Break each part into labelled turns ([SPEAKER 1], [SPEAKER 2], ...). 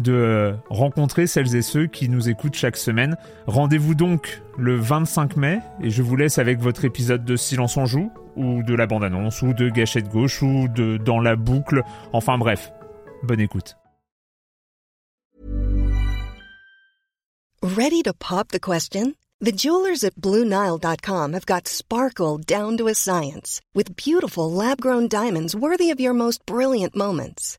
[SPEAKER 1] de rencontrer celles et ceux qui nous écoutent chaque semaine. Rendez-vous donc le 25 mai et je vous laisse avec votre épisode de Silence en joue ou de la bande-annonce ou de Gâchette gauche ou de Dans la boucle. Enfin bref, bonne écoute.
[SPEAKER 2] Ready to pop the question? The jewelers at BlueNile.com have got sparkle down to a science with beautiful lab-grown diamonds worthy of your most brilliant moments.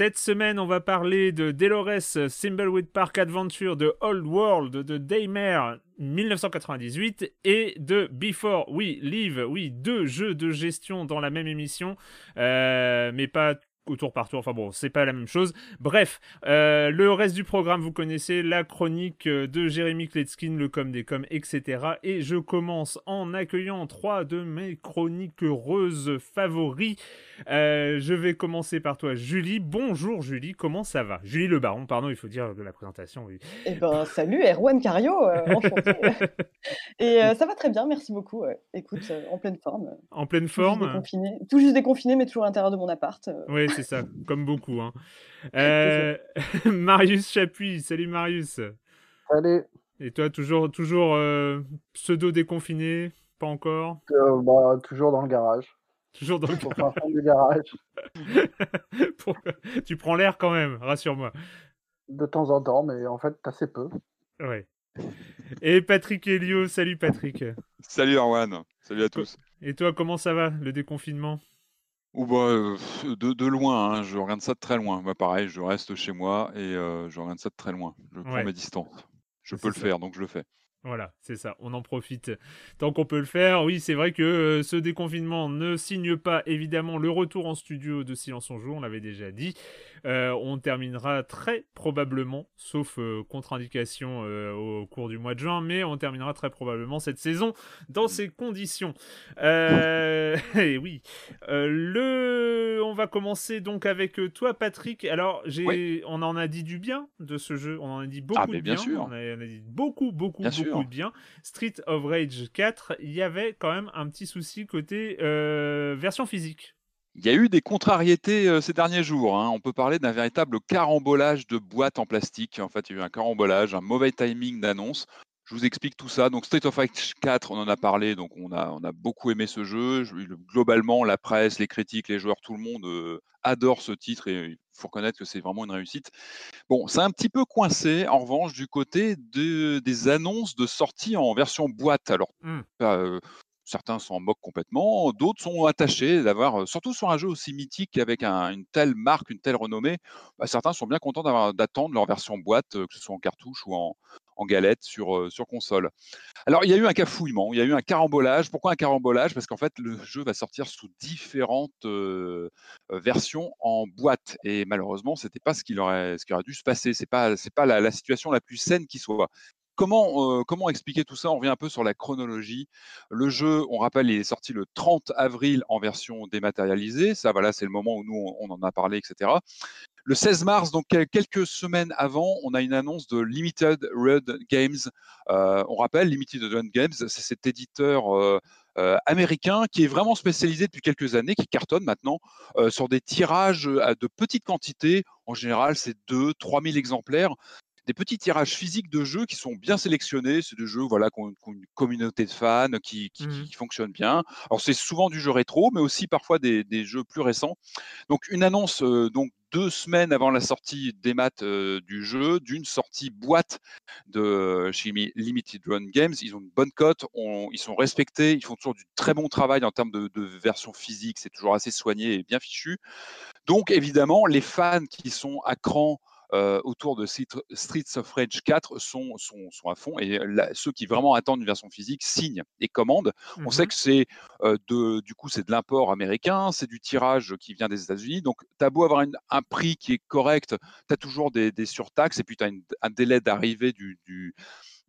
[SPEAKER 1] Cette semaine, on va parler de Delores Thimbleweed Park Adventure de Old World de Daymare 1998 et de Before We Live. Oui, deux jeux de gestion dans la même émission, euh, mais pas tour par tour. Enfin bon, c'est pas la même chose. Bref, euh, le reste du programme, vous connaissez la chronique euh, de Jérémy Kletskin, le com des coms, etc. Et je commence en accueillant trois de mes chroniques heureuses favoris. Euh, je vais commencer par toi, Julie. Bonjour Julie, comment ça va? Julie Le Baron, pardon, il faut dire de la présentation. Oui.
[SPEAKER 3] Eh ben, salut Erwan Cario, enchanté. Et ça va très bien, merci beaucoup. Écoute, en pleine forme.
[SPEAKER 1] En pleine forme.
[SPEAKER 3] Tout juste déconfiné, mais toujours à l'intérieur de mon appart.
[SPEAKER 1] Oui, c'est ça, comme beaucoup. Hein. Euh, Marius Chapuis, salut Marius.
[SPEAKER 4] Salut.
[SPEAKER 1] Et toi, toujours, toujours euh, pseudo déconfiné Pas encore?
[SPEAKER 4] Euh, bah, Toujours dans le garage.
[SPEAKER 1] Toujours dans le
[SPEAKER 4] garage.
[SPEAKER 1] tu prends l'air quand même, rassure-moi.
[SPEAKER 4] De temps en temps, mais en fait, assez peu.
[SPEAKER 1] Ouais. Et Patrick Elio, salut Patrick.
[SPEAKER 5] Salut Arwan, salut à tous.
[SPEAKER 1] Et toi, comment ça va, le déconfinement?
[SPEAKER 5] Ou bah, de, loin, hein, je regarde ça de très loin. Moi, pareil, je reste chez moi et je regarde ça de très loin. Je prends mes distances. Je peux le faire, donc je le fais.
[SPEAKER 1] Voilà, c'est ça, on en profite tant qu'on peut le faire. Oui, c'est vrai que ce déconfinement ne signe pas évidemment le retour en studio de Silence en Joue, on l'avait déjà dit. Euh, on terminera très probablement, sauf euh, contre-indication euh, au cours du mois de juin, mais on terminera très probablement cette saison dans ces conditions. et oui, le... on va commencer donc avec toi, Patrick. Alors, j'ai, on en a dit du bien de ce jeu, on en a dit beaucoup ah, de bien.
[SPEAKER 5] Sûr.
[SPEAKER 1] On, a, dit beaucoup, beaucoup, beaucoup de bien. Street of Rage 4, il y avait quand même un petit souci côté version physique.
[SPEAKER 5] Il y a eu des contrariétés euh, ces derniers jours. Hein. On peut parler d'un véritable carambolage de boîtes en plastique. En fait, il y a eu un carambolage, un mauvais timing d'annonce. Je vous explique tout ça. Donc, State of Rage 4, on en a parlé. Donc, on a, on a beaucoup aimé ce jeu. globalement, la presse, les critiques, les joueurs, tout le monde euh, adore ce titre et il faut reconnaître que c'est vraiment une réussite. Bon, c'est un petit peu coincé, en revanche, du côté de, des annonces de sortie en version boîte. Alors, mmh. euh, certains s'en moquent complètement, d'autres sont attachés d'avoir, surtout sur un jeu aussi mythique avec une telle marque, une telle renommée, bah, certains sont bien contents d'attendre leur version boîte, que ce soit en cartouche ou en, galette sur, console. Alors, il y a eu un cafouillement, il y a eu un carambolage. Pourquoi un carambolage? Parce qu'en fait, le jeu va sortir sous différentes versions en boîte. Et malheureusement, ce n'était pas ce qui, aurait, dû se passer. Ce n'est pas, la, situation la plus saine qui soit. Comment, comment expliquer tout ça? On revient un peu sur la chronologie. Le jeu, on rappelle, il est sorti le 30 avril en version dématérialisée. Ça, voilà, c'est le moment où nous, on, en a parlé, etc. le 16 mars, donc quelques semaines avant, on a une annonce de Limited Run Games. on rappelle, Limited Run Games, c'est cet éditeur américain qui est vraiment spécialisé depuis quelques années, qui cartonne maintenant sur des tirages à de petites quantités. En général, c'est 2 3000 exemplaires des petits tirages physiques de jeux qui sont bien sélectionnés. C'est des jeux voilà, qui ont, une communauté de fans, qui, qui, mmh fonctionnent bien. Alors, c'est souvent du jeu rétro, mais aussi parfois des, jeux plus récents. Donc, une annonce donc deux semaines avant la sortie des maths du jeu, d'une sortie boîte de chez Limited Run Games. Ils ont une bonne cote, ils sont respectés, ils font toujours du très bon travail en termes de, de version physique, c'est toujours assez soigné et bien fichu. Donc évidemment, les fans qui sont à cran euh, autour de Streets of Rage 4 sont, sont, sont à fond et ceux qui vraiment attendent une version physique signent et commandent. On sait mmh que c'est euh, de, du coup, c'est de l'import américain, c'est du tirage qui vient des États-Unis. Donc, tu as beau avoir un prix qui est correct, tu as toujours des, des, surtaxes et puis tu as un délai d'arrivée du, du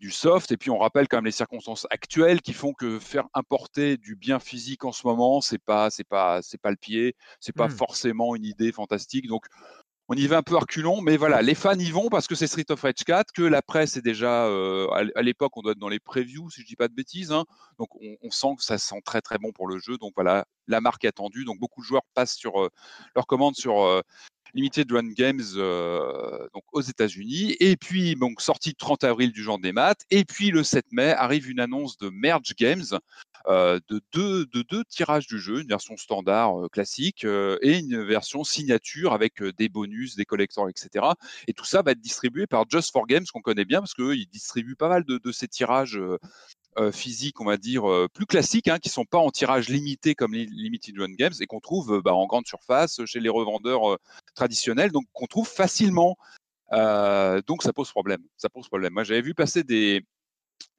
[SPEAKER 5] du soft. Et puis on rappelle quand même les circonstances actuelles qui font que faire importer du bien physique en ce moment, c'est pas, c'est pas, c'est pas le pied, c'est pas mmh. forcément une idée fantastique. Donc on y va un peu reculons, mais voilà, les fans y vont parce que c'est Street of Rage 4, que la presse est déjà, euh, à l'époque, on doit être dans les previews, si je dis pas de bêtises, hein. donc on, sent que ça sent très très bon pour le jeu, donc voilà, la marque est attendue, donc beaucoup de joueurs passent sur euh, leur commande sur euh, Limited Run Games donc aux États-Unis. Et puis, donc, sortie le 30 avril du genre des maths. Et puis, le 7 mai, arrive une annonce de Merge Games de, deux, de deux tirages du jeu, une version standard classique et une version signature avec des bonus, des collecteurs, etc. Et tout ça va être distribué par Just for Games, qu'on connaît bien, parce qu'ils distribuent pas mal de, de ces tirages euh, physiques, on va dire, euh, plus classiques, hein, qui sont pas en tirage limité comme les Limited Run Games et qu'on trouve euh, bah, en grande surface chez les revendeurs traditionnels, donc qu'on trouve facilement. donc ça pose problème. Ça pose problème. Moi, j'avais vu passer des,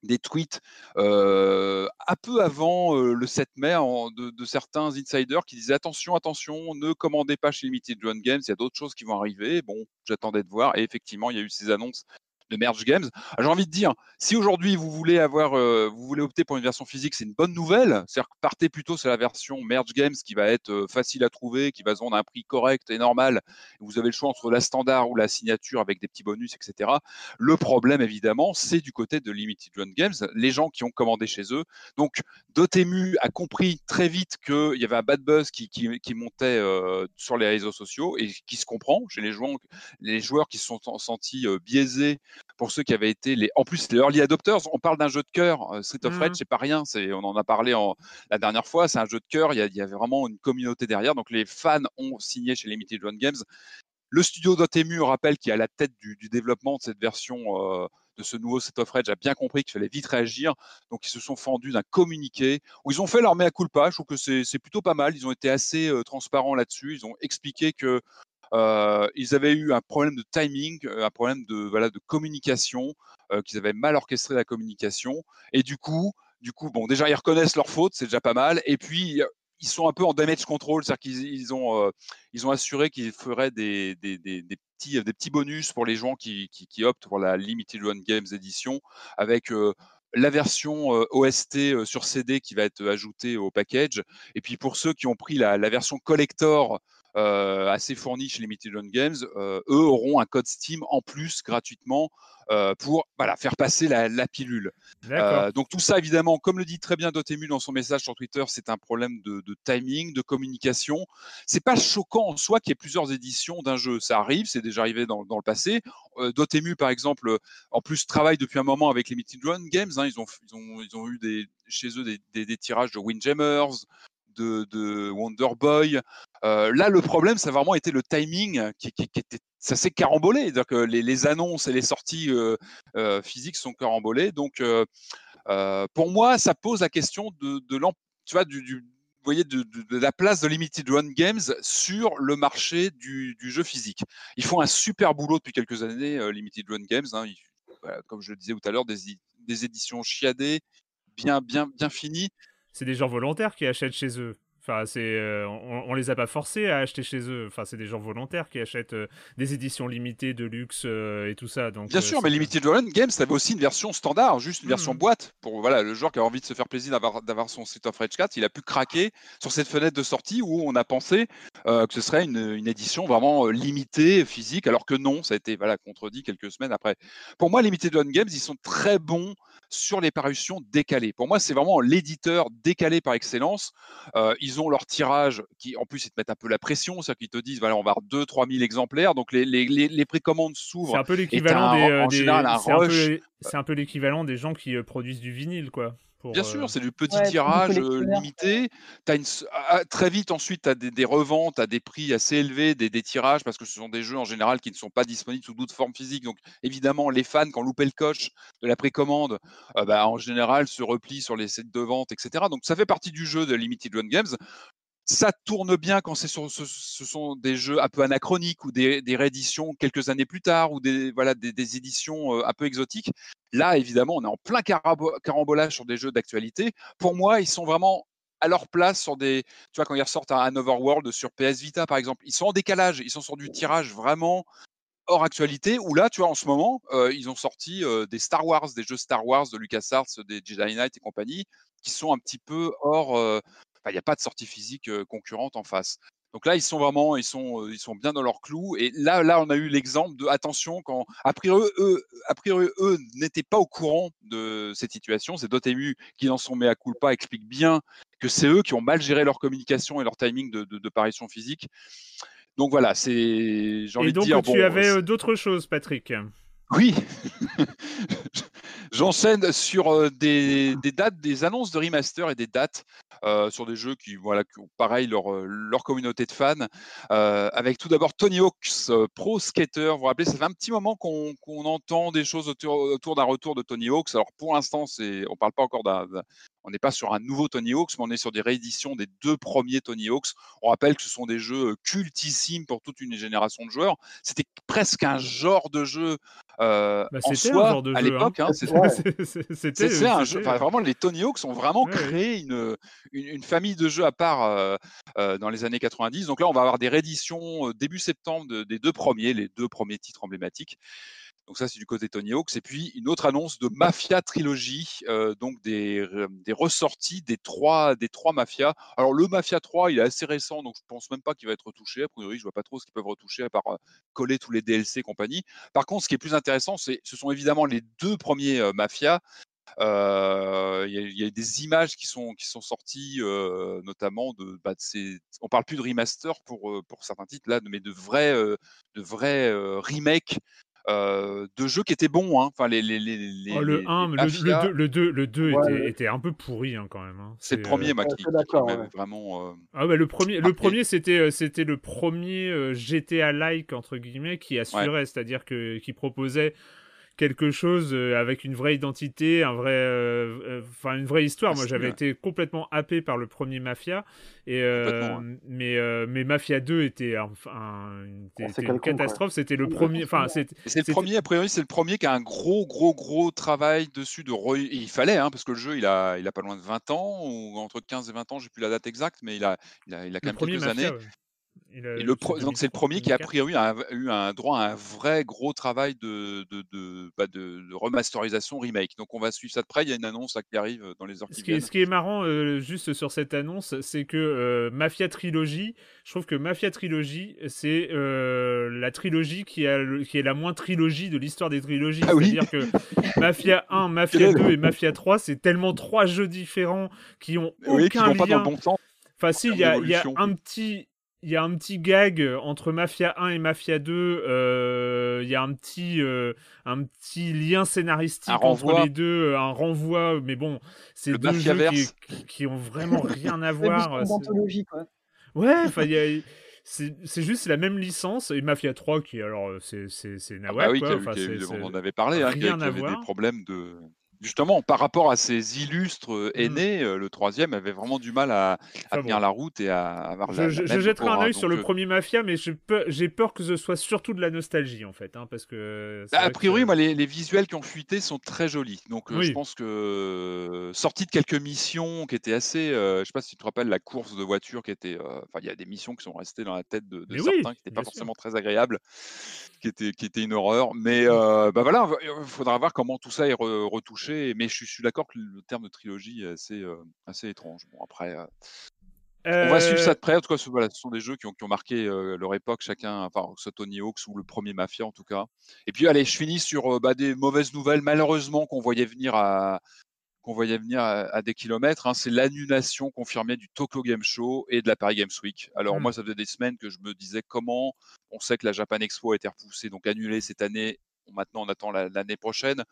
[SPEAKER 5] des tweets euh, un peu avant le 7 mai de, de, certains insiders qui disaient attention, attention, ne commandez pas chez Limited Run Games, il y a d'autres choses qui vont arriver. Bon, j'attendais de voir et effectivement, il y a eu ces annonces de Merge Games. J'ai envie de dire, si aujourd'hui vous voulez avoir, euh, vous voulez opter pour une version physique, c'est une bonne nouvelle. C'est-à-dire que partez plutôt sur la version Merge Games qui va être euh, facile à trouver, qui va se vendre à un prix correct et normal. Vous avez le choix entre la standard ou la signature avec des petits bonus, etc. Le problème, évidemment, c'est du côté de Limited Run Games, les gens qui ont commandé chez eux. Donc, Dotemu a compris très vite qu'il y avait un bad buzz qui, qui, montait euh, sur les réseaux sociaux et qui se comprend chez les joueurs, les joueurs qui se sont sentis biaisés pour ceux qui avaient été les, en plus les early adopters. On parle d'un jeu de cœur. Euh, Street of Rage, mmh. c'est pas rien. C'est, on en a parlé en, la dernière fois. C'est un jeu de cœur. Il y, a, avait vraiment une communauté derrière. Donc les fans ont signé chez Limited Run Games. Le studio Dotemu rappelle qui est à la tête du, développement de cette version euh, de ce nouveau Street of Rage a bien compris qu'il fallait vite réagir. Donc, ils se sont fendus d'un communiqué où ils ont fait leur mea culpa. Je trouve que c'est plutôt pas mal. Ils ont été assez euh, transparents là-dessus. Ils ont expliqué que euh, ils avaient eu un problème de timing, euh, un problème de, voilà, de communication, euh, qu'ils avaient mal orchestré la communication. Et du coup, du coup, bon, déjà, ils reconnaissent leur faute, c'est déjà pas mal. Et puis, ils sont un peu en damage control, c'est-à-dire qu'ils ils ont, ont assuré qu'ils feraient des, des, des, petits, des petits bonus pour les gens qui, qui, optent pour la Limited Run Games Edition, avec la version OST sur CD qui va être ajoutée au package. Et puis pour ceux qui ont pris la, la version collector assez fournis chez Limited Run Games, euh, eux auront un code Steam en plus gratuitement euh, pour voilà, faire passer la, pilule. donc tout ça, évidemment, comme le dit très bien Dotemu dans son message sur Twitter, c'est un problème de, timing, de communication. C'est pas choquant en soi qu'il y ait plusieurs éditions d'un jeu. Ça arrive, c'est déjà arrivé dans, le passé. Dotemu, par exemple, en plus travaille depuis un moment avec Limited Run Games. Hein. ils, ont, ils, ont, ils ont eu des, chez eux des, des, des tirages de Windjammers, de, de Wonder Boy. Euh, là, le problème, ça a vraiment été le timing qui, était ça s'est carambolé. Que les, annonces et les sorties euh, euh, physiques sont carambolées. Donc, pour moi, ça pose la question de, de tu vois, du, voyez, de, la place de Limited Run Games sur le marché du, jeu physique. Ils font un super boulot depuis quelques années, Limited Run Games. Hein. comme je le disais tout à l'heure, des, des éditions chiadées, bien, bien, bien finies.
[SPEAKER 1] C'est des gens volontaires qui achètent chez eux. Enfin, c'est, euh, on, on les a pas forcés à acheter chez eux. Enfin, c'est des gens volontaires qui achètent euh, des éditions limitées de luxe euh, et tout ça. Donc,
[SPEAKER 5] Bien sûr, mais Limited Run Games, avait aussi une version standard, juste une version
[SPEAKER 1] Mhm.
[SPEAKER 5] boîte. Pour voilà, le joueur qui a envie de se faire plaisir d'avoir, d'avoir son Street of Rage 4, il a pu craquer sur cette fenêtre de sortie où on a pensé que ce serait une, une édition vraiment limitée, physique, alors que non, ça a été voilà, contredit quelques semaines après. Pour moi, Limited Run Games, ils sont très bons sur les parutions décalées. Pour moi, c'est vraiment l'éditeur décalé par excellence. Euh, ils ont leur tirage qui, en plus, ils te mettent un peu la pression, c'est-à-dire qu'ils te disent, voilà, on va avoir 2-3 000 exemplaires, donc les, les, les, les précommandes
[SPEAKER 1] C'est
[SPEAKER 5] s'ouvrent.
[SPEAKER 1] un peu l'équivalent
[SPEAKER 5] un-
[SPEAKER 1] des,
[SPEAKER 5] en
[SPEAKER 1] des-
[SPEAKER 5] général, un
[SPEAKER 1] c'est un peu
[SPEAKER 5] rush.
[SPEAKER 1] c'est un peu l'équivalent des gens qui euh, produisent du vinyle, quoi. Pour,
[SPEAKER 5] Bien
[SPEAKER 1] euh,
[SPEAKER 5] sûr, c'est du petit
[SPEAKER 3] Ouais, c'est du
[SPEAKER 5] tirage euh, limité. Une, s- ah, très vite, ensuite, tu as des, des reventes à des prix assez élevés, des, des tirages, parce que ce sont des jeux en général qui ne sont pas disponibles sous d'autres formes physiques. Donc, évidemment, les fans, quand loupé le coche de la précommande, euh, bah, en général, se replient sur les sites de vente, etc. Donc, ça fait partie du jeu de Limited Run Games. Ça tourne bien quand c'est sur, ce, sont des jeux un peu anachroniques ou des, des rééditions quelques années plus tard ou des, voilà, des, éditions euh, un peu exotiques. Là, évidemment, on est en plein carambolage sur des jeux d'actualité. Pour moi, ils sont vraiment à leur place sur des. Tu vois, quand ils ressortent un, Overworld sur PS Vita, par exemple, ils sont en décalage. Ils sont sur du tirage vraiment hors actualité. Ou là, tu vois, en ce moment, euh, ils ont sorti euh, des Star Wars, des jeux Star Wars de LucasArts, des Jedi Knight et compagnie, qui sont un petit peu hors. Enfin, il n'y a pas de sortie physique concurrente en face. Donc là, ils sont vraiment, ils sont, ils sont bien dans leur clou. Et là, là, on a eu l'exemple de attention quand, a priori, eux, a priori, eux n'étaient pas au courant de cette situation. C'est Dotemu qui, dans son mea culpa, explique bien que c'est eux qui ont mal géré leur communication et leur timing de, de, de parution physique. Donc voilà, c'est, j'ai envie
[SPEAKER 1] Et donc,
[SPEAKER 5] de dire,
[SPEAKER 1] tu
[SPEAKER 5] bon,
[SPEAKER 1] avais
[SPEAKER 5] c'est-
[SPEAKER 1] euh, d'autres choses, Patrick?
[SPEAKER 5] Oui. J'enchaîne sur euh, des, dates, des annonces de remaster et des dates euh, sur des jeux qui, voilà, qui ont pareil leur, euh, leur communauté de fans. Avec tout d'abord Tony Hawk's Pro Skater. Vous vous rappelez, ça fait un petit moment qu'on qu'on entend des choses autour, autour d'un retour de Tony Hawk's. Alors pour l'instant, on parle pas encore d'un- on n'est pas sur un nouveau Tony Hawk's, mais on est sur des rééditions des deux premiers Tony Hawk's. On rappelle que ce sont des jeux euh, cultissimes pour toute une génération de joueurs. C'était presque un genre de jeu euh,
[SPEAKER 1] Bah,
[SPEAKER 5] en
[SPEAKER 1] c'était un
[SPEAKER 5] soi
[SPEAKER 1] genre de
[SPEAKER 5] à
[SPEAKER 1] jeu,
[SPEAKER 5] l'époque.
[SPEAKER 1] hein.
[SPEAKER 5] hein,
[SPEAKER 4] Ouais.
[SPEAKER 1] C'était.
[SPEAKER 5] un jeu.
[SPEAKER 1] c'était-
[SPEAKER 5] enfin, vraiment, les Tony Hawks ont vraiment
[SPEAKER 1] Ouais, ouais.
[SPEAKER 5] créé une, une, une famille de jeux à part euh, euh, dans les années 90. Donc là, on va avoir des rééditions euh, début septembre de- des deux premiers, les deux premiers titres emblématiques. Donc ça, c'est du côté Tony Hawks. Et puis une autre annonce de Mafia Trilogy, euh, donc des, euh, des ressorties des trois, des trois mafias. Alors le Mafia 3, il est assez récent, donc je pense même pas qu'il va être retouché. A priori, je vois pas trop ce qu'ils peuvent retoucher à part euh, coller tous les DLC et compagnie. Par contre, ce qui est plus intéressant, c'est ce sont évidemment les deux premiers mafias. Il y, a- des images qui sont, qui sont sorties, notamment de. Bah, de ces- on parle plus de remaster pour, pour certains titres là, mais de vrais, de vrais remakes euh, de jeux qui étaient bons. hein. Enfin, les, les, les, les-
[SPEAKER 1] Oh, le
[SPEAKER 5] les
[SPEAKER 1] 1, le,
[SPEAKER 5] mafias,
[SPEAKER 1] le 2, le 2, le 2
[SPEAKER 4] Ouais,
[SPEAKER 1] était,
[SPEAKER 4] ouais.
[SPEAKER 1] était un peu pourri hein, quand même. hein.
[SPEAKER 5] c'est le
[SPEAKER 1] euh,
[SPEAKER 5] premier, moi,
[SPEAKER 4] ouais,
[SPEAKER 5] qui,
[SPEAKER 4] ouais.
[SPEAKER 5] vraiment. euh,
[SPEAKER 1] Ah ouais, le premier, le premier c'était euh, c'était le premier euh, GTA-like entre guillemets qui assurait, c'est-à-dire que qui proposait quelque chose euh, avec une vraie identité, un vrai, euh, euh, enfin une vraie histoire.
[SPEAKER 5] Ah,
[SPEAKER 1] Moi, j'avais été complètement happé par le premier Mafia, et euh, mais euh, mais Mafia 2 était un, un- était-
[SPEAKER 4] Oh,
[SPEAKER 1] était une catastrophe. C'était le premier, enfin
[SPEAKER 3] c'est
[SPEAKER 5] le premier, a priori, c'est le premier qui a un gros, gros, gros travail dessus de re- et il fallait, hein, parce que le jeu, il a, il a pas loin de 20 ans, ou entre 15 et 20 ans, j'ai plus la date exacte, mais il a, il a, il a quand
[SPEAKER 1] le
[SPEAKER 5] même quelques
[SPEAKER 1] Mafia.
[SPEAKER 5] années.
[SPEAKER 1] ouais.
[SPEAKER 5] Et le pro-
[SPEAKER 1] c'est
[SPEAKER 5] donc c'est le
[SPEAKER 1] 2003,
[SPEAKER 5] premier qui a
[SPEAKER 1] 2004.
[SPEAKER 5] priori a eu un droit à un vrai gros travail de, de, de, bah, de- de remasterisation remake. Donc on va suivre ça de près. Il y a une annonce là, qui arrive dans les heures
[SPEAKER 1] Ce qui, est,
[SPEAKER 5] viennent.
[SPEAKER 1] ce qui est marrant euh, juste sur cette annonce, c'est que euh, Mafia Trilogy, je trouve que Mafia Trilogy, c'est euh, la trilogie qui, a le- qui est la moins trilogie de l'histoire des trilogies.
[SPEAKER 5] Ah oui.
[SPEAKER 1] C'est-à-dire que Mafia 1, Mafia
[SPEAKER 5] Quel est
[SPEAKER 1] 2 et Mafia 3, c'est tellement trois jeux différents qui ont
[SPEAKER 5] Oui, qui
[SPEAKER 1] aucun
[SPEAKER 5] vont pas dans
[SPEAKER 1] lien.
[SPEAKER 5] le bon sens.
[SPEAKER 1] Enfin, si, il y a, y un petit. Il y a un petit gag entre Mafia 1 et Mafia 2. euh, Il y a un petit, euh, un petit lien scénaristique
[SPEAKER 5] Un
[SPEAKER 1] entre les deux, un renvoi. Mais bon, c'est deux jeux qui, qui, ont vraiment rien à voir. c'est-
[SPEAKER 3] quoi.
[SPEAKER 1] Ouais, enfin, il y a- c'est c'est juste la même licence. Et Mafia 3, qui alors, c'est
[SPEAKER 5] Ah
[SPEAKER 1] nawak,
[SPEAKER 5] bah oui,
[SPEAKER 1] quoi.
[SPEAKER 5] qui a eu-
[SPEAKER 1] Enfin,
[SPEAKER 5] qui a eu-
[SPEAKER 1] c'est-
[SPEAKER 5] on en avait parlé, hein, qui, avait des problèmes de. Justement, par rapport à ces illustres euh,
[SPEAKER 1] Mmh.
[SPEAKER 5] aînés, euh, le troisième avait vraiment du mal à, tenir
[SPEAKER 1] bon.
[SPEAKER 5] la route et à avoir la,
[SPEAKER 1] Je,
[SPEAKER 5] la
[SPEAKER 1] jetterai un œil sur le
[SPEAKER 5] euh,
[SPEAKER 1] premier Mafia, mais j'ai peur, que ce soit surtout de la nostalgie en fait, hein, parce que. c'est
[SPEAKER 5] A
[SPEAKER 1] que
[SPEAKER 5] priori, moi, les, les visuels qui ont fuité sont très jolis. Donc, je pense que sorti de quelques missions qui étaient assez. euh, je sais pas si tu te rappelles la course de voiture qui était. Enfin, il y a des missions qui sont restées dans la tête de, de
[SPEAKER 1] Mais oui,
[SPEAKER 5] certains qui n'étaient pas
[SPEAKER 1] sûr.
[SPEAKER 5] forcément très agréables, qui étaient, qui étaient une horreur. Mais euh, bah voilà, il faudra voir comment tout ça est re- retouché. Mais je suis, je suis d'accord que le terme de trilogie est assez, euh, assez étrange. Bon, après. euh, on va suivre
[SPEAKER 1] Euh,
[SPEAKER 5] ça de près. En tout cas, ce, voilà, ce sont des jeux qui ont, qui ont marqué euh, leur époque, chacun, enfin, que ce soit Tony Hawks ou le premier Mafia en tout cas. Et puis, allez, je finis sur euh, bah, des mauvaises nouvelles, malheureusement, qu'on voyait venir à, qu'on voyait venir à, à des kilomètres. hein. C'est l'annulation confirmée du Tokyo Game Show et de la Paris Games Week. Alors,
[SPEAKER 1] Hmm.
[SPEAKER 5] moi, ça faisait des semaines que je me disais comment on sait que la Japan Expo a été repoussée, donc annulée cette année. Maintenant, on attend la- l'année prochaine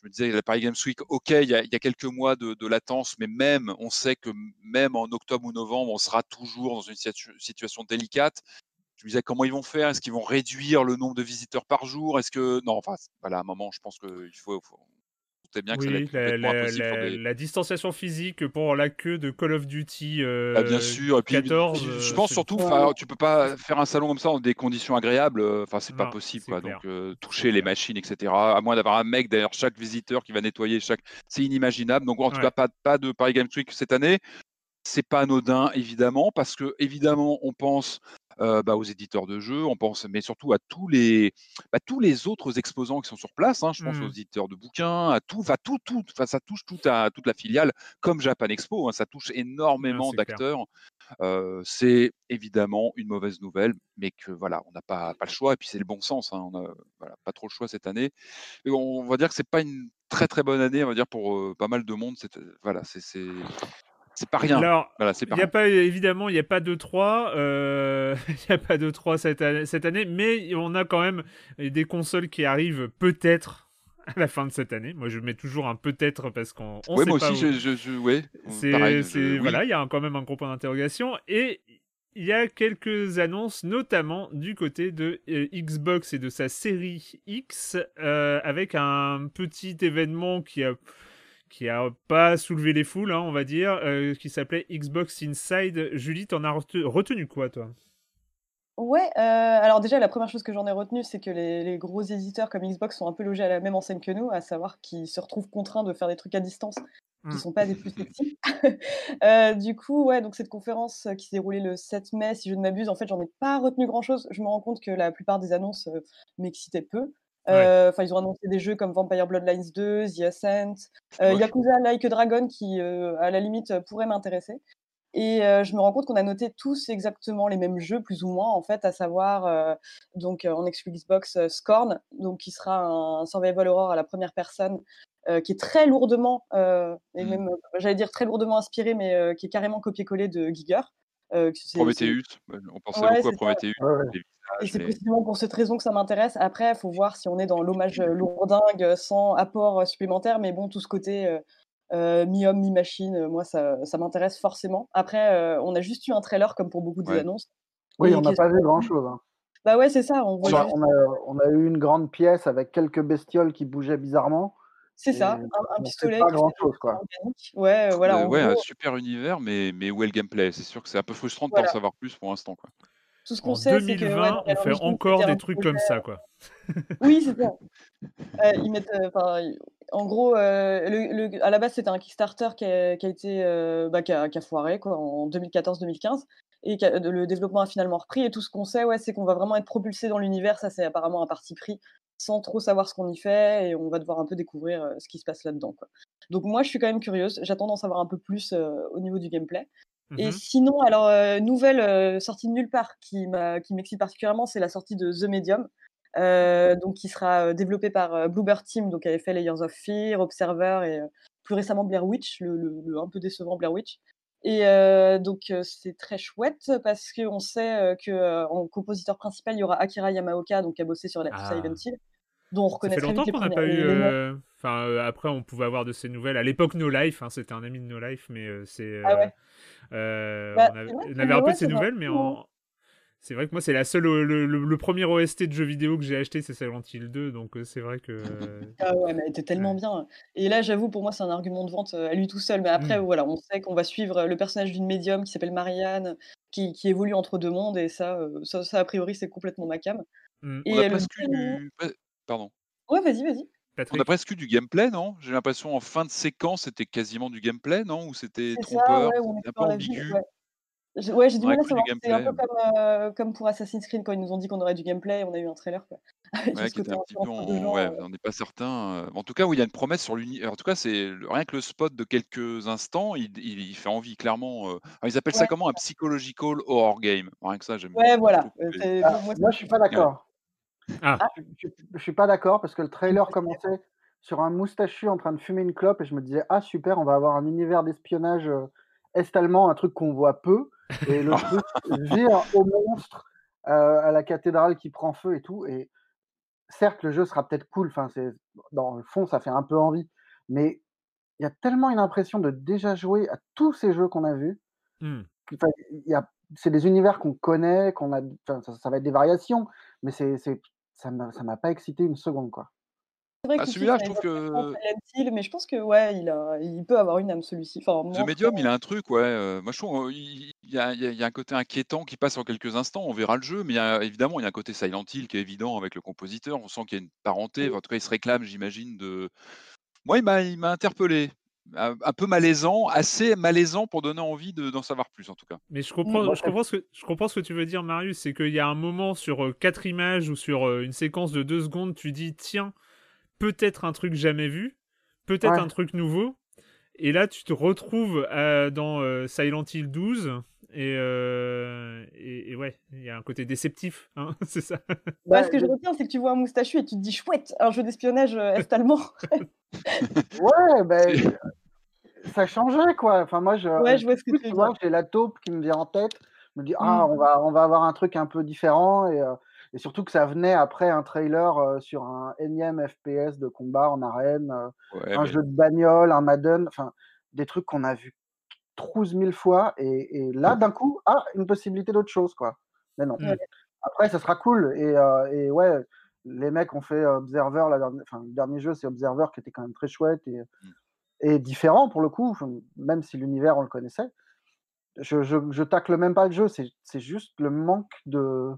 [SPEAKER 5] je me disais, la Paris Games Week, ok, il y, a, il y a quelques mois de, de latence, mais même, on sait que même en octobre ou novembre, on sera toujours dans une situ- situation délicate. Je me disais, comment ils vont faire? Est-ce qu'ils vont réduire le nombre de visiteurs par jour? Est-ce que. Non, enfin, voilà, à un moment, je pense qu'il faut. faut... Vous bien que ça allait être
[SPEAKER 1] la, la-
[SPEAKER 5] impossible pour
[SPEAKER 1] la-
[SPEAKER 5] des.
[SPEAKER 1] la distanciation physique pour la queue de Call of Duty euh,
[SPEAKER 5] Ah, bien sûr, et puis
[SPEAKER 1] 14.
[SPEAKER 5] je- je
[SPEAKER 1] euh,
[SPEAKER 5] pense surtout, tu peux pas faire un salon comme ça dans des conditions agréables, euh, enfin c'est pas possible quoi. Donc euh, toucher les machines, etc. À moins d'avoir un mec derrière chaque visiteur qui va nettoyer chaque, c'est inimaginable. Donc en tout
[SPEAKER 1] Ouais.
[SPEAKER 5] cas pas pas de Paris Games Week cette année. C'est pas anodin évidemment parce que évidemment on pense euh, bah, aux éditeurs de jeux, on pense, mais surtout à tous les bah, tous les autres exposants qui sont sur place. hein. je pense aux éditeurs de bouquins, à tout, tout, tout, ça touche tout à toute la filiale comme Japan Expo. hein, ça touche énormément d'acteurs. Euh, c'est évidemment une mauvaise nouvelle, mais que voilà, on n'a pas, pas le choix. Et puis c'est le bon sens. hein, on n'a voilà, pas trop le choix cette année. Et on va dire que c'est pas une très très bonne année, on va dire pour euh, pas mal de monde. C'est voilà, c'est c'est pas rien.
[SPEAKER 1] Alors,
[SPEAKER 5] Voilà, pas
[SPEAKER 1] y a
[SPEAKER 5] rien.
[SPEAKER 1] pas évidemment, il n'y a pas de 3 il n'y a pas de 3 cette année, cette année, mais on a quand même des consoles qui arrivent peut-être à la fin de cette année. Moi, je mets toujours un peut-être parce qu'on sait
[SPEAKER 5] moi
[SPEAKER 1] pas
[SPEAKER 5] aussi,
[SPEAKER 1] où-
[SPEAKER 5] je, je, je- ouais, pareil, je- oui.
[SPEAKER 1] voilà, il y a quand même un gros point d'interrogation et il y a quelques annonces, notamment du côté de euh, Xbox et de sa série X, euh, avec un petit événement qui a qui a pas soulevé les foules, hein, on va dire, euh, qui s'appelait Xbox Inside. Julie, t'en as rete- retenu quoi, toi?
[SPEAKER 3] Ouais, euh, alors déjà, la première chose que j'en ai retenue, c'est que les, les gros éditeurs comme Xbox sont un peu logés à la même enseigne que nous, à savoir qu'ils se retrouvent contraints de faire des trucs à distance qui
[SPEAKER 1] Mm.
[SPEAKER 3] sont pas des plus sexy. Euh, du coup, ouais, donc cette conférence qui s'est déroulée le 7 mai, si je ne m'abuse, en fait, j'en ai pas retenu grand-chose. Je me rends compte que la plupart des annonces euh, m'excitaient peu. Euh, Enfin, ils ont annoncé des jeux comme Vampire Bloodlines 2, The Ascent, euh,
[SPEAKER 5] moche.
[SPEAKER 3] Yakuza Like a Dragon qui, euh, à la limite, pourrait m'intéresser. Et euh, je me rends compte qu'on a noté tous exactement les mêmes jeux, plus ou moins, en fait, à savoir, euh, donc euh, en exclu Xbox, Scorn, donc qui sera un survival horror à la première personne, qui est très lourdement, euh, et
[SPEAKER 5] Mm.
[SPEAKER 3] même, euh, j'allais dire très lourdement inspiré, mais qui est carrément copié-collé de Giger. Euh,
[SPEAKER 5] Prometheus, on pensait
[SPEAKER 3] Ouais,
[SPEAKER 5] beaucoup à. Prometheus,
[SPEAKER 4] Ouais,
[SPEAKER 3] et c'est précisément pour cette raison que ça m'intéresse. Après, il faut voir si on est dans l'hommage euh, lourdingue, euh, sans apport euh, supplémentaire. Mais bon, tout ce côté euh, mi-homme, mi-machine, moi, ça, ça m'intéresse forcément. Après, euh, on a juste eu un trailer, comme pour beaucoup
[SPEAKER 5] Ouais.
[SPEAKER 3] annonces.
[SPEAKER 4] Oui,
[SPEAKER 3] Et
[SPEAKER 4] on n'a pas vu grand-chose. hein.
[SPEAKER 3] Bah ouais, c'est ça. On voit
[SPEAKER 4] On a,
[SPEAKER 3] juste-
[SPEAKER 4] on, a, on a eu une grande pièce avec quelques bestioles qui bougeaient bizarrement.
[SPEAKER 3] C'est ça, un, pistolet.
[SPEAKER 4] pas grand-chose,
[SPEAKER 3] des
[SPEAKER 4] quoi.
[SPEAKER 3] Ouais, euh, voilà.
[SPEAKER 5] Euh, ouais, un
[SPEAKER 3] gros,
[SPEAKER 5] super univers, mais, mais où est le gameplay C'est sûr que c'est un peu frustrant de
[SPEAKER 3] Voilà.
[SPEAKER 5] pas en savoir plus pour l'instant. Quoi.
[SPEAKER 3] tout ce qu'on
[SPEAKER 1] En
[SPEAKER 3] sait, c'est que. ouais,
[SPEAKER 1] 2020,
[SPEAKER 3] donc, à
[SPEAKER 1] on fait encore des trucs
[SPEAKER 3] projet-
[SPEAKER 1] comme ça, quoi.
[SPEAKER 3] Oui, c'est ça. Euh, ils mettent, euh, en gros, euh, le, le- à la base, c'était un Kickstarter qui a, qui a été, euh, bah, qui a, qui a foiré quoi, en 2014-2015, et a- le développement a finalement repris. Et tout ce qu'on sait, ouais, c'est qu'on va vraiment être propulsé dans l'univers. Ça, c'est apparemment un parti pris, sans trop savoir ce qu'on y fait, et on va devoir un peu découvrir euh, ce qui se passe là-dedans. Donc moi, je suis quand même curieuse. J'attends d'en savoir un peu plus euh, au niveau du gameplay. Et
[SPEAKER 1] Mhm.
[SPEAKER 3] sinon, alors, euh, nouvelle sortie de nulle part qui m'excite particulièrement, c'est la sortie de The Medium, donc qui sera euh, développé par Bluebird Team, donc qui avait fait Layers of Fear, Observer et plus récemment Blair Witch, le, le- le un peu décevant Blair Witch. Et donc c'est très chouette parce qu'on sait que en compositeur principal il y aura Akira Yamaoka, donc qui a bossé sur la
[SPEAKER 1] Ah.
[SPEAKER 3] Silent Hill, dont on
[SPEAKER 1] Ça
[SPEAKER 3] reconnaît
[SPEAKER 1] fait
[SPEAKER 3] très
[SPEAKER 1] longtemps qu'on n'a pas eu. euh, Enfin, euh, après, on pouvait avoir de ces nouvelles. À l'époque, No Life, hein, c'était un ami de No Life, mais euh, c'est.
[SPEAKER 3] Ah ouais. Bah,
[SPEAKER 1] on avait, on un peu de ces nouvelles, mais en. C'est vrai que moi, c'est la seule, le, le, premier OST de jeu vidéo que j'ai acheté, c'est Silent Hill 2, donc c'est vrai que.
[SPEAKER 3] Ah ouais, mais elle était tellement bien. Et là, j'avoue, pour moi, c'est un argument de vente à lui tout seul. Mais après, mmh. voilà, on sait qu'on va suivre le personnage d'une médium qui s'appelle Marianne, qui, qui, évolue entre deux mondes, et ça, ça, a priori, c'est complètement ma cam.
[SPEAKER 5] Mmh. Et on a presque. Pardon.
[SPEAKER 3] Ouais, vas-y, vas-y.
[SPEAKER 5] On a presque eu du gameplay, non? J'ai l'impression en fin de séquence, c'était quasiment du gameplay, non? Ou c'était trompeur, un peu ambigu?
[SPEAKER 3] Ouais, j'ai du mal à savoir. C'est un peu comme, euh, comme, pour Assassin's Creed quand ils nous ont dit qu'on aurait du gameplay, on a eu un trailer. Quoi.
[SPEAKER 5] Ouais, qui était un petit peu ouais, euh. on n'est pas certain. Euh. En tout cas, où il y a une promesse sur l'univers. En tout cas, c'est rien que le spot de quelques instants, il, il, fait envie clairement. ils appellent ça comment? Un psychological horror game. Rien que ça, j'aime.
[SPEAKER 3] Ouais, voilà.
[SPEAKER 4] Ah, moi, je suis pas d'accord. Ah. Je, je, suis pas d'accord parce que le trailer commençait sur un moustachu en train de fumer une clope et je me disais ah super, on va avoir un univers d'espionnage est-allemand, un truc qu'on voit peu. Et le truc vire au monstre, euh, à la cathédrale qui prend feu et tout. Et certes, le jeu sera peut-être cool. Enfin, c'est dans le fond, ça fait un peu envie. Mais il y a tellement une impression de déjà jouer à tous ces jeux qu'on a vus. Mmh. c'est des univers qu'on connaît, qu'on a. Ça, ça, va être des variations, mais c'est, ça m'a pas excité une seconde, quoi.
[SPEAKER 3] C'est vrai ah, celui-là, je trouve que. mais je pense que ouais, il, a, il peut avoir une âme celui-ci. Enfin,
[SPEAKER 5] The Medium, il a un truc, ouais. Euh, moi, je trouve il y, a, il y, a, un côté inquiétant qui passe en quelques instants. On verra le jeu, mais il y a, évidemment, il y a un côté Silent Hill qui est évident avec le compositeur. On sent qu'il y a une parenté. En tout cas, il se réclame, j'imagine, de. Moi, il m'a interpellé. Un, peu malaisant, assez malaisant pour donner envie d'en savoir plus en tout cas.
[SPEAKER 1] Mais je comprends, je comprends, ce, que, je comprends ce que tu veux dire, Marius, c'est qu'il y a un moment sur euh, quatre images ou sur euh, une séquence de deux secondes, tu dis tiens, peut-être un truc jamais vu, peut-être un truc nouveau. Et là, tu te retrouves euh, dans euh, Silent Hill 12. Euh, et, et, ouais, il y a un côté déceptif, hein, c'est ça.
[SPEAKER 3] Bah, ce que je retiens, c'est que tu vois un moustachu et tu te dis chouette, un jeu d'espionnage est-allemand.
[SPEAKER 4] ouais, ben. ça changeait quoi. Enfin, moi, je,
[SPEAKER 3] ouais, je vois ce que tu
[SPEAKER 4] vois. J'ai la taupe qui me vient en tête. Je me dis, ah, mm. on va, on va avoir un truc un peu différent. Et, et surtout que ça venait après un trailer euh, sur un énième FPS de combat en arène, euh, un jeu de bagnole, un Madden, enfin des trucs qu'on a vu 12 000 fois. Et, là, d'un coup, ah, une possibilité d'autre chose, quoi. Mais non. Après, ça sera cool. Et, euh, et, ouais, les mecs ont fait Observer, la enfin, le dernier jeu, c'est Observer qui était quand même très chouette et, mmh. et différent pour le coup, même si l'univers, on le connaissait. Je, je, je tacle même pas le jeu, c'est juste le manque de,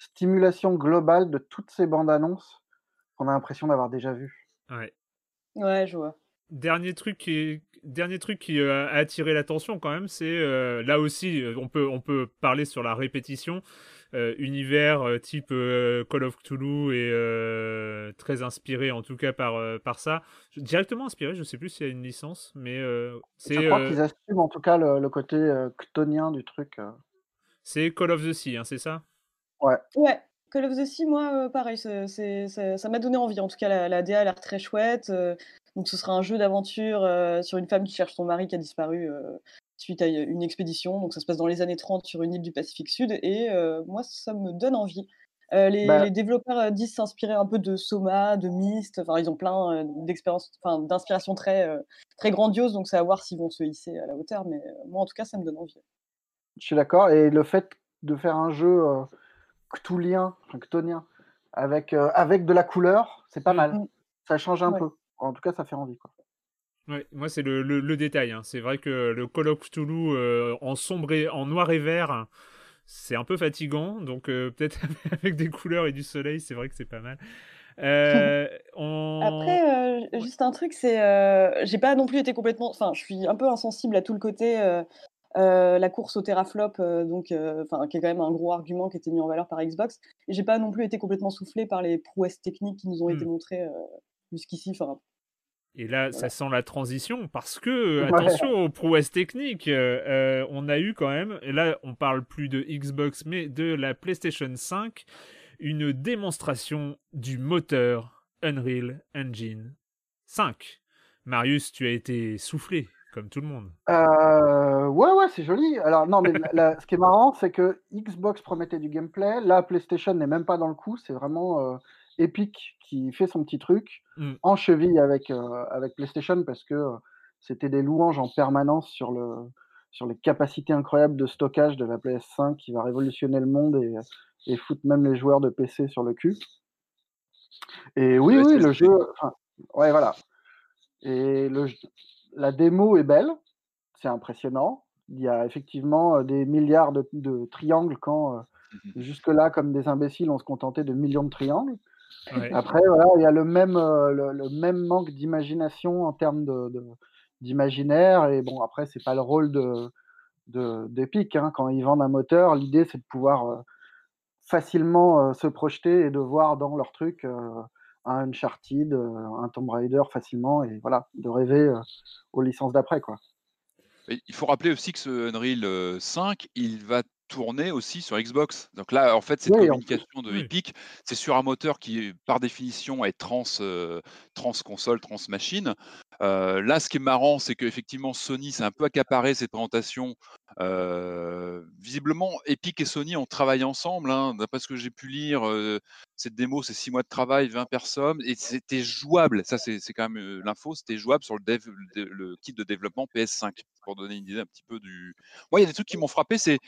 [SPEAKER 4] stimulation globale de toutes ces bandes annonces qu'on a l'impression d'avoir déjà vues.
[SPEAKER 1] Ouais.
[SPEAKER 3] Ouais, je vois.
[SPEAKER 1] Dernier truc qui, dernier truc qui euh, a attiré l'attention quand même, c'est euh, là aussi, euh, on peut, on peut parler sur la répétition. univers type Call of Cthulhu et très inspiré en tout cas par, par ça. Directement inspiré, je sais plus s'il y a une licence, mais c'est. Je
[SPEAKER 4] crois qu'ils assument en tout cas le, côté chtonien du truc.
[SPEAKER 1] C'est Call of the Sea, hein, c'est ça?
[SPEAKER 4] Ouais.
[SPEAKER 3] Ouais. Call of the Sea, moi, pareil, c'est, ça m'a donné envie. En tout cas, la, la DA a l'air très chouette. Donc, ce sera un jeu d'aventure sur une femme qui cherche son mari qui a disparu suite à une expédition. Donc, ça se passe dans les années 30 sur une île du Pacifique Sud. Et moi, ça me donne envie. Les, bah les, développeurs disent s'inspirer un peu de Soma, de Myst. Enfin, ils ont plein d'expériences, enfin, d'inspiration très, très grandiose. Donc, c'est à voir s'ils vont se hisser à la hauteur. Mais moi, en tout cas, ça me donne envie.
[SPEAKER 4] Je suis d'accord. Et le fait de faire un jeu cthulien, ctonien, avec, euh, avec de la couleur, c'est pas mal. Mm. Ça change un peu. En tout cas, ça fait envie. Quoi.
[SPEAKER 1] Ouais, moi, c'est le, le, détail. Hein. C'est vrai que le Call of Cthulhu euh, en sombre et, en noir et vert, c'est un peu fatigant. Donc, euh, peut-être avec des couleurs et du soleil, c'est vrai que c'est pas mal.
[SPEAKER 3] Après, juste un truc, c'est. J'ai pas non plus été complètement. Enfin, je suis un peu insensible à tout le côté euh, la course au teraflop, euh, donc, euh, qui est quand même un gros argument qui a été mis en valeur par Xbox. Et j'ai pas non plus été complètement soufflé par les prouesses techniques qui nous ont été mmh. montrées jusqu'ici.
[SPEAKER 1] Et là, ça sent la transition parce que, attention aux prouesses techniques, on a eu quand même, et là on parle plus de Xbox mais de la PlayStation 5, une démonstration du moteur Unreal Engine 5. Marius, tu as été soufflé comme tout le monde.
[SPEAKER 4] Euh, ouais, ouais, c'est joli. Alors, non, mais ce qui est marrant, c'est que Xbox promettait du gameplay. Là, PlayStation n'est même pas dans le coup. C'est vraiment euh, Epic qui fait son petit truc mm. en cheville avec, euh, avec PlayStation parce que c'était des louanges en permanence sur le, sur les capacités incroyables de stockage de la PS5 qui va révolutionner le monde et, et foutre même les joueurs de PC sur le cul. Et oui, oui, le jeu. ouais, voilà. Et le, la démo est belle, c'est impressionnant. Il y a effectivement euh, des milliards de, de triangles quand euh, mmh jusque-là, comme des imbéciles, on se contentait de millions de triangles. Après, voilà, il y a le même, euh, le, même manque d'imagination en termes de, d'imaginaire. Et bon, après, c'est pas le rôle de, d'Epic. Hein. Quand ils vendent un moteur, l'idée, c'est de pouvoir facilement se projeter et de voir dans leur truc un Uncharted, un Tomb Raider facilement et voilà, de rêver aux licences d'après. quoi.
[SPEAKER 5] Il faut rappeler aussi que ce Unreal 5, il va tourner aussi sur Xbox. Donc là, en fait, cette communication de Epic, c'est sur un moteur qui, par définition, est trans, trans console, trans machine. Là, ce qui est marrant, c'est qu'effectivement, Sony s'est un peu accaparé cette présentation. visiblement, Epic et Sony ont travaillé ensemble. Hein. D'après ce que j'ai pu lire, cette démo, c'est 6 mois de travail, 20 personnes, et c'était jouable. Ça, c'est quand même l'info. C'était jouable sur le, kit de développement PS5, pour donner une idée un petit peu du. Moi, il y a des trucs qui m'ont frappé, c'est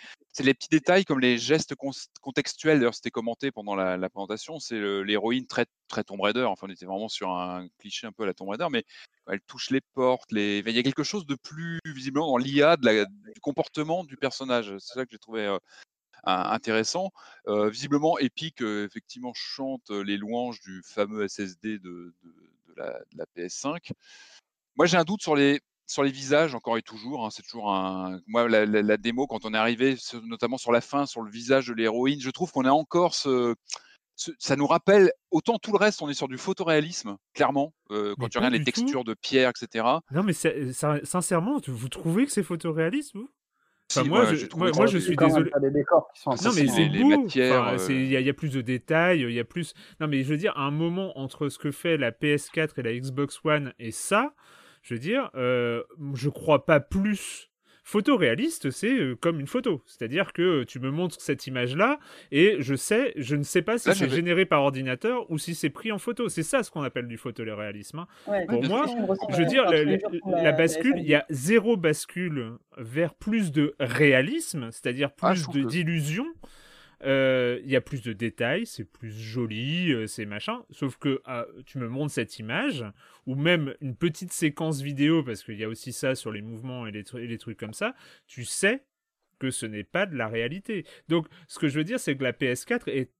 [SPEAKER 5] les petits détails comme les gestes contextuels. D'ailleurs, c'était commenté pendant la, présentation. C'est l'héroïne très, très Tomb Raider. Enfin, on était vraiment sur un cliché un peu à la Tomb Raider, mais elle touche les portes. Il y a quelque chose de plus visiblement dans l'IA du comportement du personnage. C'est ça que j'ai trouvé intéressant. visiblement, Epic effectivement chante les louanges du fameux SSD de, la, PS5. Moi, j'ai un doute sur les visages encore et toujours. Hein, c'est toujours un. Moi, la, démo quand on est arrivé, notamment sur la fin, sur le visage de l'héroïne, je trouve qu'on a encore ce, ça nous rappelle autant tout le reste, on est sur du photoréalisme, clairement, quand tu regardes les textures de pierre, etc.
[SPEAKER 1] Non, mais sincèrement, vous trouvez que c'est photoréaliste, vous? Moi, je, moi, je suis désolé.
[SPEAKER 4] Des décors qui sont
[SPEAKER 1] non, mais c'est beau. Il y, a plus de détails, il y a plus. Non, mais je veux dire, un moment entre ce que fait la PS4 et la Xbox One et ça, je veux dire, euh, je crois pas plus Photoréaliste, c'est euh, comme une photo. C'est-à-dire que tu me montres cette image-là et je sais, je ne sais pas si c'est généré par ordinateur ou si c'est pris en photo. C'est ça ce qu'on appelle du photoréalisme. Hein. Pour moi, je veux dire, la, bascule, il y a zéro bascule vers plus de réalisme, c'est-à-dire ah, plus d'illusion. Euh, il y a plus de détails, c'est plus joli, euh, c'est machin. Sauf que ah, tu me montres cette image, ou même une petite séquence vidéo, parce qu'il y a aussi ça sur les mouvements et les, les trucs comme ça, tu sais que ce n'est pas de la réalité. Donc, ce que je veux dire, c'est que la PS4 est,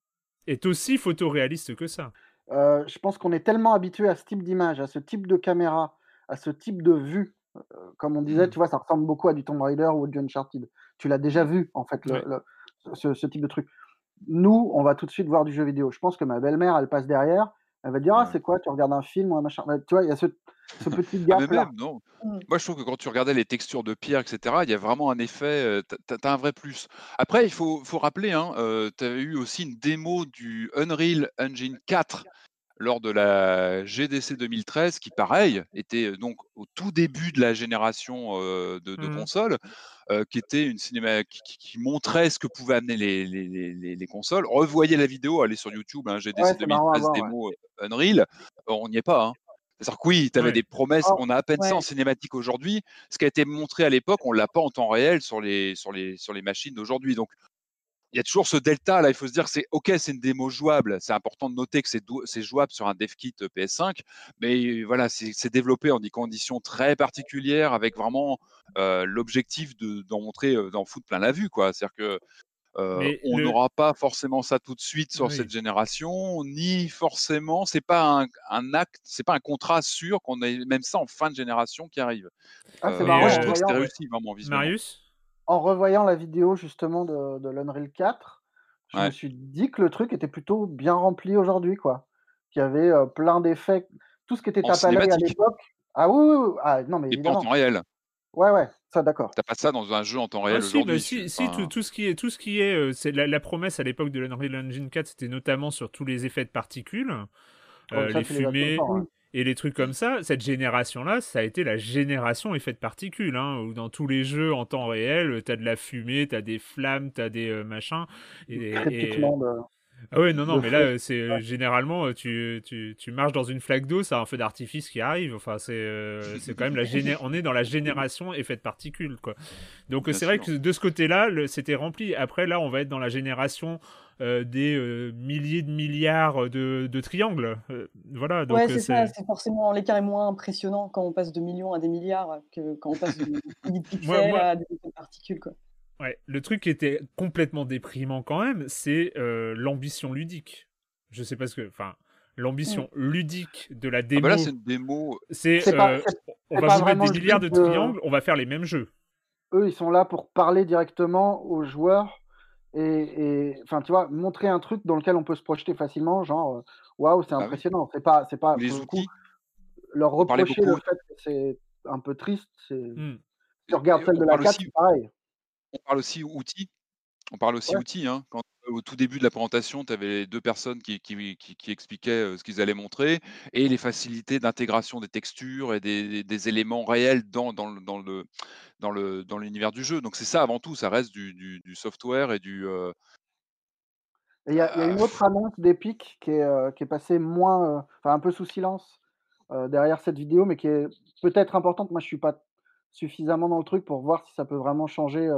[SPEAKER 1] est aussi photoréaliste que ça.
[SPEAKER 4] Euh, je pense qu'on est tellement habitué à ce type d'image, à ce type de caméra, à ce type de vue. comme on disait, mmh. tu vois, ça ressemble beaucoup à du Tomb Raider ou du Uncharted. Tu l'as déjà vu, en fait, le, ce, type de truc. Nous, on va tout de suite voir du jeu vidéo. Je pense que ma belle-mère, elle passe derrière, elle va dire Ah, c'est quoi Tu regardes un film ou un machin bah, Tu vois, il y a ce, petit.
[SPEAKER 5] Ah, là. non. Mmh. Moi, je trouve que quand tu regardais les textures de pierre, etc., il y a vraiment un effet. tu as, un vrai plus. Après, il faut, faut rappeler, hein, tu avais eu aussi une démo du Unreal Engine 4 lors de la GDC 2013, qui pareil était donc au tout début de la génération de, mmh. consoles, qui était une cinéma qui, montrait ce que pouvaient amener les, les, consoles. Revoyez la vidéo, allez sur YouTube, hein, GDC 2013 démo Unreal, on n'y est pas. Hein. C'est-à-dire que oui, tu avais des promesses, oh, on a à peine ça en cinématique aujourd'hui. Ce qui a été montré à l'époque, on ne l'a pas en temps réel sur les, sur les, sur les machines d'aujourd'hui. Donc il y a toujours ce delta là. Il faut se dire que c'est ok, c'est une démo jouable. C'est important de noter que c'est jouable sur un dev kit euh, PS5, mais voilà, c'est développé en des conditions très particulières avec vraiment euh, l'objectif d'en montrer, euh, d'en foutre plein la vue, quoi. C'est-à-dire que on n'aura pas forcément ça tout de suite sur cette génération, ni forcément, c'est pas un, acte, c'est pas un contrat sûr qu'on ait même ça en fin de génération qui arrive.
[SPEAKER 4] Ah, marrant.
[SPEAKER 5] Je trouve que c'était réussi vraiment visuellement.
[SPEAKER 1] Marius?
[SPEAKER 4] En revoyant la vidéo justement de, de l'Unreal 4, je me suis dit que le truc était plutôt bien rempli aujourd'hui, quoi. Qu'il y avait euh, plein d'effets, tout ce qui était tapé à l'époque. Ah oui, oui, Ah, non, mais
[SPEAKER 5] Et pas en temps réel.
[SPEAKER 4] Ouais, ouais, ça d'accord.
[SPEAKER 5] T'as pas ça dans un jeu en temps réel
[SPEAKER 1] ah,
[SPEAKER 5] aujourd'hui.
[SPEAKER 1] Si, si, tout, ce qui est, tout ce qui est, euh, c'est la, promesse à l'époque de l'Unreal Engine 4, c'était notamment sur tous les effets de particules, euh, les fumées. Et les trucs comme ça, cette génération-là, ça a été la génération effet de particules, hein, où dans tous les jeux en temps réel, t'as de la fumée, t'as des flammes, t'as des euh, machins. Et, Ah ouais, non, non, mais là, c'est généralement, tu, tu, tu, marches dans une flaque d'eau, ça a un feu d'artifice qui arrive. Enfin, c'est c'est quand même la géné on est dans la génération effet de particules, quoi. Donc c'est vrai que de ce côté-là, c'était rempli. Après, là, on va être dans la génération euh, des euh, milliers de milliards de, de triangles. Euh, voilà.
[SPEAKER 3] Donc, ouais, c'est ça. C'est forcément l'écart est moins impressionnant quand on passe de millions à des milliards que quand on passe de milliers de pixels à des particules. Quoi.
[SPEAKER 1] Ouais, le truc qui était complètement déprimant quand même, c'est l'ambition ludique. Je sais pas ce que. Enfin, l'ambition mm. ludique de la démo. Ah
[SPEAKER 5] bah là, c'est une démo.
[SPEAKER 1] C'est. on va vous mettre des milliards de triangles, on va faire les mêmes jeux.
[SPEAKER 4] Eux, ils sont là pour parler directement aux joueurs et, enfin, tu vois, montrer un truc dans lequel on peut se projeter facilement, genre, waouh, c'est bah impressionnant. C'est pas, c'est pas,
[SPEAKER 5] les outils.
[SPEAKER 4] leur reprocher le fait que c'est un peu triste. C'est... Mmh. Tu regardes celle de la 4, c'est pareil.
[SPEAKER 5] On parle aussi outils. On parle aussi outils. Hein. Quand au tout début de la présentation, tu avais deux personnes qui, qui, expliquaient ce qu'ils allaient montrer et les facilités d'intégration des textures et des, éléments réels dans, dans, dans le, dans, le, dans l'univers du jeu. Donc c'est ça avant tout, ça reste du, du, software et du...
[SPEAKER 4] il y, a une autre annonce d'Epic qui est, qui est passée moins, enfin un peu sous silence derrière cette vidéo, mais qui est peut-être importante. Moi, je suis pas suffisamment dans le truc pour voir si ça peut vraiment changer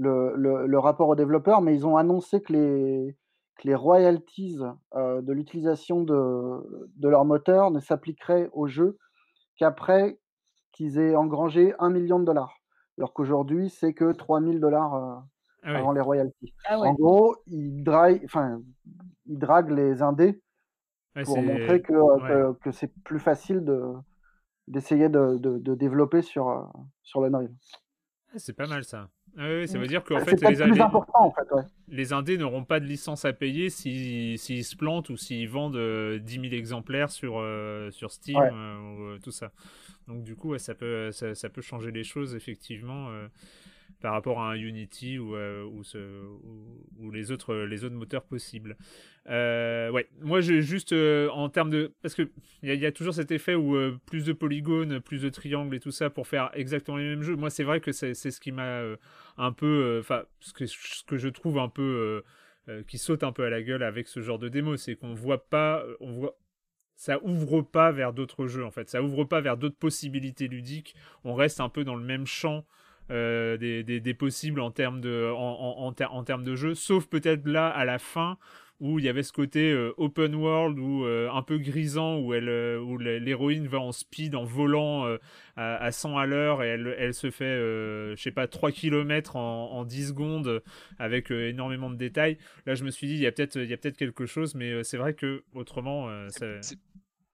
[SPEAKER 4] le, rapport aux développeurs, mais ils ont annoncé que les, les royalties euh, de l'utilisation de, de, leur moteur ne s'appliqueraient au jeu qu'après qu'ils aient engrangé un million de dollars. Alors qu'aujourd'hui, c'est que 3000 dollars euh, ah avant les royalties. Ah en gros, ils, enfin, ils draguent les indés pour montrer que, que, c'est plus facile de, d'essayer de, de, développer sur, euh, sur l'Unreal.
[SPEAKER 1] C'est pas mal ça. Ah oui, ça veut dire qu'en fait, les, indés, en fait les indés n'auront pas de licence à payer s'ils se plantent ou s'ils vendent 10 euh, 000 exemplaires sur, euh, sur Steam euh, ou tout ça. Donc du coup, ça, peut, ça, ça, peut changer les choses effectivement par rapport à un Unity ou, ou, ou, les, autres, les autres moteurs possibles. Euh, ouais, moi j'ai juste euh, en termes de parce que il y, a toujours cet effet où euh, plus de polygones, plus de triangles et tout ça pour faire exactement les mêmes jeux. Moi c'est vrai que c'est ce qui m'a un peu, enfin ce que ce que je trouve un peu qui saute un peu à la gueule avec ce genre de démo, c'est qu'on voit pas, on voit ça ouvre pas vers d'autres jeux en fait, ça ouvre pas vers d'autres possibilités ludiques. On reste un peu dans le même champ. Des, des, des, possibles en termes de en, en, en termes de jeu sauf peut-être là à la fin où il y avait ce côté euh, open world ou euh, un peu grisant où elle euh, où l'héroïne va en speed en volant à, 100 à l'heure et elle, elle se fait je sais pas 3 km en, en 10 secondes avec énormément de détails. Là je me suis dit il y a peut-être il y a peut-être quelque chose mais c'est vrai que autrement c'est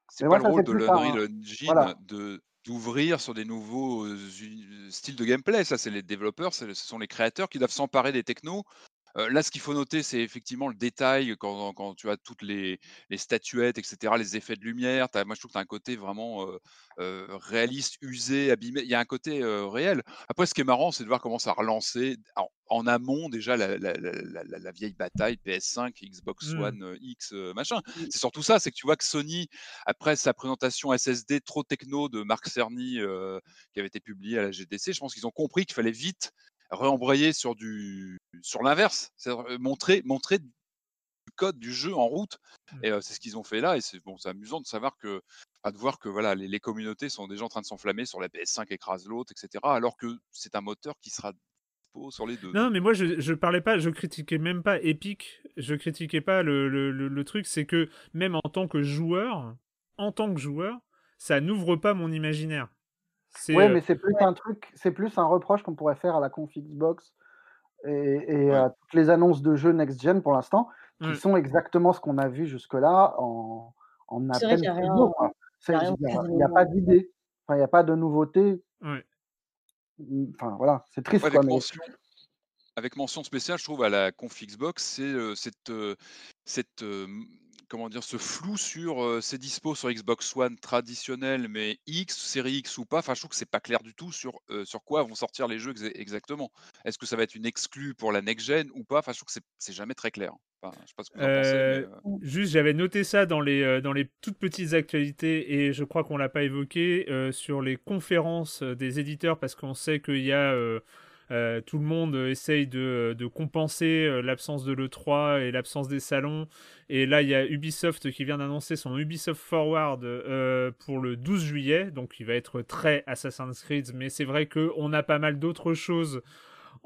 [SPEAKER 5] c'est pas le rôle de l'Unreal Engine de d'ouvrir sur des nouveaux styles de gameplay. Ça, c'est les développeurs, ce sont les créateurs qui doivent s'emparer des technos là, ce qu'il faut noter, c'est effectivement le détail quand, tu as toutes les, statuettes, etc., les effets de lumière. moi, je trouve que tu as un côté vraiment réaliste, usé, abîmé. Il y a un côté réel. Après, ce qui est marrant, c'est de voir comment ça a relancé en, amont déjà la, vieille bataille PS5, Xbox mmh. One X, machin. Mmh. C'est surtout ça, c'est que tu vois que Sony, après sa présentation SSD trop techno de Marc Cerny qui avait été publiée à la GDC, je pense qu'ils ont compris qu'il fallait vite réembrayer sur du sur l'inverse, c'est montrer montrer du code du jeu en route. Mmh. Et c'est ce qu'ils ont fait là. Et c'est bon, c'est amusant de savoir que de voir que voilà les, communautés sont déjà en train de s'enflammer sur la PS5 écrase l'autre, etc. Alors que c'est un moteur qui sera sur les deux.
[SPEAKER 1] Non, mais moi je, je parlais pas, je critiquais même pas Epic, je critiquais pas le, le, le truc, c'est que même en tant que joueur, en tant que joueur, ça n'ouvre pas mon imaginaire.
[SPEAKER 4] Oui, euh, mais c'est plus un truc, c'est plus un reproche qu'on pourrait faire à la conf Xbox et, à toutes les annonces de jeux next-gen pour l'instant, qui sont exactement ce qu'on a vu jusque-là en, en à peine Il n'y a, pas d'idée, il n'y a pas de nouveauté. Enfin voilà, c'est triste.
[SPEAKER 5] avec, mention, avec, mention, spéciale, je trouve, à la conf Xbox, c'est euh, cette, euh, cette comment dire, ce flou sur ses dispos sur Xbox One traditionnel, mais X, série X ou pas. Enfin, je trouve que c'est pas clair du tout sur, sur quoi vont sortir les jeux exactement. Est-ce que ça va être une exclue pour la next-gen ou pas? Enfin, je trouve que c'est jamais très clair. Enfin, je sais pas ce que vous en pensez.
[SPEAKER 1] Juste, j'avais noté ça dans les, dans les toutes petites actualités et je crois qu'on l'a pas évoqué sur les conférences des éditeurs parce qu'on sait qu'il y a Euh, tout le monde essaye de, compenser euh, l'absence de l'E3 et l'absence des salons. Et là, il y a Ubisoft qui vient d'annoncer son Ubisoft Forward euh, pour le 12 juillet. Donc, il va être très Assassin's Creed. Mais c'est vrai qu'on a pas mal d'autres choses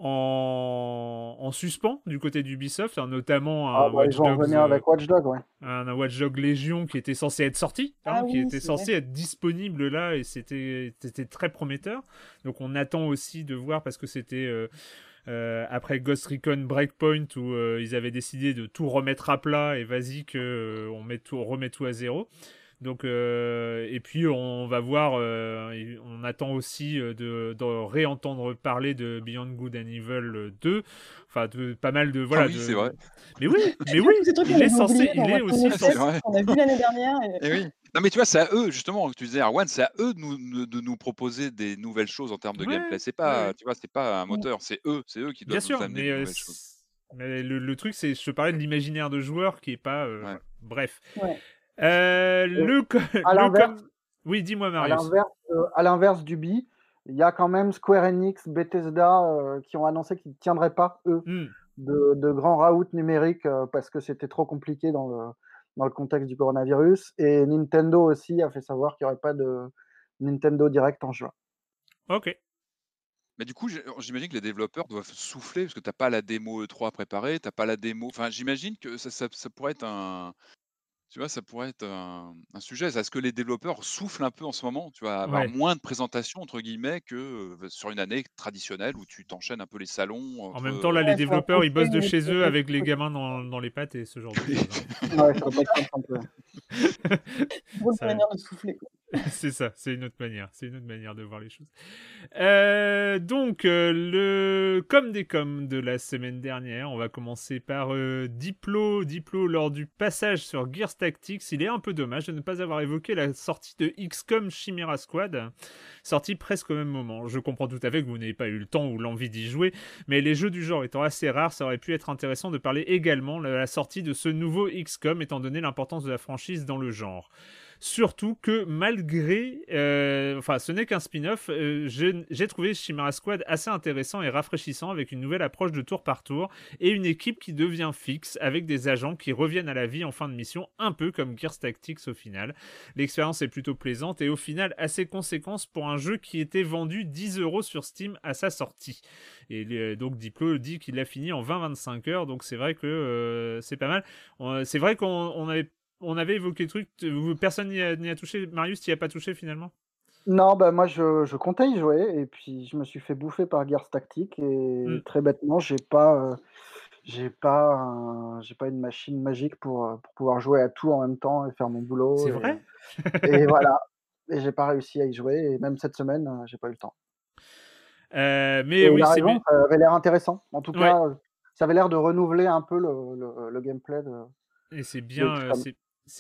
[SPEAKER 1] en, suspens du côté d'Ubisoft, hein, notamment un,
[SPEAKER 4] ah, bah, Watch Dogs, avec Watch ouais.
[SPEAKER 1] un, Watch Dog Légion qui était censé être sorti, hein, ah qui était censé être disponible là et c'était très prometteur. Donc on attend aussi de voir parce que c'était euh, euh, après Ghost Recon Breakpoint où euh, ils avaient décidé de tout remettre à plat et vas-y que on met tout, on remet tout à zéro. Donc, euh, et puis on va voir, euh, on attend aussi euh, de, de, réentendre parler de Beyond Good and Evil 2. Enfin, de, pas mal de. Voilà,
[SPEAKER 5] ah oui, c'est vrai.
[SPEAKER 1] Mais oui, mais oui, il est censé, il est aussi censé.
[SPEAKER 3] On a vu l'année dernière. Et...
[SPEAKER 5] Eh oui. Non, mais tu vois, c'est à eux, justement, tu disais, Arwan, c'est à eux de nous, de nous proposer des nouvelles choses en termes de gameplay. C'est pas, tu vois, c'est pas un moteur, c'est eux, c'est eux qui doivent
[SPEAKER 1] Bien
[SPEAKER 5] nous amener
[SPEAKER 1] mais,
[SPEAKER 5] des nouvelles choses.
[SPEAKER 1] Mais le, le truc, c'est, je te parlais de l'imaginaire de joueur qui est pas. Bref. Euh, le, Oui, dis-moi, Marius.
[SPEAKER 4] À l'inverse du B, il y a quand même Square Enix, Bethesda euh, qui ont annoncé qu'ils ne tiendraient pas, eux, hmm. de, de grands raouts numériques euh, parce que c'était trop compliqué dans le, dans le contexte du coronavirus. Et Nintendo aussi a fait savoir qu'il n'y aurait pas de Nintendo Direct en juin.
[SPEAKER 1] Ok.
[SPEAKER 5] Mais du coup, j'imagine que les développeurs doivent souffler parce que tu n'as pas la démo E3 préparée, tu n'as pas la démo. Enfin, j'imagine que ça, ça, pourrait être un, tu vois, ça pourrait être un, sujet. Est-ce que les développeurs soufflent un peu en ce moment Tu vas avoir moins de présentations, entre guillemets, que sur une année traditionnelle où tu t'enchaînes un peu les salons.
[SPEAKER 1] En même temps, là, les développeurs, ils bossent de chez eux avec les gamins dans, dans les pattes et ce genre de choses.
[SPEAKER 4] Hein. ouais, ça va un peu.
[SPEAKER 3] Manière de souffler.
[SPEAKER 1] c'est ça, c'est une autre manière, c'est une autre manière de voir les choses. Euh, donc, euh, le comme des coms de la semaine dernière, on va commencer par euh, Diplo. Diplo, lors du passage sur Gears Tactics, il est un peu dommage de ne pas avoir évoqué la sortie de XCOM Chimera Squad, sortie presque au même moment. Je comprends tout à fait que vous n'ayez pas eu le temps ou l'envie d'y jouer, mais les jeux du genre étant assez rares, ça aurait pu être intéressant de parler également de la sortie de ce nouveau XCOM, étant donné l'importance de la franchise dans le genre. Surtout que malgré, euh, enfin ce n'est qu'un spin-off, euh, j'ai trouvé Chimera Squad assez intéressant et rafraîchissant avec une nouvelle approche de tour par tour et une équipe qui devient fixe avec des agents qui reviennent à la vie en fin de mission, un peu comme Gears Tactics au final. L'expérience est plutôt plaisante et au final assez conséquence pour un jeu qui était vendu 10 euros sur Steam à sa sortie. Et donc Diplo dit qu'il l'a fini en 20-25 heures, donc c'est vrai que euh, c'est pas mal. C'est vrai qu'on avait on avait évoqué le truc, personne n'y a, touché. Marius, tu n'y as pas touché finalement?
[SPEAKER 4] Non, bah moi je, comptais y jouer et puis je me suis fait bouffer par Gears Tactique et hmm. très bêtement, j'ai pas, euh, j'ai pas, j'ai pas une machine magique pour, euh, pour, pouvoir jouer à tout en même temps et faire mon boulot.
[SPEAKER 1] C'est vrai?
[SPEAKER 4] Et voilà. Et j'ai pas réussi à y jouer et même cette semaine, euh, j'ai pas eu le temps.
[SPEAKER 1] mais oui,
[SPEAKER 4] c'est ça avait l'air intéressant. En tout cas, ça avait l'air de renouveler un peu le, le, gameplay de.
[SPEAKER 1] Et c'est bien, c'est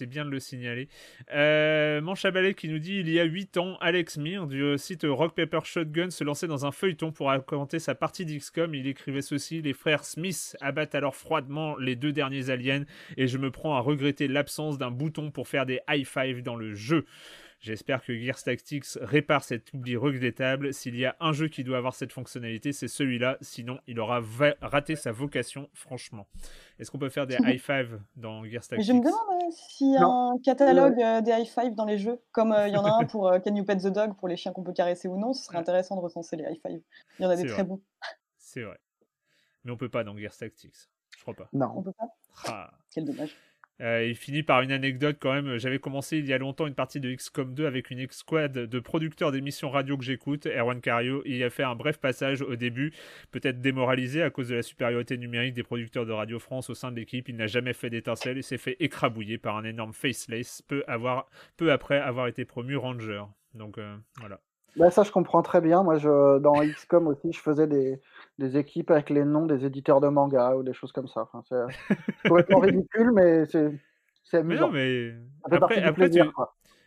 [SPEAKER 1] bien de le signaler. Euh, Manche à balai qui nous dit il y a 8 ans, Alex Mir du site Rock Paper Shotgun se lançait dans un feuilleton pour raconter sa partie d'XCOM. Il écrivait ceci Les frères Smith abattent alors froidement les deux derniers aliens et je me prends à regretter l'absence d'un bouton pour faire des high five dans le jeu. J'espère que Gears Tactics répare cet oubli regrettable. S'il y a un jeu qui doit avoir cette fonctionnalité, c'est celui-là. Sinon, il aura raté sa vocation, franchement. Est-ce qu'on peut faire des high five dans Gears Tactics
[SPEAKER 3] Je me demande euh, s'il y a un catalogue euh, des high five dans les jeux, comme euh, il y en a un pour Can You Pet the Dog pour les chiens qu'on peut caresser ou non. Ce serait intéressant de recenser les high five. Il y en a des très bons.
[SPEAKER 1] C'est vrai. Mais on peut pas dans Gears Tactics. Je crois pas.
[SPEAKER 4] Non.
[SPEAKER 3] On peut pas?
[SPEAKER 1] Ah.
[SPEAKER 3] Quel dommage.
[SPEAKER 1] Euh, il finit par une anecdote quand même. J'avais commencé il y a longtemps une partie de XCOM 2 avec une ex-squad de producteurs d'émissions radio que j'écoute, Erwan Cario. Il a fait un bref passage au début, peut-être démoralisé à cause de la supériorité numérique des producteurs de Radio France au sein de l'équipe. Il n'a jamais fait d'étincelle et s'est fait écrabouiller par un énorme faceless peu, avoir, peu après avoir été promu Ranger. Donc euh, voilà.
[SPEAKER 4] Bah ça, je comprends très bien. Moi, dans XCOM aussi, je faisais des, des équipes avec les noms des éditeurs de manga ou des choses comme ça. Enfin, c'est complètement ridicule, mais c'est amusant.
[SPEAKER 1] Mais non, mais après, après tu...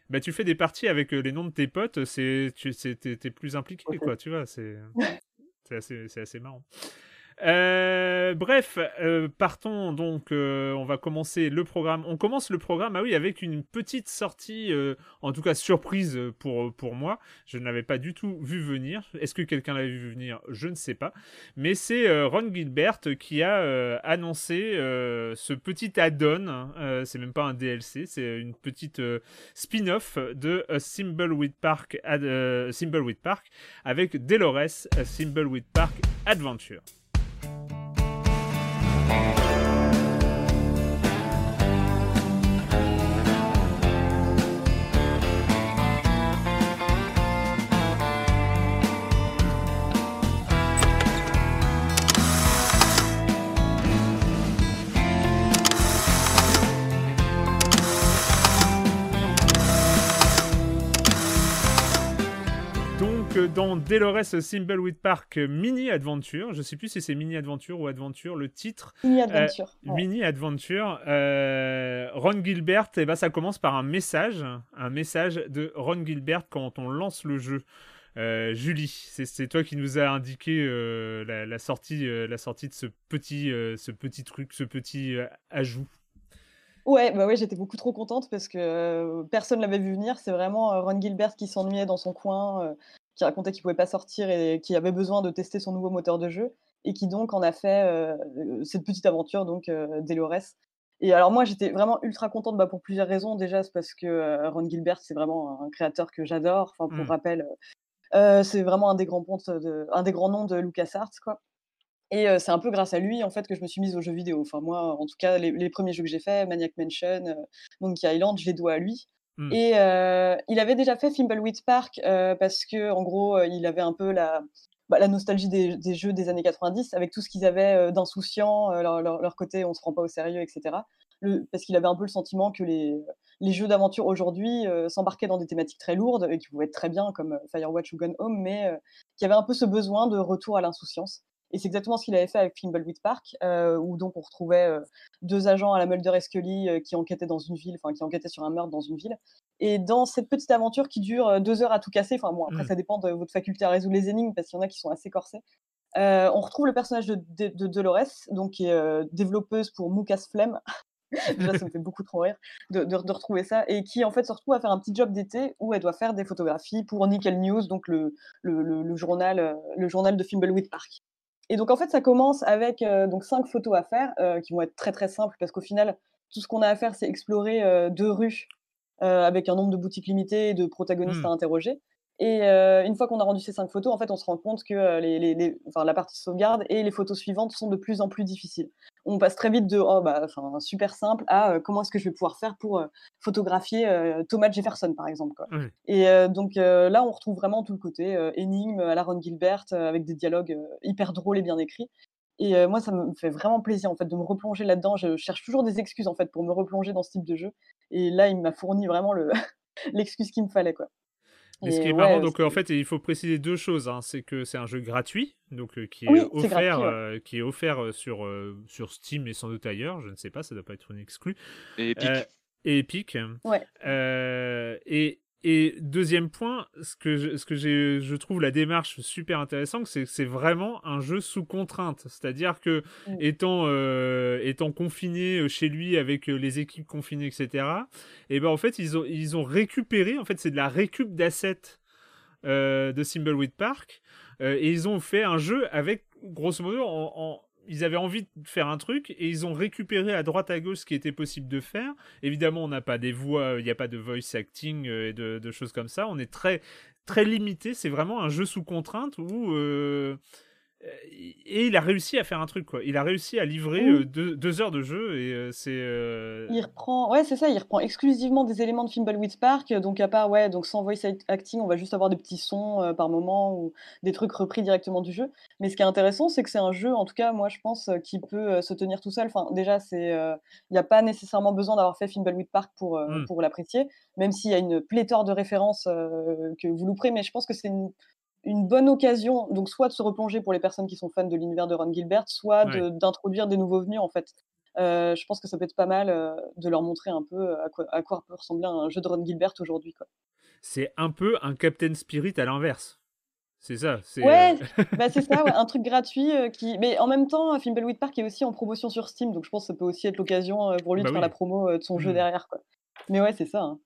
[SPEAKER 1] Bah, tu fais des parties avec euh, les noms de tes potes, c'est tu es plus impliqué, quoi, tu vois. C'est assez, assez marrant. Euh, bref, euh, partons donc. Euh, on va commencer le programme. On commence le programme, ah oui, avec une petite sortie, en tout cas surprise pour, pour moi. Je ne l'avais pas du tout vu venir. Est-ce que quelqu'un l'avait vu venir? Je ne sais pas. Mais c'est Ron Gilbert qui a annoncé ce petit add-on. Hein. c'est même pas un DLC, c'est une petite spin-off de Thimbleweed Park, Park avec Delores Thimbleweed Park Adventure. Bye. Dans Delores Thimbleweed Park Mini Adventure. Je sais plus si c'est Mini Adventure ou Adventure, le titre.
[SPEAKER 3] Mini euh, Adventure.
[SPEAKER 1] Mini Adventure. Euh, Ron Gilbert, et eh ben, ça commence par un message. Un message de Ron Gilbert quand on lance le jeu. Euh, Julie, c'est toi qui nous a indiqué la, sortie, la sortie de ce petit, ce petit truc, ce petit ajout.
[SPEAKER 3] Ouais, bah ouais, j'étais beaucoup trop contente parce que personne l'avait vu venir. C'est vraiment Ron Gilbert qui s'ennuyait dans son coin, qui racontait qu'il pouvait pas sortir et qui avait besoin de tester son nouveau moteur de jeu et qui donc en a fait euh, cette petite aventure donc euh, Delores. Et alors moi j'étais vraiment ultra contente bah, pour plusieurs raisons. Déjà c'est parce que euh, Ron Gilbert c'est vraiment un créateur que j'adore. Enfin pour mmh. rappel, c'est vraiment un des grands ponts de, un des grands noms de LucasArts quoi. Et c'est un peu grâce à lui en fait que je me suis mise aux jeux vidéo. Enfin moi en tout cas les, les premiers jeux que j'ai faits, Maniac Mansion, Monkey Island, je les dois à lui. Mmh. Et il avait déjà fait Thimbleweed Park parce que, en gros, il avait un peu la, bah, la nostalgie des, jeux des années 90 avec tout ce qu'ils avaient d'insouciant, leur, leur, côté on se rend pas au sérieux, etc. Parce qu'il avait un peu le sentiment que les, les jeux d'aventure aujourd'hui s'embarquaient dans des thématiques très lourdes et qui pouvaient être très bien comme Firewatch ou Gone Home, mais qui avaient un peu ce besoin de retour à l'insouciance. Et c'est exactement ce qu'il avait fait avec Thimbleweed Park, euh, où donc on retrouvait euh, deux agents à la Mulder et Scully euh, qui enquêtaient dans une ville, enfin qui enquêtaient sur un meurtre dans une ville. Et dans cette petite aventure qui dure deux heures à tout casser, enfin bon après mmh. ça dépend de votre faculté à résoudre les énigmes parce qu'il y en a qui sont assez corsés. on retrouve le personnage de, de, Dolores, donc qui est développeuse pour Moukas Flemme. Déjà, ça me fait beaucoup trop rire de, de, retrouver ça. Et qui, en fait, se retrouve à faire un petit job d'été où elle doit faire des photographies pour Nickel News, donc le, le, le, journal, le journal de Thimbleweed Park. Et donc en fait, ça commence avec euh, donc cinq photos à faire euh, qui vont être très très simples parce qu'au final, tout ce qu'on a à faire, c'est explorer euh, deux rues avec un nombre de boutiques limité et de protagonistes mmh. à interroger. Et une fois qu'on a rendu ces cinq photos, en fait, on se rend compte que les, enfin, la partie sauvegarde et les photos suivantes sont de plus en plus difficiles. On passe très vite de oh, bah, super simple à comment est-ce que je vais pouvoir faire pour photographier Thomas Jefferson, par exemple. Quoi. Et donc là, on retrouve vraiment tout le côté énigme à la Ron Gilbert avec des dialogues hyper drôles et bien écrits. Et moi, ça me fait vraiment plaisir en fait de me replonger là-dedans. Je cherche toujours des excuses en fait pour me replonger dans ce type de jeu. Et là, il m'a fourni vraiment l'excuse qu'il me fallait quoi.
[SPEAKER 1] Mais ce qui est marrant, donc en fait, il faut préciser deux choses. Hein. C'est que c'est un jeu gratuit, donc qui, est offert, qui est offert sur, sur Steam et sans doute ailleurs. Je ne sais pas, ça ne doit pas être une exclue.
[SPEAKER 5] Et Epic.
[SPEAKER 1] et Epic.
[SPEAKER 3] Ouais.
[SPEAKER 1] et et deuxième point, ce que je, ce que je trouve la démarche super intéressante, c'est que c'est vraiment un jeu sous contrainte. C'est-à-dire que mm. étant euh, étant confiné euh, chez lui avec euh, les équipes confinées, etc. Et ben en fait ils ont ils ont récupéré, en fait c'est de la récup d'assets de Thimbleweed Park et ils ont fait un jeu avec grosso modo en ils avaient envie de faire un truc et ils ont récupéré à droite à gauche ce qui était possible de faire. Évidemment, on n'a pas des voix, il n'y a pas de voice acting euh, et de, choses comme ça. On est très très limité. C'est vraiment un jeu sous contrainte où euh, et il a réussi à faire un truc quoi. Il a réussi à livrer euh, deux, heures de jeu et euh, c'est.
[SPEAKER 3] Il reprend, ouais c'est ça, il reprend exclusivement des éléments de Thimbleweed Park, donc à part ouais donc sans voice acting, on va juste avoir des petits sons par moment ou des trucs repris directement du jeu. Mais ce qui est intéressant, c'est que c'est un jeu, en tout cas moi je pense, qui peut se tenir tout seul. Enfin déjà c'est, il n'y a pas nécessairement besoin d'avoir fait Thimbleweed Park pour mmh. pour l'apprécier, même s'il y a une pléthore de références que vous louperez, mais je pense que c'est une une bonne occasion, donc soit de se replonger pour les personnes qui sont fans de l'univers de Ron Gilbert, soit d'introduire des nouveaux venus en fait. Euh, je pense que ça peut être pas mal euh, de leur montrer un peu euh, à quoi, à quoi peut ressembler un jeu de Ron Gilbert aujourd'hui.
[SPEAKER 1] C'est un peu un Captain Spirit à l'inverse. C'est ça.
[SPEAKER 3] Ouais, bah, c'est ça, un truc gratuit qui. Mais en même temps, Fimbleweed Park est aussi en promotion sur Steam, donc je pense que ça peut aussi être l'occasion pour lui de bah faire la promo de son jeu mmh. derrière. Quoi. Mais ouais, c'est ça. Hein.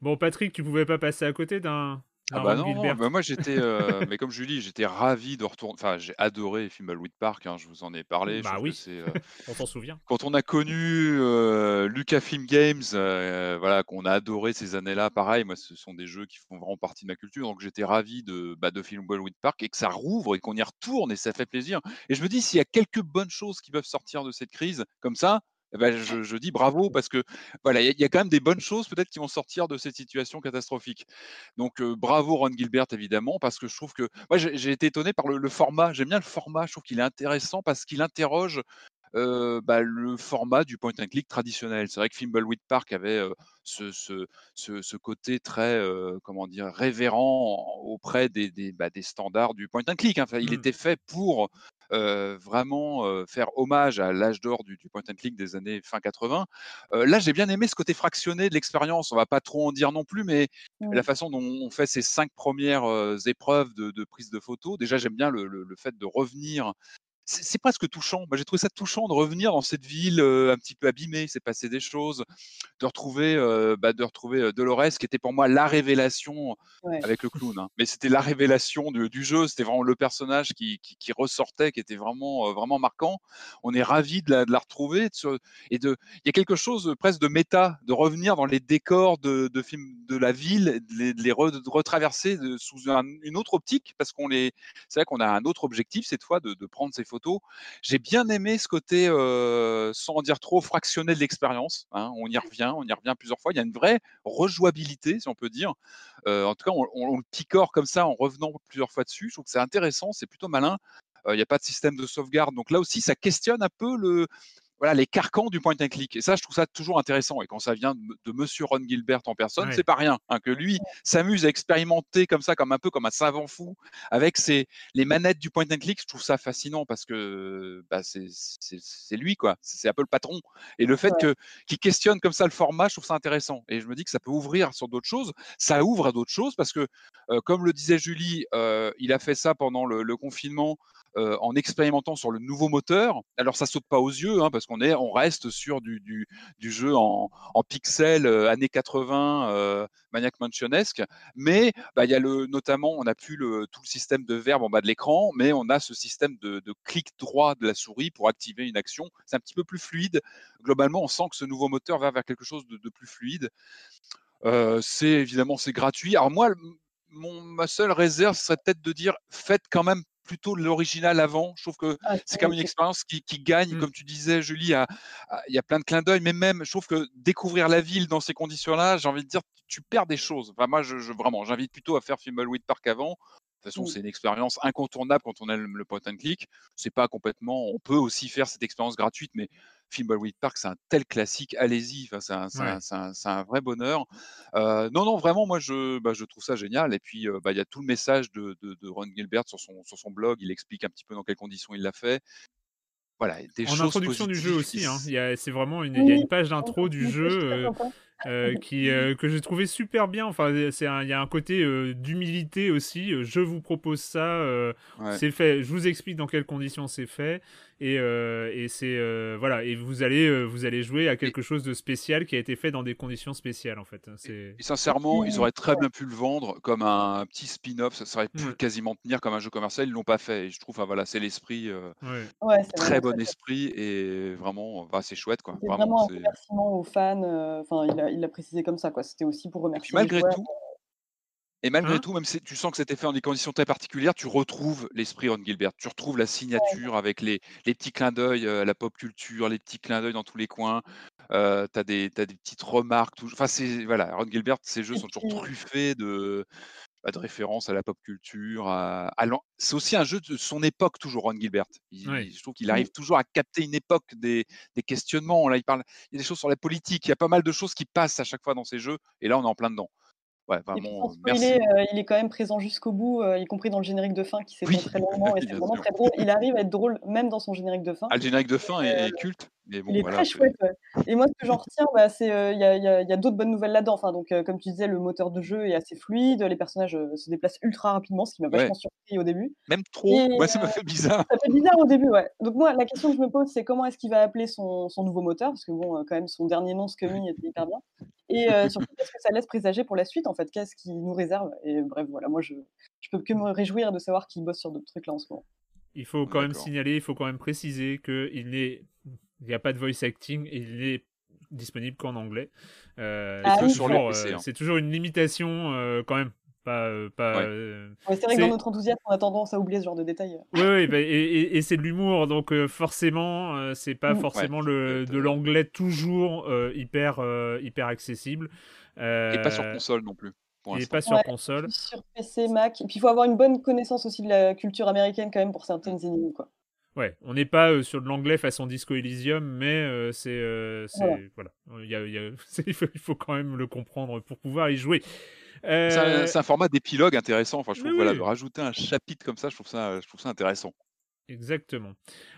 [SPEAKER 1] Bon, Patrick, tu pouvais pas passer à côté d'un
[SPEAKER 5] ah bah non, bah moi j'étais, euh, mais comme Julie, j'étais ravi de retourner. Enfin, j'ai adoré Fimbleweed Park. Hein, je vous en ai parlé.
[SPEAKER 1] Bah oui. Euh, on s'en souvient.
[SPEAKER 5] quand on a connu euh, Lucasfilm Games, voilà, qu'on a adoré ces années-là. Pareil, moi, ce sont des jeux qui font vraiment partie de ma culture. Donc j'étais ravi de, bah, de Fimbleweed Park et que ça rouvre et qu'on y retourne et ça fait plaisir. Et je me dis, s'il y a quelques bonnes choses qui peuvent sortir de cette crise, comme ça, eh ben, je, dis bravo parce que voilà, il y, a quand même des bonnes choses peut-être qui vont sortir de cette situation catastrophique. Donc bravo Ron Gilbert évidemment parce que je trouve que moi j'ai été étonné par le, format. J'aime bien le format. Je trouve qu'il est intéressant parce qu'il interroge bah, le format du point and click traditionnel. C'est vrai que Fimbleweed Park avait ce, ce, ce, côté très, comment dire, révérent auprès des, des, bah, des, standards du point and click. Enfin, il mmh. était fait pour vraiment faire hommage à l'âge d'or du, point and click des années fin 80. là, j'ai bien aimé ce côté fractionné de l'expérience. On va pas trop en dire non plus, mais la façon dont on fait ces cinq premières épreuves de, prise de photos, déjà, j'aime bien le, le, fait de revenir c'est presque touchant. J'ai trouvé ça touchant de revenir dans cette ville un petit peu abîmée. C'est passé des choses, de retrouver, bah, de retrouver Dolores, qui était pour moi la révélation avec le clown. Hein. Mais c'était la révélation du, jeu. C'était vraiment le personnage qui, ressortait, qui était vraiment, vraiment marquant. On est ravi de la, retrouver. et de, il y a quelque chose presque de méta, de revenir dans les décors de, de films de la ville, de les, retraverser sous une autre optique, parce qu'on les, c'est vrai qu'on a un autre objectif cette fois de, prendre ces j'ai bien aimé ce côté, sans en dire trop, fractionné de l'expérience. Hein. On y revient, on y revient plusieurs fois. Il y a une vraie rejouabilité, si on peut dire. en tout cas, on, le picore comme ça en revenant plusieurs fois dessus. Je trouve que c'est intéressant, c'est plutôt malin. Il n'y a pas de système de sauvegarde. Donc là aussi, ça questionne un peu le, voilà, les carcans du point and click. Et ça, je trouve ça toujours intéressant. Et quand ça vient de, Monsieur Ron Gilbert en personne, c'est pas rien. Hein, que lui s'amuse à expérimenter comme ça, comme un peu comme un savant fou, avec ses, les manettes du point and click. Je trouve ça fascinant parce que bah, c'est lui, quoi. C'est un peu le patron. Et le fait que qu'il questionne comme ça le format, je trouve ça intéressant. Et je me dis que ça peut ouvrir sur d'autres choses. Ça ouvre à d'autres choses parce que, euh, comme le disait Julie, euh, il a fait ça pendant le confinement euh, en expérimentant sur le nouveau moteur. Alors ça saute pas aux yeux hein, parce qu'on est, on reste sur du, du, jeu en, pixels euh, années 80, euh, Maniac Mansionesque, mais bah, il y a le, notamment, on n'a plus le, tout le système de verbe en bas de l'écran, mais on a ce système de, clic droit de la souris pour activer une action. C'est un petit peu plus fluide. Globalement, on sent que ce nouveau moteur va vers quelque chose de, plus fluide. Euh, c'est évidemment c'est gratuit. Alors moi, ma seule réserve serait peut-être de dire faites quand même plutôt l'original avant. Je trouve que ah, c'est quand même une expérience qui, gagne, mmh. comme tu disais, Julie. Il y a plein de clins d'œil, mais même, je trouve que découvrir la ville dans ces conditions-là, j'ai envie de dire, tu perds des choses. Enfin, moi, je, vraiment, j'invite plutôt à faire Fimbleweed Park avant. De toute façon, mmh. c'est une expérience incontournable quand on a le, point and click. C'est pas complètement. On peut aussi faire cette expérience gratuite, mais Fimbleweed Park, c'est un tel classique, allez-y, enfin, c'est un, vrai bonheur. Euh, non, non, vraiment, moi, je, bah, je trouve ça génial. Et puis, euh, bah, il y a tout le message de, Ron Gilbert sur son, sur son blog, il explique un petit peu dans quelles conditions il l'a fait. Voilà,
[SPEAKER 1] des en introduction du jeu aussi, hein. c'est vraiment une, il y a une page d'intro du jeu. Euh, qui, euh, que j'ai trouvé super bien. Enfin, il y a un côté euh, d'humilité aussi. Je vous propose ça, c'est fait. Je vous explique dans quelles conditions c'est fait, et, et c'est voilà. Et vous allez vous allez jouer à quelque chose de spécial qui a été fait dans des conditions spéciales en fait.
[SPEAKER 5] Et, sincèrement, ils auraient très bien pu le vendre comme un petit spin-off. Ça serait pu quasiment tenir comme un jeu commercial. Ils l'ont pas fait. Et je trouve, enfin, voilà, c'est l'esprit, très bon esprit et vraiment, bah, c'est chouette quoi.
[SPEAKER 3] Vraiment, vraiment un remerciement aux fans. Enfin, il il l'a précisé comme ça, quoi. C'était aussi pour remercier.
[SPEAKER 5] Et malgré tout, et malgré hein? tout, même si tu sens que c'était fait en des conditions très particulières, tu retrouves l'esprit Ron Gilbert. Tu retrouves la signature avec les, les, petits clins d'œil à la pop culture, les petits clins d'œil dans tous les coins. Euh, tu as, des petites remarques. Enfin, c'est voilà, Ron Gilbert, ses jeux sont toujours truffés de, de références à la pop culture. À, c'est aussi un jeu de son époque, toujours, Ron Gilbert. je trouve qu'il arrive toujours à capter une époque des, des, questionnements. Là, il, parle, il y a des choses sur la politique. Il y a pas mal de choses qui passent à chaque fois dans ces jeux. Et là, on est en plein dedans.
[SPEAKER 3] Ouais, vraiment, euh, il est quand même présent jusqu'au bout, euh, y compris dans le générique de fin qui s'étend très longuement et c'est vraiment très drôle. Il arrive à être drôle même dans son générique de fin.
[SPEAKER 5] Ah, le générique de fin est, culte?
[SPEAKER 3] Il est très chouette. Et moi, ce que j'en retiens, bah, c'est il y a, d'autres bonnes nouvelles là-dedans. Enfin, donc, comme tu disais, le moteur de jeu est assez fluide, les personnages se déplacent ultra rapidement, ce qui m'a vachement surpris au début.
[SPEAKER 5] Même trop. moi, ça m'a fait bizarre.
[SPEAKER 3] Ça fait bizarre au début, ouais. Donc moi, la question que je me pose, c'est comment est-ce qu'il va appeler son, son, nouveau moteur, parce que bon, quand même, son dernier nom, Scummy, était hyper bien. Et surtout, qu'est-ce que ça laisse présager pour la suite, en fait? Qu'est-ce qui nous réserve? Et bref, voilà, moi, je, je peux que me réjouir de savoir qu'il bosse sur d'autres trucs là en ce moment.
[SPEAKER 1] Il faut quand même signaler, il faut quand même préciser qu'il n'est, il n'y a pas de voice acting et il n'est disponible qu'en anglais.
[SPEAKER 3] Euh, ah
[SPEAKER 1] euh, c'est toujours une limitation euh, quand même. Pas, pas,
[SPEAKER 3] c'est vrai que dans notre enthousiasme, on a tendance à oublier ce genre de détails.
[SPEAKER 1] Oui, oui bah, et, c'est de l'humour, donc forcément, c'est pas mm. forcément le, de l'anglais toujours hyper, hyper accessible.
[SPEAKER 5] Et pas sur console non plus.
[SPEAKER 1] Et pas sur console.
[SPEAKER 3] Sur PC, Mac. Et puis il faut avoir une bonne connaissance aussi de la culture américaine quand même pour certaines énigmes. Quoi.
[SPEAKER 1] Ouais, on n'est pas euh, sur de l'anglais façon Disco Elysium, mais euh, c'est. Euh, voilà. Il, faut, quand même le comprendre pour pouvoir y jouer.
[SPEAKER 5] C'est un, format d'épilogue intéressant. Enfin, je trouve, voilà, rajouter un chapitre comme ça, je trouve ça, je trouve ça intéressant.
[SPEAKER 1] Exactement.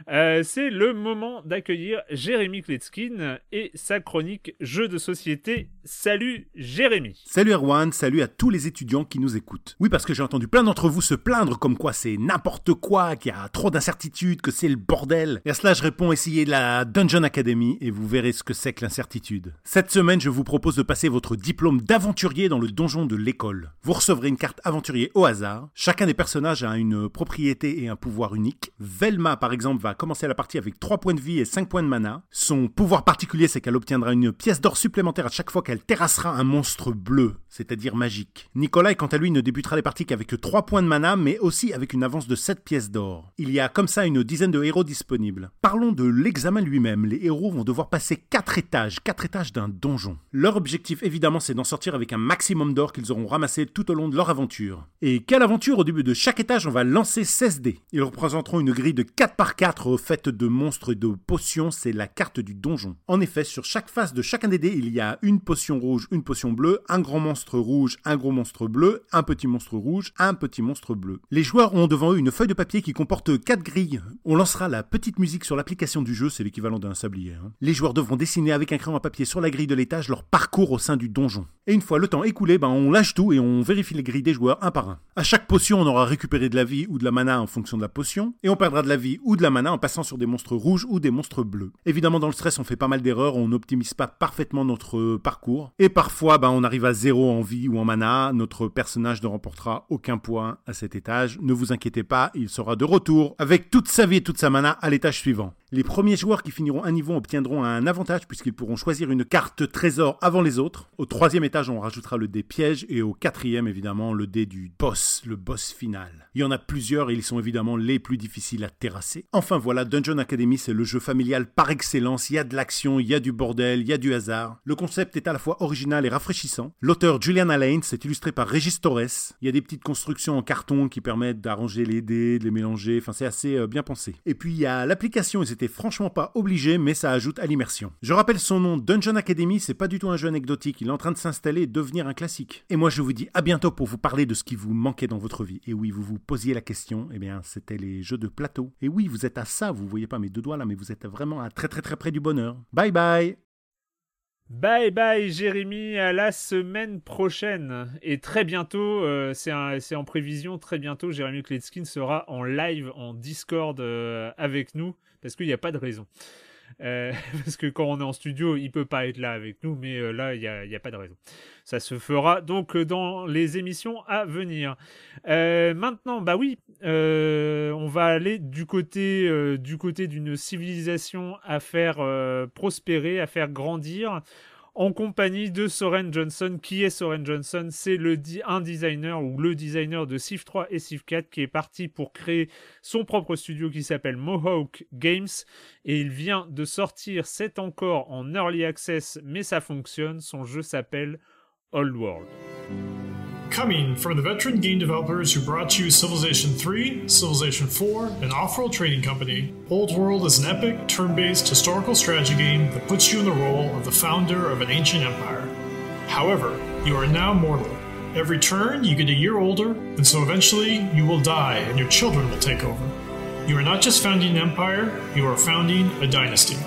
[SPEAKER 1] Euh, c'est le moment d'accueillir Jérémy Kletskin et sa chronique Jeux de société. Salut Jérémy.
[SPEAKER 6] Salut Erwan, salut à tous les étudiants qui nous écoutent. Oui, parce que j'ai entendu plein d'entre vous se plaindre comme quoi c'est n'importe quoi, qu'il y a trop d'incertitudes, que c'est le bordel. Et à cela, je réponds essayez la Dungeon Academy et vous verrez ce que c'est que l'incertitude. Cette semaine, je vous propose de passer votre diplôme d'aventurier dans le donjon de l'école. Vous recevrez une carte aventurier au hasard. Chacun des personnages a une propriété et un pouvoir unique. Velma, par exemple, va commencer la partie avec 3 points de vie et 5 points de mana. Son pouvoir particulier, c'est qu'elle obtiendra une pièce d'or supplémentaire à chaque fois qu'elle terrassera un monstre bleu, c'est-à-dire magique. Nicolas, quant à lui, ne débutera les parties qu'avec 3 points de mana, mais aussi avec une avance de 7 pièces d'or. Il y a comme ça une dizaine de héros disponibles. Parlons de l'examen lui-même. Les héros vont devoir passer 4 étages, 4 étages d'un donjon. Leur objectif, évidemment, c'est d'en sortir avec un maximum d'or qu'ils auront ramassé tout au long de leur aventure. Et quelle aventure? Au début de chaque étage, on va lancer 16 dés. Ils représenteront une grille de 4 par 4 faite de monstres et de potions, c'est la carte du donjon. En effet, sur chaque face de chacun des dés, il y a une potion rouge, une potion bleue, un grand monstre rouge, un gros monstre bleu, un petit monstre rouge, un petit monstre bleu. Les joueurs ont devant eux une feuille de papier qui comporte 4 grilles. On lancera la petite musique sur l'application du jeu, c'est l'équivalent d'un sablier. Hein. Les joueurs devront dessiner avec un crayon à papier sur la grille de l'étage leur parcours au sein du donjon. Et une fois le temps écoulé, ben on lâche tout et on vérifie les grilles des joueurs un par un. À chaque potion, on aura récupéré de la vie ou de la mana en fonction de la potion, et perdra de la vie ou de la mana en passant sur des monstres rouges ou des monstres bleus. Évidemment, dans le stress, on fait pas mal d'erreurs, on n'optimise pas parfaitement notre parcours. Et parfois, ben, on arrive à zéro en vie ou en mana. Notre personnage ne remportera aucun point à cet étage. Ne vous inquiétez pas, il sera de retour avec toute sa vie et toute sa mana à l'étage suivant. Les premiers joueurs qui finiront un niveau obtiendront un avantage puisqu'ils pourront choisir une carte trésor avant les autres. Au troisième étage, on rajoutera le dé piège et au quatrième, évidemment, le dé du boss, le boss final. Il y en a plusieurs et ils sont évidemment les plus difficiles à terrasser. Enfin voilà, Dungeon Academy, c'est le jeu familial par excellence. Il y a de l'action, il y a du bordel, il y a du hasard. Le concept est à la fois original et rafraîchissant. L'auteur Julian Alain, c'est illustré par Regis Torres. Il y a des petites constructions en carton qui permettent d'arranger les dés, de les mélanger. Enfin, c'est assez euh, bien pensé. Et puis il y a l'application, franchement pas obligés, mais ça ajoute à l'immersion. Je rappelle son nom, Dungeon Academy, c'est pas du tout un jeu anecdotique. Il est en train de s'installer et devenir un classique. Et moi, je vous dis à bientôt pour vous parler de ce qui vous manquait dans votre vie. Et oui, vous vous posiez la question, eh bien, c'était les jeux de plateau. Et oui, vous êtes à ça, vous voyez pas mes deux doigts là, mais vous êtes vraiment à très très très près du bonheur. Bye bye
[SPEAKER 1] Bye bye Jérémy, à la semaine prochaine. Et très bientôt, euh, c'est en prévision, très bientôt, Jérémy Kletskin sera en live, en Discord euh, avec nous, parce qu'il n'y a pas de raison. Euh, parce que quand on est en studio, il peut pas être là avec nous, mais euh, là, il n'y a, pas de raison. Ça se fera donc dans les émissions à venir. Euh, maintenant, bah oui, on va aller du côté du côté d'une civilisation à faire prospérer, à faire grandir en compagnie de Soren Johnson. Qui est Soren Johnson? C'est le un designer ou le designer de Civ 3 et Civ 4 qui est parti pour créer son propre studio qui s'appelle Mohawk Games et il vient de sortir, c'est encore en early access mais ça fonctionne, son jeu s'appelle Old World.
[SPEAKER 7] Coming from the veteran game developers who brought you Civilization 3, Civilization 4, and Off World Trading Company, Old World is an epic, turn based historical strategy game that puts you in the role of the founder of an ancient empire. However, you are now mortal. Every turn, you get a year older, and so eventually you will die and your children will take over. You are not just founding an empire, you are founding a dynasty.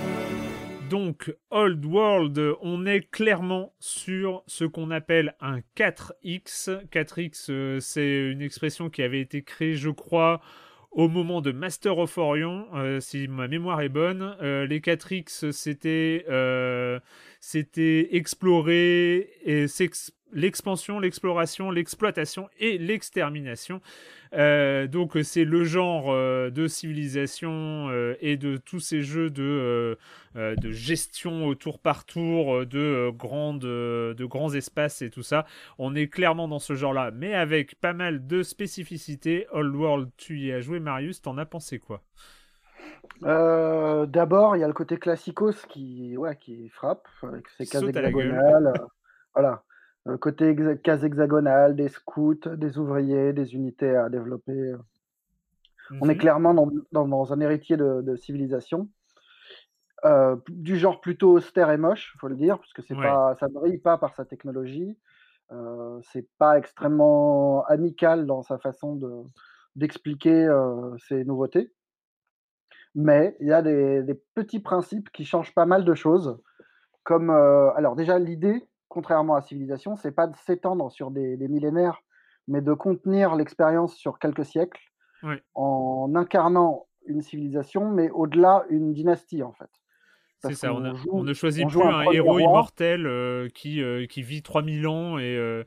[SPEAKER 1] Donc Old World, on est clairement sur ce qu'on appelle un 4X. 4X, c'est une expression qui avait été créée, je crois, au moment de Master of Orion, euh, si ma mémoire est bonne. Euh, les 4X, c'était euh, explorer et l'expansion, l'exploration, l'exploitation et l'extermination. Euh, donc c'est le genre euh, de civilisation euh, et de tous ces jeux de, de gestion au tour par tour de, grandes, de grands espaces et tout ça. On est clairement dans ce genre-là, mais avec pas mal de spécificités. Old World, tu y as joué Marius, t'en as pensé quoi?
[SPEAKER 4] D'abord, il y a le côté classicos qui, ouais, qui frappe, avec ses cases hexagonales. voilà. Euh, côté case hexagonale, des scouts, des ouvriers, des unités à développer. On est mmh clairement dans, un héritier de, civilisation. Euh, du genre plutôt austère et moche, il faut le dire, parce que c'est pas, ça ne brille pas par sa technologie. Euh, c'est pas extrêmement amical dans sa façon de, d'expliquer euh, ces nouveautés. Mais il y a des, des, petits principes qui changent pas mal de choses. Comme, alors déjà, l'idée, contrairement à Civilisation, c'est pas de s'étendre sur des, millénaires, mais de contenir l'expérience sur quelques siècles en incarnant une civilisation, mais au-delà une dynastie en fait.
[SPEAKER 1] C'est ça, on, ne choisit plus un, héros immortel euh, qui, euh, qui vit 3000 ans et euh,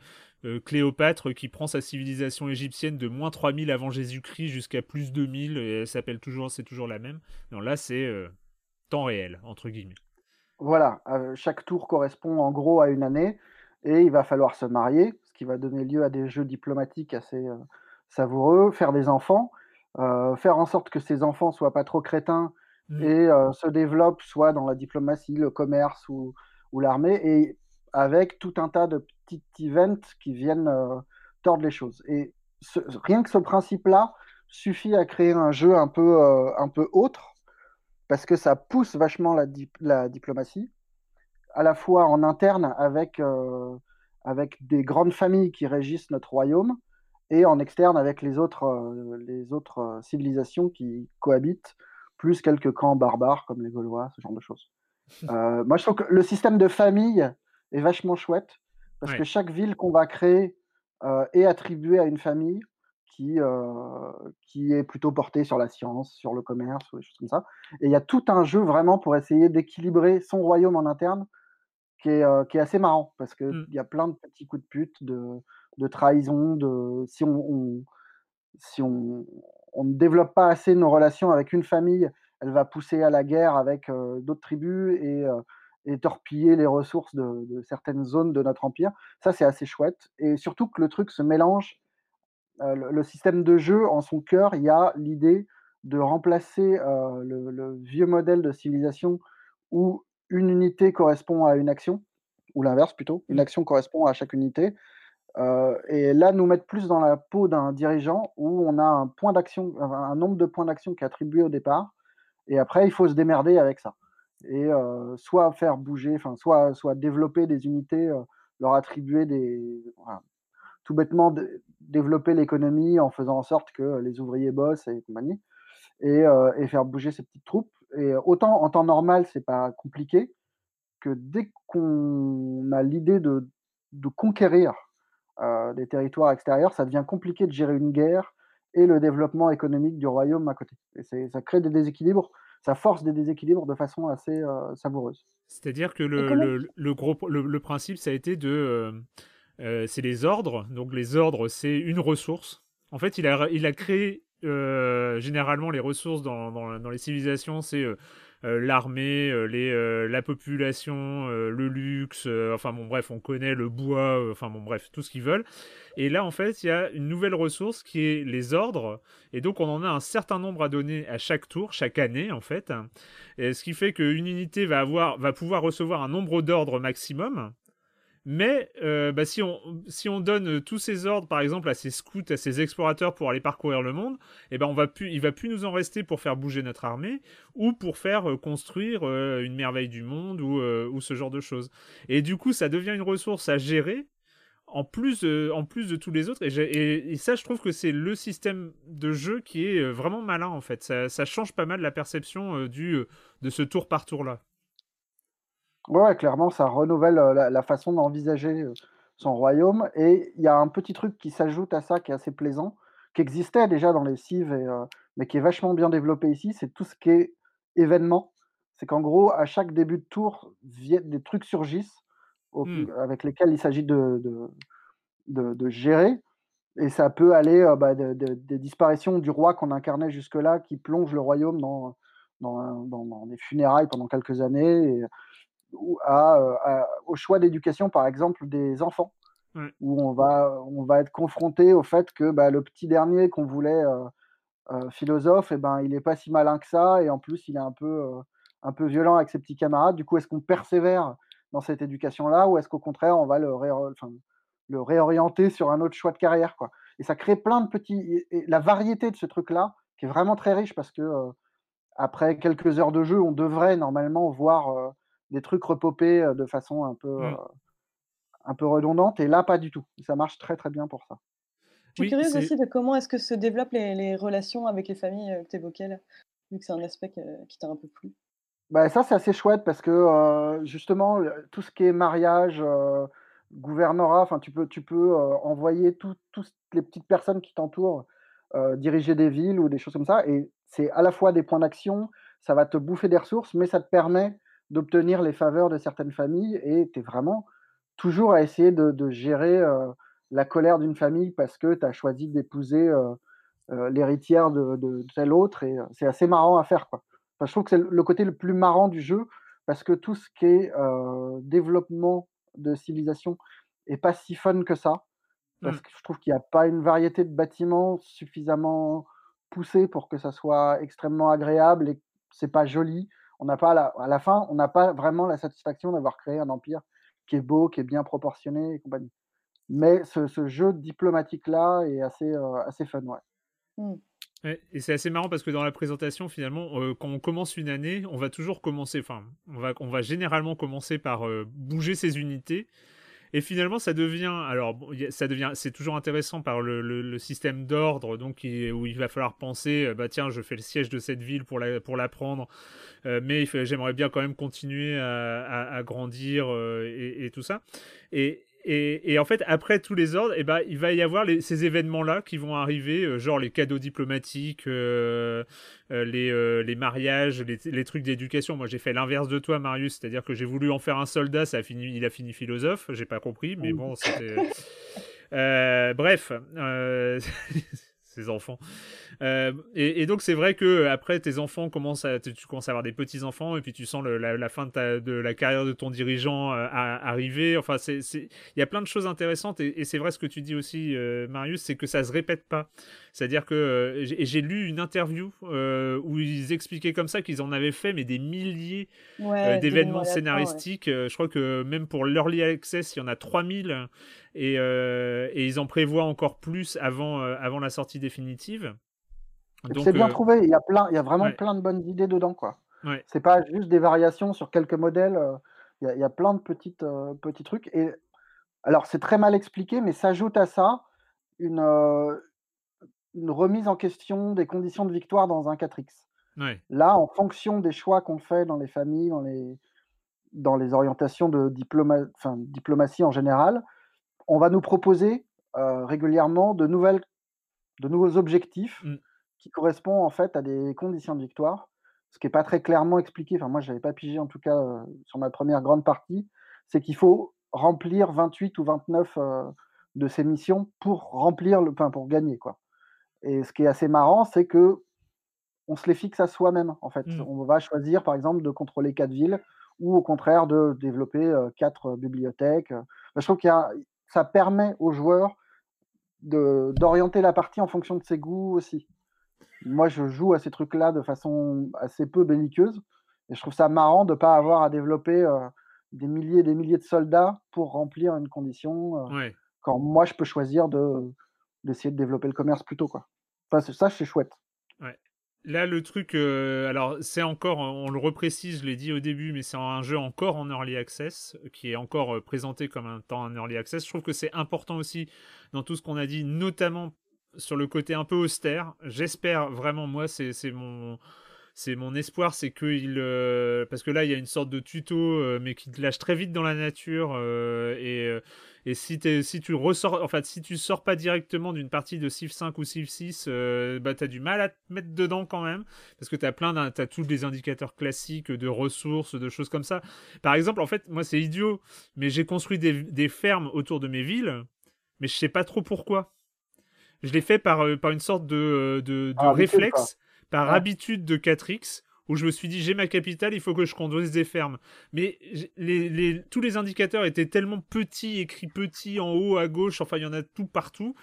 [SPEAKER 1] Cléopâtre qui prend sa civilisation égyptienne de moins 3000 avant Jésus-Christ jusqu'à plus 2000 et elle s'appelle toujours, c'est toujours la même. Non, là c'est temps réel, entre guillemets.
[SPEAKER 4] Voilà, chaque tour correspond en gros à une année et il va falloir se marier, ce qui va donner lieu à des jeux diplomatiques assez savoureux, faire des enfants, faire en sorte que ces enfants soient pas trop crétins mmh. et se développent soit dans la diplomatie, le commerce ou, l'armée, et avec tout un tas de petits events qui viennent tordre les choses. Et rien que ce principe-là suffit à créer un jeu un peu, un peu autre parce que ça pousse vachement la, la diplomatie, à la fois en interne avec, euh, avec des grandes familles qui régissent notre royaume, et en externe avec les autres, euh, les autres euh, civilisations qui cohabitent, plus quelques camps barbares comme les Gaulois, ce genre de choses. moi, je trouve que le système de famille est vachement chouette, parce que chaque ville qu'on va créer est attribuée à une famille qui, euh, qui est plutôt porté sur la science, sur le commerce, ou des choses comme ça. Et il y a tout un jeu vraiment pour essayer d'équilibrer son royaume en interne qui est, euh, qui est assez marrant parce qu'il mmh. y a plein de petits coups de pute, de, de trahison, de si on, si on, on, ne développe pas assez nos relations avec une famille, elle va pousser à la guerre avec euh, d'autres tribus et, et, torpiller les ressources de, de, certaines zones de notre empire. Ça, c'est assez chouette. Et surtout que le truc se mélange euh, le, système de jeu, en son cœur, il y a l'idée de remplacer euh, le, vieux modèle de civilisation où une unité correspond à une action, ou l'inverse plutôt, une mmh. action correspond à chaque unité. Euh, et là, nous mettre plus dans la peau d'un dirigeant où on a un point d'action, un nombre de points d'action qui est attribué au départ, et après, il faut se démerder avec ça. Et soit faire bouger, enfin, soit, soit développer des unités, leur attribuer des, tout bêtement développer l'économie en faisant en sorte que les ouvriers bossent et compagnie, et, euh, et faire bouger ces petites troupes. Et autant en temps normal, c'est pas compliqué, que dès qu'on a l'idée de, de, conquérir euh, des territoires extérieurs, ça devient compliqué de gérer une guerre et le développement économique du royaume à côté. Et ça crée des déséquilibres, ça force des déséquilibres de façon assez euh, savoureuse.
[SPEAKER 1] C'est-à-dire que le, le, le, gros, le, principe, ça a été de euh, c'est les ordres. Donc les ordres, c'est une ressource. En fait, il a, il a créé euh, généralement les ressources dans, dans, les civilisations, c'est euh, l'armée, les, la population, le luxe, enfin bon bref, on connaît le bois, enfin bon bref, tout ce qu'ils veulent. Et là, en fait, il y a une nouvelle ressource qui est les ordres. Et donc, on en a un certain nombre à donner à chaque tour, chaque année, en fait. Ce qui fait qu'une unité va, avoir, va pouvoir recevoir un nombre d'ordres maximum. Mais euh, bah, si, on, donne euh, tous ces ordres, par exemple, à ces scouts, à ces explorateurs pour aller parcourir le monde, eh ben on va plus, il va plus nous en rester pour faire bouger notre armée ou pour faire euh, construire une merveille du monde ou, ce genre de choses. Et du coup, ça devient une ressource à gérer en plus, en plus de tous les autres. Et, ça, je trouve que c'est le système de jeu qui est vraiment malin en fait. Ça, ça change pas mal la perception du, de ce tour par tour là.
[SPEAKER 4] Ouais, clairement, ça renouvelle la, façon d'envisager son royaume. Et il y a un petit truc qui s'ajoute à ça qui est assez plaisant, qui existait déjà dans les cives, et, mais qui est vachement bien développé ici, c'est tout ce qui est événement. C'est qu'en gros, à chaque début de tour, des trucs surgissent mmh. avec lesquels il s'agit de, de, de, gérer. Et ça peut aller bah, des disparitions du roi qu'on incarnait jusque-là, qui plonge le royaume dans, dans, dans, des funérailles pendant quelques années, et, ou à, au choix d'éducation, par exemple, des enfants, où on va, on va être confronté au fait que bah, le petit dernier qu'on voulait philosophe, et eh ben, il n'est pas si malin que ça, et en plus, il est un peu, un peu violent avec ses petits camarades. Du coup, est-ce qu'on persévère dans cette éducation-là, ou est-ce qu'au contraire, on va le, le réorienter sur un autre choix de carrière quoi? Et ça crée plein de petits. Et la variété de ce truc-là, qui est vraiment très riche, parce que après quelques heures de jeu, on devrait normalement voir des trucs repopés de façon un peu, mmh. un peu redondante, et là, pas du tout. Ça marche très très bien pour ça.
[SPEAKER 3] Je suis curieuse aussi de comment est-ce que se développent les, relations avec les familles que tu évoquais là, vu que c'est un aspect qui t'a un peu plu.
[SPEAKER 4] Bah, ça, c'est assez chouette parce que justement, tout ce qui est mariage, gouvernorat, enfin, tu peux, tu peux envoyer toutes les petites personnes qui t'entourent diriger des villes ou des choses comme ça. Et c'est à la fois des points d'action, ça va te bouffer des ressources, mais ça te permet d'obtenir les faveurs de certaines familles et tu es vraiment toujours à essayer de, gérer la colère d'une famille parce que tu as choisi d'épouser l'héritière de, de, tel autre et c'est assez marrant à faire. Quoi. je trouve que c'est le côté le plus marrant du jeu parce que tout ce qui est développement de civilisation est pas si fun que ça. Parce mmh. que je trouve qu'il n'y a pas une variété de bâtiments suffisamment poussée pour que ça soit extrêmement agréable et c'est pas joli. On n'a pas à la, fin, on n'a pas vraiment la satisfaction d'avoir créé un empire qui est beau, qui est bien proportionné et compagnie. Mais ce, jeu diplomatique là est assez, assez fun, ouais.
[SPEAKER 1] Mmh. et c'est assez marrant parce que dans la présentation, finalement, quand on commence une année, on va toujours commencer, enfin, on va, on va généralement commencer par bouger ses unités et finalement, ça devient, alors, ça devient, c'est toujours intéressant par le, le, système d'ordre, donc où il va falloir penser, euh, bah tiens, je fais le siège de cette ville pour la, pour la prendre, euh, mais j'aimerais bien quand même continuer à, à, grandir euh, et, et, tout ça. Et, et, en fait, après tous les ordres, eh ben, il va y avoir ces événements-là qui vont arriver, euh, genre les cadeaux diplomatiques, euh, euh, les, les, mariages, les, trucs d'éducation. Moi, j'ai fait l'inverse de toi, Marius, c'est-à-dire que j'ai voulu en faire un soldat, ça a fini, il a fini philosophe. J'ai pas compris, mais bon, c'était. bref, ces enfants. Euh, et, donc c'est vrai que après tes enfants commencent à, tu, commences à avoir des petits enfants et puis tu sens la, fin de, la carrière de ton dirigeant euh, arriver. Enfin, c'est, il y a plein de choses intéressantes et, c'est vrai ce que tu dis aussi, euh, Marius, c'est que ça se répète pas. C'est-à-dire que j'ai lu une interview où ils expliquaient comme ça qu'ils en avaient fait mais des milliers d'événements scénaristiques. Je crois que même pour l'early access, il y en a 3000 et, et ils en prévoient encore plus avant, avant la sortie définitive.
[SPEAKER 4] C'est bien trouvé, il y a, plein, il y a vraiment plein de bonnes idées dedans. quoi. C'est pas juste des variations sur quelques modèles, il y, a, plein de petites, petits trucs. Et alors, c'est très mal expliqué, mais s'ajoute à ça une, une remise en question des conditions de victoire dans un 4X. Là, en fonction des choix qu'on fait dans les familles, dans les, dans les orientations de diplomatie en général, on va nous proposer régulièrement de, nouvelles, de nouveaux objectifs mmh. qui correspondent en fait à des conditions de victoire, ce qui n'est pas très clairement expliqué. Enfin, moi, je n'avais pas pigé en tout cas sur ma première grande partie. C'est qu'il faut remplir 28 ou 29 de ces missions pour remplir le, pain pour gagner quoi. Et ce qui est assez marrant, c'est que on se les fixe à soi-même en fait. Mmh. On va choisir par exemple de contrôler quatre villes ou au contraire de développer quatre bibliothèques. Je trouve qu'il ça permet aux joueurs d'orienter la partie en fonction de ses goûts aussi. Moi, je joue à ces trucs-là de façon assez peu belliqueuse. Et je trouve ça marrant de ne pas avoir à développer des milliers et des milliers de soldats pour remplir une condition. Quand moi, je peux choisir d'essayer de, développer le commerce plutôt. Quoi. Enfin, ça, c'est chouette.
[SPEAKER 1] Là, le truc, euh, alors c'est encore, on le reprécise, je l'ai dit au début, mais c'est un jeu encore en early access, qui est encore euh, présenté comme un temps en early access. Je trouve que c'est important aussi dans tout ce qu'on a dit, notamment sur le côté un peu austère. J'espère vraiment, moi, c'est mon, c'est mon espoir, c'est que il, parce que là il y a une sorte de tuto, mais qui te lâche très vite dans la nature et et si, si tu ressors, en fait, si tu sors pas directement d'une partie de Civ 5 ou Civ 6, euh, bah, tu as du mal à te mettre dedans quand même. Parce que tu as plein as tous les indicateurs classiques de ressources, de choses comme ça. Par exemple, en fait, moi, c'est idiot, mais j'ai construit des, fermes autour de mes villes, mais je sais pas trop pourquoi. Je l'ai fait par, euh, par une sorte de, de, ah, réflexe, par habitude de 4X où je me suis dit j'ai ma capitale, il faut que je conduise des fermes. Mais les, tous les indicateurs étaient tellement petits, écrits petits en haut à gauche, enfin il y en a tout partout,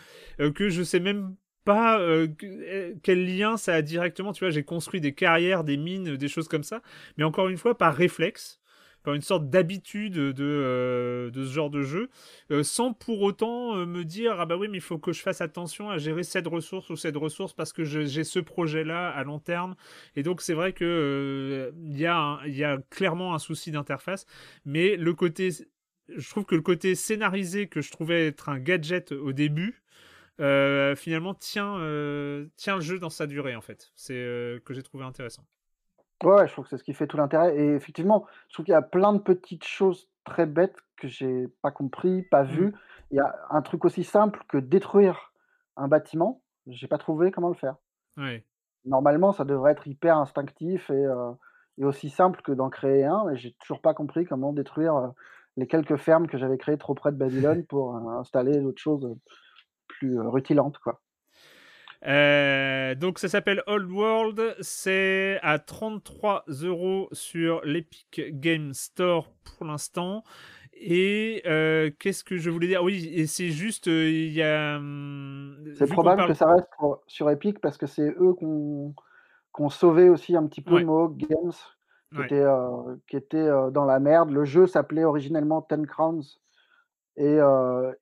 [SPEAKER 1] euh, que je sais même pas euh, euh, quel lien ça a directement. Tu vois, j'ai construit des carrières, des mines, des choses comme ça, mais encore une fois par réflexe par une sorte d'habitude de, euh, ce genre de jeu, euh, sans pour autant euh, me dire ah bah oui mais il faut que je fasse attention à gérer cette ressource ou cette ressource parce que j'ai ce projet là à long terme. Et donc c'est vrai que il y, a clairement un souci d'interface mais le côté je trouve que le côté scénarisé que je trouvais être un gadget au début finalement tient, le jeu dans sa durée en fait. C'est que j'ai trouvé intéressant
[SPEAKER 4] Ouais, je trouve que c'est ce qui fait tout l'intérêt et effectivement, je trouve qu'il y a plein de petites choses très bêtes que j'ai pas compris, pas mmh. vu. Il y a un truc aussi simple que détruire un bâtiment, j'ai pas trouvé comment le faire. Normalement, ça devrait être hyper instinctif et, et aussi simple que d'en créer un, mais j'ai toujours pas compris comment détruire, les quelques fermes que j'avais créées trop près de Babylone pour, installer d'autres choses, plus, rutilantes, quoi.
[SPEAKER 1] Euh, donc ça s'appelle Old World, c'est à 33 euros sur l'Epic Game Store pour l'instant. Et euh, qu'est-ce que je voulais dire? Oui, et c'est juste, euh, il y a. Hum,
[SPEAKER 4] c'est probable que ça reste sur Epic parce que c'est eux qui ont sauvé aussi un petit peu ouais. Games, qui était, qui était dans la merde. Le jeu s'appelait originellement Ten Crowns et,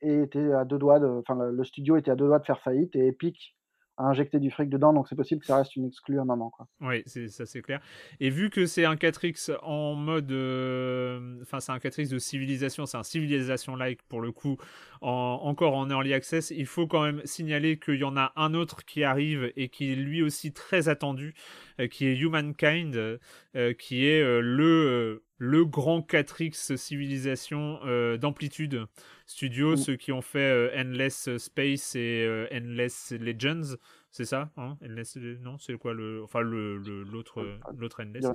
[SPEAKER 4] et était à deux doigts de, enfin le studio était à deux doigts de faire faillite et Epic à injecter du fric dedans, donc c'est possible que ça reste une exclue un moment. Quoi.
[SPEAKER 1] Oui, ça c'est clair. Et vu que c'est un 4X en mode. Euh, enfin, c'est un 4X de civilisation, c'est un civilisation-like pour le coup, encore en early access, il faut quand même signaler qu'il y en a un autre qui arrive et qui est lui aussi très attendu, euh, qui est Humankind, euh, qui est le le grand 4X civilisation d'amplitude. Studio, ceux qui ont fait Endless Space et Endless Legends, c'est ça hein? Endless, Non, c'est quoi le, enfin le l'autre l'autre Endless.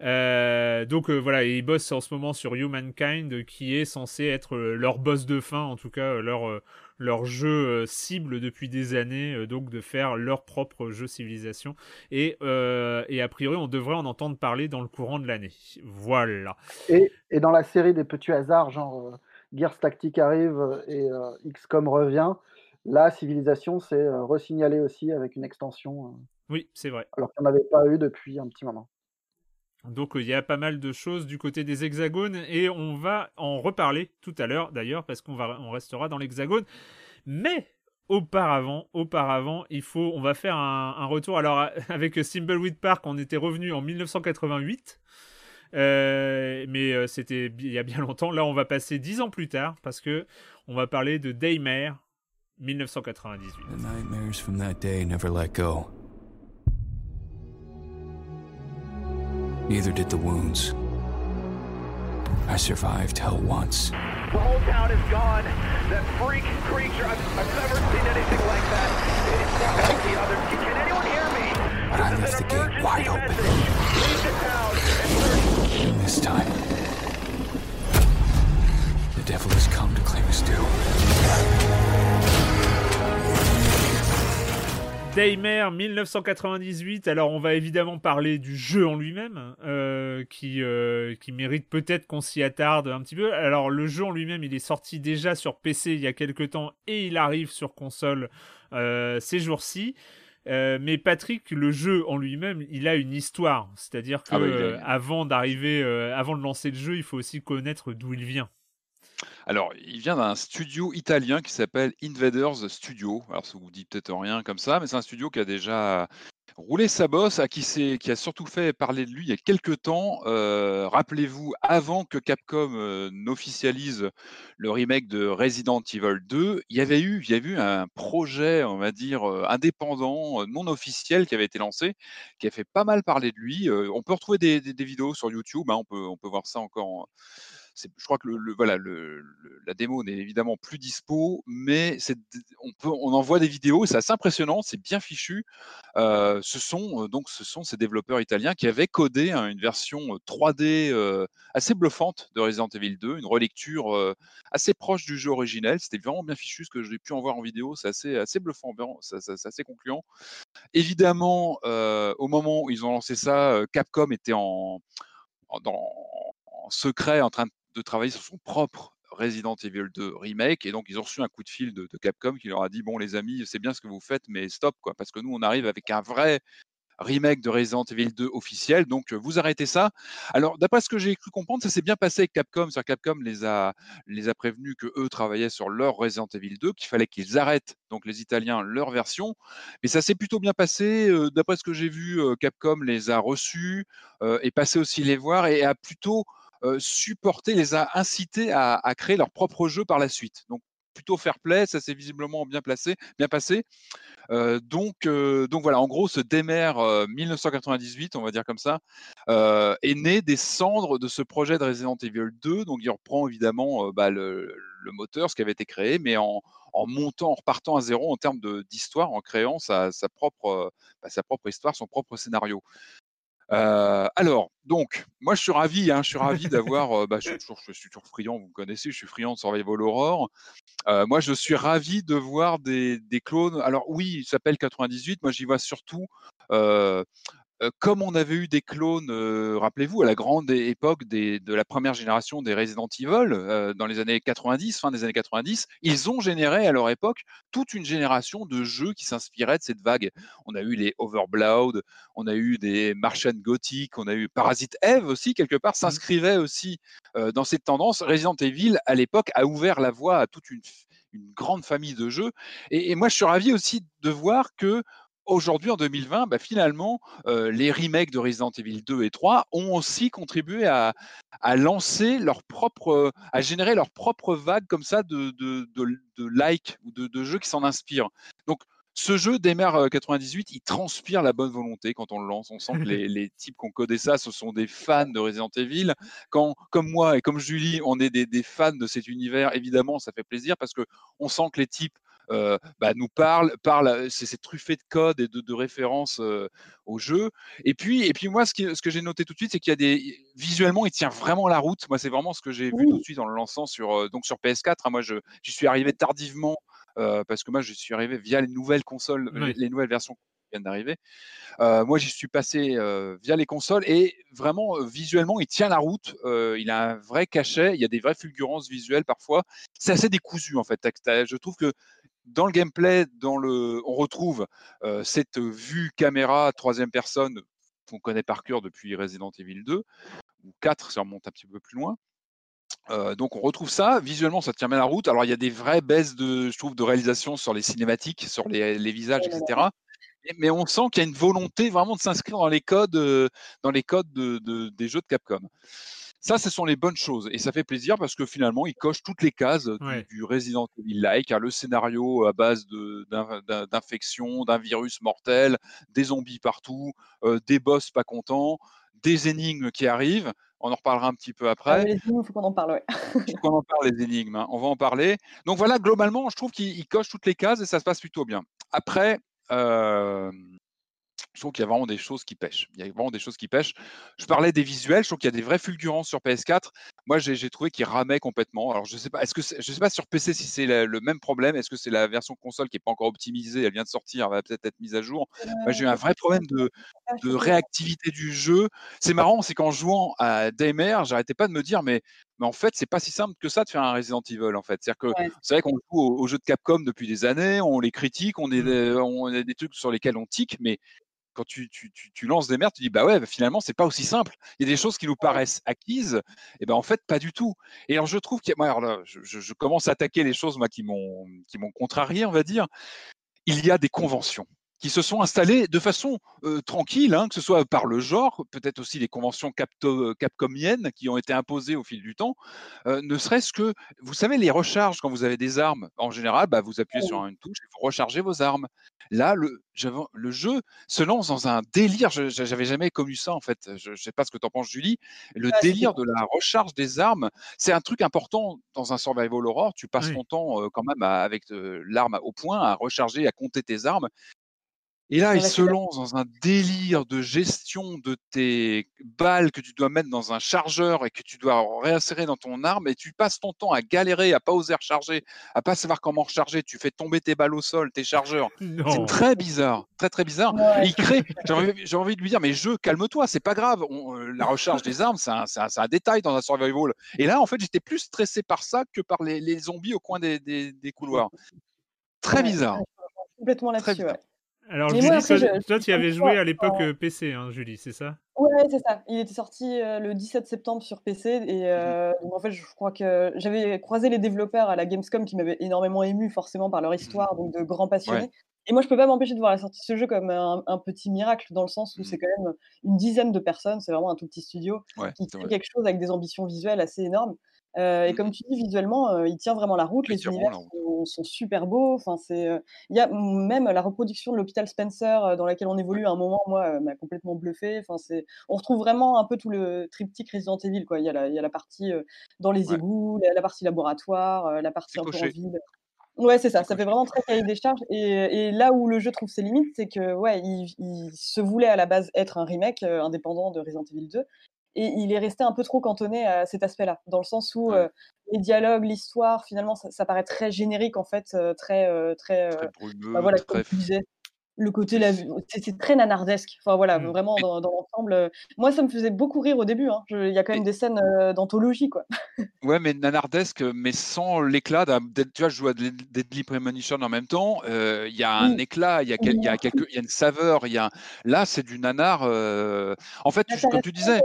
[SPEAKER 1] Euh, donc voilà, ils bossent en ce moment sur Humankind, qui est censé être leur boss de fin, en tout cas leur leur jeu cible depuis des années, donc de faire leur propre jeu civilisation. Et, et a priori, on devrait en entendre parler dans le courant de l'année. Voilà.
[SPEAKER 4] Et, et, dans la série des petits hasards, genre Gears Tactique arrive et XCOM revient, la civilisation, c'est resignalé aussi avec une extension.
[SPEAKER 1] Oui, c'est vrai.
[SPEAKER 4] Alors qu'on n'avait pas eu depuis un petit moment.
[SPEAKER 1] Donc il y a pas mal de choses du côté des hexagones et on va en reparler tout à l'heure d'ailleurs parce qu'on va on restera dans l'hexagone. Mais auparavant, auparavant, il faut on va faire un, retour. Alors avec Thimbleweed Park, on était revenu en 1988. Euh, mais euh, c'était il y a bien longtemps. Là, on va passer dix ans plus tard parce que on va parler de Daymare 1998. The nightmares from that day never let go. Neither did the wounds. I survived hell once. The whole town is gone. That freak creature, I've, I've never seen anything like that. It's not like the others. Can anyone hear me? But I left the gate wide open. Leave the town and search. This time, the devil has come to claim his due. Daymare 1998. Alors, on va évidemment parler du jeu en lui-même, euh, qui, euh, qui mérite peut-être qu'on s'y attarde un petit peu. Alors, le jeu en lui-même, il est sorti déjà sur PC il y a quelques temps et il arrive sur console euh, ces jours-ci. mais Patrick, le jeu en lui-même, il a une histoire. C'est-à-dire que ah avant d'arriver, avant de lancer le jeu, il faut aussi connaître d'où il vient.
[SPEAKER 5] Alors, il vient d'un studio italien qui s'appelle Invaders Studio. Alors, ça vous dit peut-être rien comme ça, mais c'est un studio qui a déjà rouler sa bosse, à qui, qui a surtout fait parler de lui il y a quelques temps. Euh, rappelez-vous, avant que Capcom euh, n'officialise le remake de Resident Evil 2, il y avait eu, il y eu un projet, on va dire, euh, indépendant, non officiel, qui avait été lancé, qui a fait pas mal parler de lui. on peut retrouver des, vidéos sur YouTube, hein, on, peut, on peut voir ça encore je crois que la démo n'est évidemment plus dispo, mais on, peut, en voit des vidéos, c'est assez impressionnant, c'est bien fichu. Euh, ce sont euh, donc ces développeurs italiens qui avaient codé hein, une version 3D euh, assez bluffante de Resident Evil 2, une relecture assez proche du jeu originel. C'était vraiment bien fichu ce que j'ai pu en voir en vidéo, c'est assez, bluffant, c'est assez concluant. Évidemment, au moment où ils ont lancé ça, Capcom était en, en secret en train de de travailler sur son propre Resident Evil 2 remake et donc ils ont reçu un coup de fil de, Capcom qui leur a dit bon les amis c'est bien ce que vous faites mais stop quoi parce que nous on arrive avec un vrai remake de Resident Evil 2 officiel donc euh, vous arrêtez ça. Alors d'après ce que j'ai cru comprendre ça s'est bien passé avec Capcom sur Capcom les a les a prévenus que eux travaillaient sur leur Resident Evil 2 qu'il fallait qu'ils arrêtent donc les Italiens leur version mais ça s'est plutôt bien passé euh, d'après ce que j'ai vu euh, Capcom les a reçus et passé aussi les voir et a plutôt euh, supporté, les a incités à, créer leur propre jeu par la suite. Donc plutôt fair play, ça s'est visiblement bien placé, bien passé. Euh, donc, euh, donc voilà, en gros, ce Demer 1998, on va dire comme ça, est né des cendres de ce projet de Resident Evil 2. Donc il reprend évidemment bah, le, moteur, ce qui avait été créé, mais en, montant, en repartant à zéro en termes d'histoire, en créant bah, sa propre histoire, son propre scénario. Euh, alors, donc, moi je suis ravi, hein, je suis ravi d'avoir, euh, bah, je, suis toujours, je suis toujours friand, vous me connaissez, je suis friand de Survival Aurore. Euh, moi je suis ravi de voir des, des clones. Alors oui, il s'appelle 98, moi j'y vois surtout comme on avait eu des clones, rappelez-vous, à la grande époque de la première génération des Resident Evil, dans les années 90, fin des années 90, ils ont généré à leur époque toute une génération de jeux qui s'inspiraient de cette vague. On a eu les Overblood, on a eu des Martian Gothic, on a eu Parasite Eve aussi, quelque part, mmh. s'inscrivait aussi dans cette tendance. Resident Evil, à l'époque, a ouvert la voie à toute une, grande famille de jeux. Et, et, moi, je suis ravi aussi de voir que aujourd'hui, en 2020, bah, finalement, les remakes de Resident Evil 2 et 3 ont aussi contribué à, lancer leur propre, à générer leur propre vague comme ça de, de, de, likes ou de, jeux qui s'en inspirent. Donc, ce jeu démarre 98, il transpire la bonne volonté quand on le lance. On sent que les, types qui ont codé ça, ce sont des fans de Resident Evil. Quand, comme moi et comme Julie, on est des, des fans de cet univers, évidemment, ça fait plaisir parce que on sent que les types euh, bah, nous parle, parle c'est truffé de code et de, références euh, au jeu. Et puis, et puis moi, ce, ce que j'ai noté tout de suite, c'est qu'il y a des visuellement, il tient vraiment la route. Moi, c'est vraiment ce que j'ai vu tout de suite en le lançant sur euh, donc sur PS4. Hein. moi, je j'y suis arrivé tardivement parce que moi, je suis arrivé via les nouvelles consoles, les nouvelles versions qui viennent d'arriver. moi, j'y suis passé via les consoles et vraiment visuellement, il tient la route. il a un vrai cachet. Il y a des vraies fulgurances visuelles parfois. C'est assez décousu en fait. Je trouve que dans le gameplay, on retrouve cette vue caméra troisième personne qu'on connaît par cœur depuis Resident Evil 2 ou 4 si on remonte un petit peu plus loin. donc on retrouve ça, visuellement ça tient bien la route. Alors il y a des vraies baisses de, je trouve, de réalisation sur les cinématiques, sur les, visages, etc. Mais on sent qu'il y a une volonté vraiment de s'inscrire dans les codes, dans les codes des jeux de Capcom. Ça, ce sont les bonnes choses. Et ça fait plaisir parce que finalement, il coche toutes les cases du, Resident Evil-like. Hein, le scénario à base d'infection, d'un virus mortel, des zombies partout, euh, des boss pas contents, des énigmes qui arrivent. On en reparlera un petit peu ah, après.
[SPEAKER 3] il faut qu'on en parle,
[SPEAKER 5] il faut qu'on en parle, les énigmes. Hein. On va en parler. Donc voilà, globalement, je trouve qu'il coche toutes les cases et ça se passe plutôt bien. Après, euh, je trouve qu'il y a vraiment des choses qui pêchent. Il y a vraiment des choses qui pêchent. Je parlais des visuels, je trouve qu'il y a des vrais fulgurances sur PS4. Moi, j'ai trouvé qu'il ramait complètement. Alors, je sais pas, est-ce que je sais pas sur PC si c'est le même problème. Est-ce que c'est la version console qui est pas encore optimisée Elle vient de sortir, elle va peut-être être mise à jour. Moi, j'ai eu un vrai problème de, de réactivité du jeu. C'est marrant, c'est qu'en jouant à Daymare, j'arrêtais pas de me dire, mais mais en fait, c'est pas si simple que ça de faire un Resident Evil. En fait, c'est que c'est vrai qu'on joue aux, jeux de Capcom depuis des années, on les critique, on, est, mmh. on a des trucs sur lesquels on tique, mais quand tu, lances des merdes, tu dis bah ouais, bah, finalement c'est pas aussi simple. Il y a des choses qui nous paraissent acquises, et ben en fait pas du tout. Et alors je trouve que moi alors là, je, commence à attaquer les choses moi qui m'ont qui m'ont contrarié, on va dire. Il y a des conventions. Qui se sont installés de façon tranquille, hein, que ce soit par le genre, peut-être aussi les conventions capcomiennes qui ont été imposées au fil du temps, ne serait-ce que, vous savez, les recharges quand vous avez des armes, en général, bah, vous appuyez sur une touche et vous rechargez vos armes. Là, le, le jeu se lance dans un délire, je n'avais jamais connu ça en fait, je ne sais pas ce que tu en penses Julie, le délire de la recharge des armes, c'est un truc important dans un survival horror, tu passes ton temps quand même avec l'arme au point à recharger, à compter tes armes, et là, il se lance dans un délire de gestion de tes balles que tu dois mettre dans un chargeur et que tu dois réinsérer dans ton arme et tu passes ton temps à galérer, à pas oser recharger, à pas savoir comment recharger. Tu fais tomber tes balles au sol, tes chargeurs. C'est très bizarre, très très bizarre. Il crée. J'ai envie, de lui dire, mais jeu, calme-toi, c'est pas grave. Euh, la recharge des armes, c'est un, détail dans un survival. Et là, en fait, j'étais plus stressé par ça que par les, zombies au coin des, couloirs. Très bizarre.
[SPEAKER 3] Complètement là-dessus.
[SPEAKER 1] Alors, Julie, toi, tu y avais joué à l'époque euh, PC, hein, Julie, c'est ça?
[SPEAKER 3] Ouais, c'est ça. Il était sorti euh, le 17 septembre sur PC. Et mmh euh, en fait, je crois que j'avais croisé les développeurs à la Gamescom qui m'avaient énormément ému, forcément, par leur mmh histoire, donc de grands passionnés. Et moi, je peux pas m'empêcher de voir la sortie de ce jeu comme un, petit miracle, dans le sens où mmh c'est quand même une dizaine de personnes, c'est vraiment un tout petit studio, qui fait quelque chose avec des ambitions visuelles assez énormes. Euh, et mmh. comme tu dis, visuellement, euh, il tient vraiment la route. les univers sont, super beaux. Enfin, c'est, euh, il y a même la reproduction de l'hôpital Spencer dans laquelle on évolue. À un moment, moi, m'a complètement bluffé. Enfin, c'est, on retrouve vraiment un peu tout le triptyque Resident Evil. Quoi. Il y a la, il y a la partie dans les égouts, la, partie laboratoire, la partie un peu en ville. Ouais, c'est ça. Ça fait vraiment très cahier des charges. Et, et, là où le jeu trouve ses limites, c'est que ouais, il, il, se voulait à la base être un remake indépendant de Resident Evil 2 et il est resté un peu trop cantonné à cet aspect-là, dans le sens où euh, les dialogues, l'histoire, finalement, ça, paraît très générique en fait, euh, très, euh, très, très bah, voilà, comme tu disais, le côté la c'est très nanardesque. Enfin voilà mmh. vraiment dans, l'ensemble moi ça me faisait beaucoup rire au début hein. il y a quand même des scènes d'anthologie quoi.
[SPEAKER 5] Ouais mais nanardesque mais sans l'éclat tu vois je joue à Deadly Premonition en même temps il y a un éclat il y a, il y quelques il y a une saveur il y a là c'est du nanar en fait comme tu disais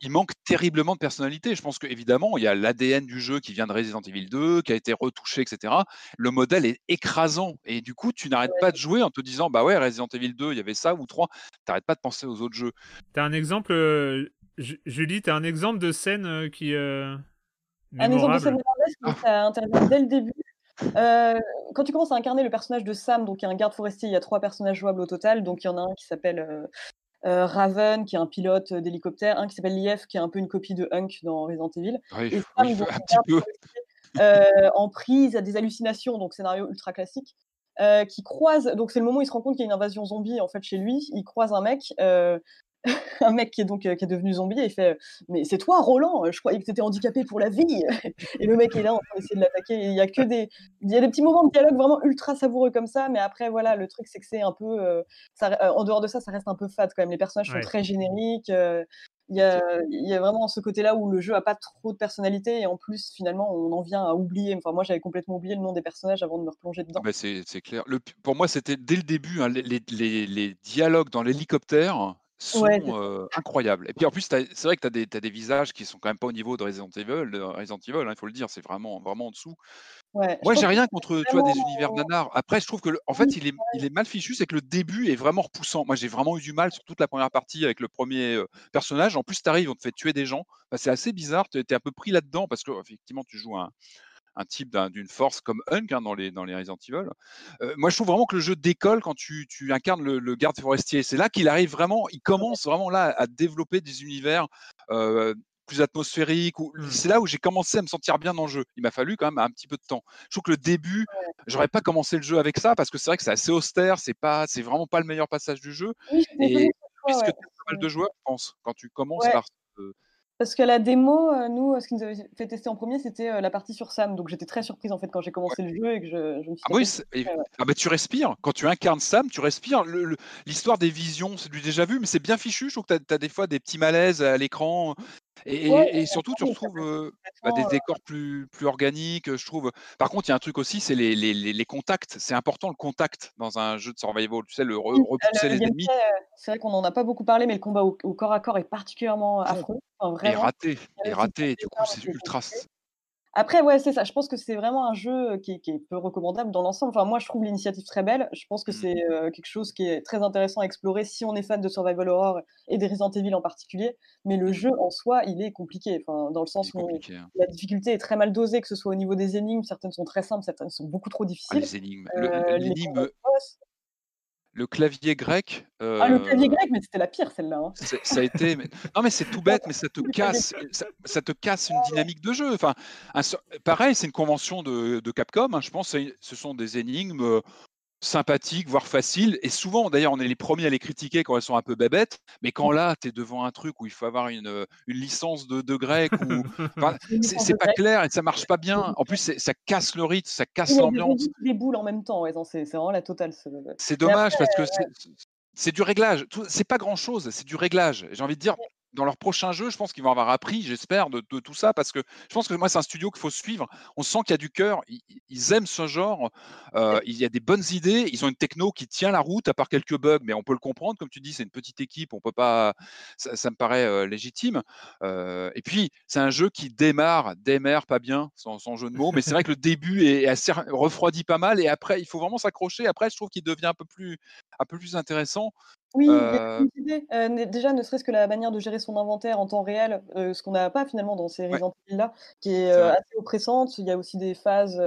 [SPEAKER 5] il manque terriblement de personnalité. Je pense qu'évidemment, il y a l'ADN du jeu qui vient de Resident Evil 2, qui a été retouché, etc. Le modèle est écrasant. Et du coup, tu n'arrêtes pas de jouer en te disant, bah ouais, Resident Evil 2, il y avait ça ou 3. Tu n'arrêtes pas de penser aux autres jeux.
[SPEAKER 1] Tu as un exemple, euh, Julie, tu as un exemple de scène euh, qui. Euh, un
[SPEAKER 3] exemple de scène qui intervient dès le début. quand tu commences à incarner le personnage de Sam, donc il y a un garde forestier, il y a trois personnages jouables au total. Donc il y en a un qui s'appelle euh, Raven, qui est un pilote d'hélicoptère, un qui s'appelle Lief, qui est un peu une copie de Hunk dans Resident Evil.
[SPEAKER 5] et un petit peu.
[SPEAKER 3] Euh, en prise à des hallucinations, donc scénario ultra classique, euh, qui croise. Donc c'est le moment où il se rend compte qu'il y a une invasion zombie en fait chez lui. Il croise un mec un mec qui est donc qui est devenu zombie et il fait mais c'est toi Roland je croyais que tu étais handicapé pour la vie et le mec est là en train d'essayer de l'attaquer il y a que des il y a des petits moments de dialogue vraiment ultra savoureux comme ça mais après voilà le truc c'est que c'est un peu ça, en dehors de ça ça reste un peu fade quand même les personnages sont très génériques il y, a, il y, a, vraiment ce côté-là où le jeu a pas trop de personnalité et en plus finalement on en vient à oublier. Enfin moi j'avais complètement oublié le nom des personnages avant de me replonger dedans.
[SPEAKER 5] Bah, c'est clair. Le, pour moi c'était dès le début hein, les, les, les, dialogues dans l'hélicoptère sont incroyables. Et puis en plus, c'est vrai que tu as, as, des visages qui sont quand même pas au niveau de Resident Evil, de Resident Evil hein, il faut le dire, c'est vraiment, vraiment en dessous. Moi, j'ai rien contre tu vois, des univers nanars. Après, je trouve que, en fait, il est, il est mal fichu, c'est que le début est vraiment repoussant. Moi, j'ai vraiment eu du mal sur toute la première partie avec le premier personnage. En plus, tu arrives, on te fait tuer des gens. c'est assez bizarre, tu es, un peu pris là-dedans parce que, effectivement, tu joues un, un type d'une force comme Hunk hein, dans, les, dans les Resident Evil. Euh, moi, je trouve vraiment que le jeu décolle quand tu, tu incarnes le, garde forestier. C'est là qu'il arrive vraiment, il commence vraiment là à développer des univers euh, plus atmosphériques. Mmh. C'est là où j'ai commencé à me sentir bien dans le jeu. Il m'a fallu quand même un petit peu de temps. Je trouve que le début, j'aurais pas commencé le jeu avec ça parce que c'est vrai que c'est assez austère, c'est pas, c'est vraiment pas le meilleur passage du jeu. et puisque tu as pas mal de joueurs, je pense, quand tu commences par
[SPEAKER 3] parce que la démo, euh, nous, ce qui nous avait fait tester en premier, c'était euh, la partie sur Sam. Donc j'étais très surprise en fait quand j'ai commencé le jeu et que je, me suis.
[SPEAKER 5] Ah oui, ah bah, tu respires. Quand tu incarnes Sam, tu respires. L'histoire des visions, c'est du déjà vu, mais c'est bien fichu. Je trouve que tu as, des fois des petits malaises à l'écran. Et, surtout, tu retrouves euh, bah, des décors plus, plus organiques, je trouve. Par contre, il y a un truc aussi, c'est les, les, les, contacts. C'est important le contact dans un jeu de survival. Tu sais, le repousser les ennemis.
[SPEAKER 3] C'est vrai qu'on n'en a pas beaucoup parlé, mais le combat au, corps à corps est particulièrement affreux.
[SPEAKER 5] et raté. Et raté. Du coup, c'est ultra.
[SPEAKER 3] Après, ouais, c'est ça. Je pense que c'est vraiment un jeu qui est, qui est peu recommandable dans l'ensemble. Enfin, moi, je trouve l'initiative très belle. Je pense que
[SPEAKER 5] Mmh.
[SPEAKER 3] c'est quelque chose qui est très intéressant à explorer si on est fan de survival horror et des Resident Evil en particulier. Mais le
[SPEAKER 5] Mmh.
[SPEAKER 3] jeu en soi, il est compliqué. Enfin, dans le sens où
[SPEAKER 5] hein.
[SPEAKER 3] la difficulté est très mal dosée, que ce soit au niveau des énigmes. Certaines sont très simples, certaines sont beaucoup trop
[SPEAKER 5] Ah,
[SPEAKER 3] difficiles.
[SPEAKER 5] les énigmes.
[SPEAKER 3] Euh,
[SPEAKER 5] L'énigme. Le clavier grec.
[SPEAKER 3] Ah, le clavier
[SPEAKER 5] euh,
[SPEAKER 3] grec, mais c'était la pire celle-là. hein.
[SPEAKER 5] ça a été. mais- Non, mais c'est tout bête, mais ça te casse, ça, ça te casse une dynamique de jeu. Enfin, un pareil, c'est une convention de, de Capcom. hein, je pense, que ce sont des énigmes euh, sympathiques, voire faciles. Et souvent, d'ailleurs, on est les premiers à les critiquer quand elles sont un peu bébêtes. Mais quand là, tu es devant un truc où il faut avoir une, euh, une licence de, de grec, ou enfin,
[SPEAKER 3] C'est
[SPEAKER 5] pas clair et ça marche pas bien. En plus, ça casse le rythme, ça casse l'ambiance.
[SPEAKER 3] boules en même temps. Ouais, c'est vraiment la totale. ce-
[SPEAKER 5] C'est dommage
[SPEAKER 3] après,
[SPEAKER 5] parce que c'est- c'est du réglage. C'est pas grand chose, c'est du réglage. J'ai envie de dire, dans leur prochain jeu, je pense qu'ils vont avoir appris, j'espère, de, de tout ça parce que je pense que moi, c'est un studio qu'il faut suivre. On sent qu'il y a du cœur, ils, ils aiment ce genre, euh, il y a des bonnes idées, ils ont une techno qui tient la route à part quelques bugs, mais on peut le comprendre. Comme tu dis, c'est une petite équipe, on peut pas. Ça, ça me paraît euh, légitime. Euh, et puis, c'est un jeu qui démarre, démarre pas bien, sans, sans jeu de mots, mais c'est vrai que le début est assez refroidi pas mal et après, il faut vraiment s'accrocher. Après, je trouve qu'il devient un peu plus, un peu plus intéressant.
[SPEAKER 3] Oui, il y a
[SPEAKER 5] Euh,
[SPEAKER 3] une idée. Euh, déjà, ne serait-ce que la manière de gérer son inventaire en temps réel, euh, ce qu'on n'a pas finalement dans ces
[SPEAKER 5] Ouais.
[SPEAKER 3] Resident Evil-là, qui est assez oppressante. Il y a aussi des phases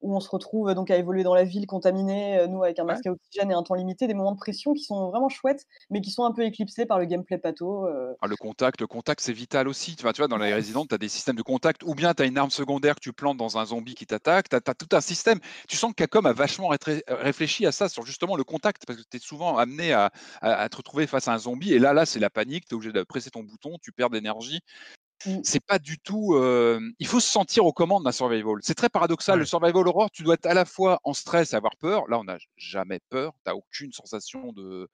[SPEAKER 3] où on se retrouve euh, donc à évoluer dans la ville contaminée, euh, nous avec un
[SPEAKER 5] Ouais.
[SPEAKER 3] masque à oxygène et un temps limité, des moments de pression qui sont vraiment chouettes, mais qui sont un peu éclipsés par le gameplay pato. euh.
[SPEAKER 5] Ah, le contact, le contact, c'est vital aussi. Tu vois, tu vois, dans les Resident, tu as des systèmes de contact, ou bien tu as une arme secondaire que tu plantes dans un zombie qui t'attaque. Tu as, tout un système. Tu sens que Capcom a vachement rétré- réfléchi à ça, sur justement le contact, parce que tu es souvent amené à, à- à te retrouver face à un zombie. Et là, là c'est la panique. Tu es obligé de presser ton bouton, tu perds d'énergie.
[SPEAKER 3] Mm.
[SPEAKER 5] C'est pas du tout. euh, il faut se sentir aux commandes d'un survival. C'est très paradoxal.
[SPEAKER 1] Ouais.
[SPEAKER 5] Le survival horror, tu dois être à la fois en stress, avoir peur. Là, on n'a jamais peur. Tu aucune sensation de,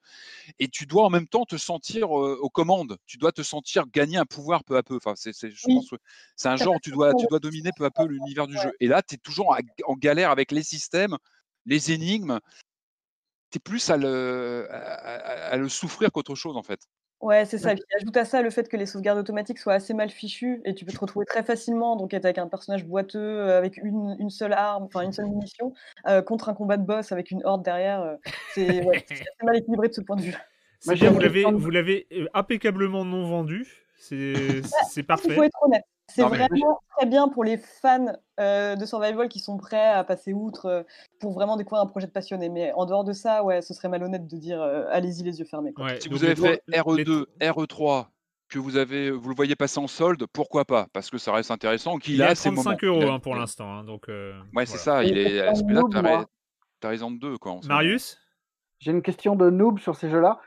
[SPEAKER 5] et tu dois en même temps te sentir euh, aux commandes. Tu dois te sentir gagner un pouvoir peu à peu. Enfin, c'est, c'est- je
[SPEAKER 3] Oui.
[SPEAKER 5] pense que c'est un
[SPEAKER 3] T'as
[SPEAKER 5] genre tu dois, tu dois dominer peu à peu l'univers du
[SPEAKER 3] Ouais.
[SPEAKER 5] jeu. Et là, tu es toujours à- en galère avec les systèmes, les énigmes. Tu es plus à le, à, à- à le souffrir qu'autre chose, en fait.
[SPEAKER 3] Ouais, c'est ça. Puis ajoute à ça le fait que les sauvegardes automatiques soient assez mal fichues et tu peux te retrouver très facilement donc être avec un personnage boiteux euh, avec une, une seule arme, enfin une seule munition, euh, contre un combat de boss avec une horde derrière. euh, c'est ouais, assez mal équilibré de ce point de vue.
[SPEAKER 1] C'est
[SPEAKER 4] Moi,
[SPEAKER 1] vous l'avez, impeccablement non vendu. C'est, c'est
[SPEAKER 3] Il
[SPEAKER 1] parfait.
[SPEAKER 3] faut être honnête. C'est
[SPEAKER 5] mais-
[SPEAKER 3] vraiment très bien pour les fans euh, de survival qui sont prêts à passer outre euh, pour vraiment découvrir un projet de passionné. Mais en dehors de ça, ouais, ce serait malhonnête de dire euh, allez-y les yeux fermés. quoi.
[SPEAKER 1] Ouais,
[SPEAKER 5] Si vous avez fait
[SPEAKER 1] les-
[SPEAKER 5] RE2, RE3, que vous avez, vous le voyez passer en solde, pourquoi pas? Parce que ça reste intéressant. Qu'il
[SPEAKER 1] Il est
[SPEAKER 5] a
[SPEAKER 1] à
[SPEAKER 5] ses moments.
[SPEAKER 1] 35
[SPEAKER 5] Il
[SPEAKER 1] euros hein, pour l'instant. hein, donc, euh,
[SPEAKER 5] Ouais, c'est ça. Il est t'as, raison de deux, quoi.
[SPEAKER 1] Marius?
[SPEAKER 4] J'ai une question de noob sur ces jeux-là.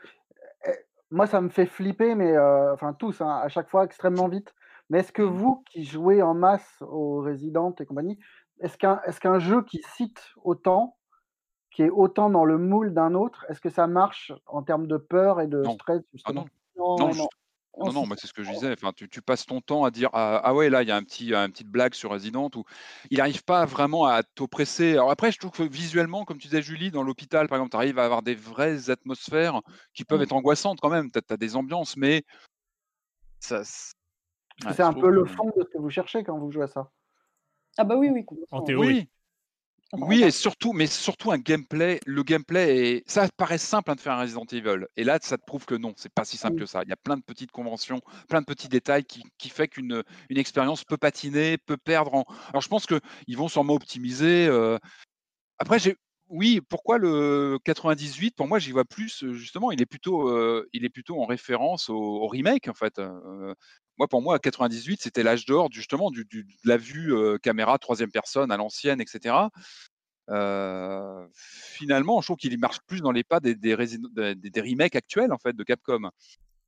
[SPEAKER 4] Euh, Moi, ça me fait flipper, mais euh, enfin tous, hein, à chaque fois extrêmement vite. Mais est-ce que
[SPEAKER 5] Mhm.
[SPEAKER 4] vous, qui jouez en masse aux Resident et compagnie, est-ce qu'un qu'un jeu qui cite autant, qui est autant dans le moule d'un autre, est-ce que ça marche en termes de peur et de
[SPEAKER 5] Non.
[SPEAKER 4] stress
[SPEAKER 5] Ah non,
[SPEAKER 3] Non,
[SPEAKER 5] non,
[SPEAKER 3] non.
[SPEAKER 5] non, c'est ce que je disais. Enfin, tu, tu passes ton temps à dire ah, ah ouais là il y a un petit, une petite blague sur Resident où il n'arrive pas vraiment à t'oppresser. Alors après je trouve que visuellement, comme tu disais Julie, dans l'hôpital par exemple, tu arrives à avoir des vraies atmosphères qui peuvent
[SPEAKER 3] Mm.
[SPEAKER 5] être angoissantes quand même. Tu as, des ambiances, mais ça. C'est- ouais,
[SPEAKER 4] C'est un peu le fond de ce que vous cherchez quand vous jouez à ça.
[SPEAKER 3] Ah bah oui, oui.
[SPEAKER 1] En théorie.
[SPEAKER 5] Oui, Oui, et surtout, mais surtout un gameplay. Le gameplay est, ça paraît simple hein, de faire un Resident Evil, et là, ça te prouve que non, c'est pas si simple
[SPEAKER 3] Oui.
[SPEAKER 5] que ça. Il y a plein de petites conventions, plein de petits détails qui, qui fait qu'une une expérience peut patiner, peut perdre. En... Alors, je pense que ils vont sûrement optimiser. euh, Après, j'ai, oui, pourquoi le 98 Pour moi, j'y vois plus. euh, Justement, il est plutôt, euh, il est plutôt en référence au, au remake en fait. Euh, moi, pour moi, 98, c'était l'âge d'or justement du, du- de la vue euh, caméra troisième personne à l'ancienne, etc. Euh, finalement, je trouve qu'il marche plus dans les pas des, des, Resident- des- des remakes actuels en fait de Capcom.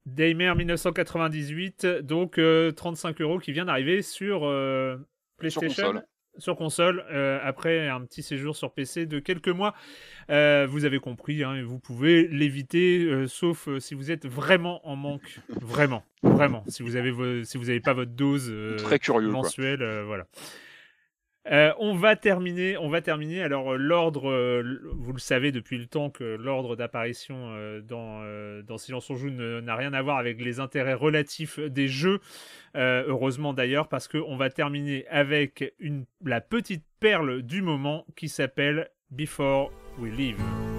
[SPEAKER 1] Daymare 1998, donc euh, 35 euros qui vient d'arriver sur euh, PlayStation. Sur console, euh, après un petit séjour sur PC de quelques mois. Euh, vous avez compris, hein, vous pouvez l'éviter, euh, sauf si vous êtes vraiment en manque. Vraiment, vraiment. Si vous avez, si vous n'avez pas votre dose
[SPEAKER 5] Très curieux. Quoi.
[SPEAKER 1] mensuelle, voilà. Euh, on va terminer. On va terminer. Alors l'ordre, vous le savez depuis le temps que l'ordre d'apparition dans, Silence on joue n'a rien à voir avec les intérêts relatifs des jeux. heureusement d'ailleurs parce qu'on va terminer avec la petite perle du moment qui s'appelle Before We Leave.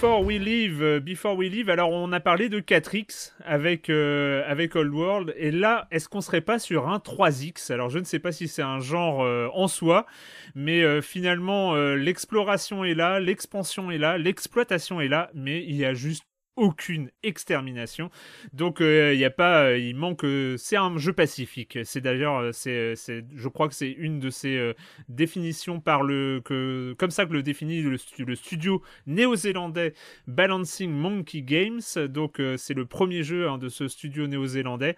[SPEAKER 1] Before We Leave, euh, Before We Leave, alors on a parlé de 4X avec, euh, avec Old World, et là, est-ce qu'on serait pas sur un 3X Alors je ne sais pas si c'est un genre euh, en soi, mais finalement, l'exploration est là, l'expansion est là, l'exploitation est là, mais il y a juste aucune extermination. Donc euh, il y a pas, euh, il manque. Euh, c'est un jeu pacifique. C'est d'ailleurs, c'est, je crois que c'est une de ces définitions par le que, comme ça que le définit le, studio néo-zélandais Balancing Monkey Games. Donc c'est le premier jeu hein, de ce studio néo-zélandais.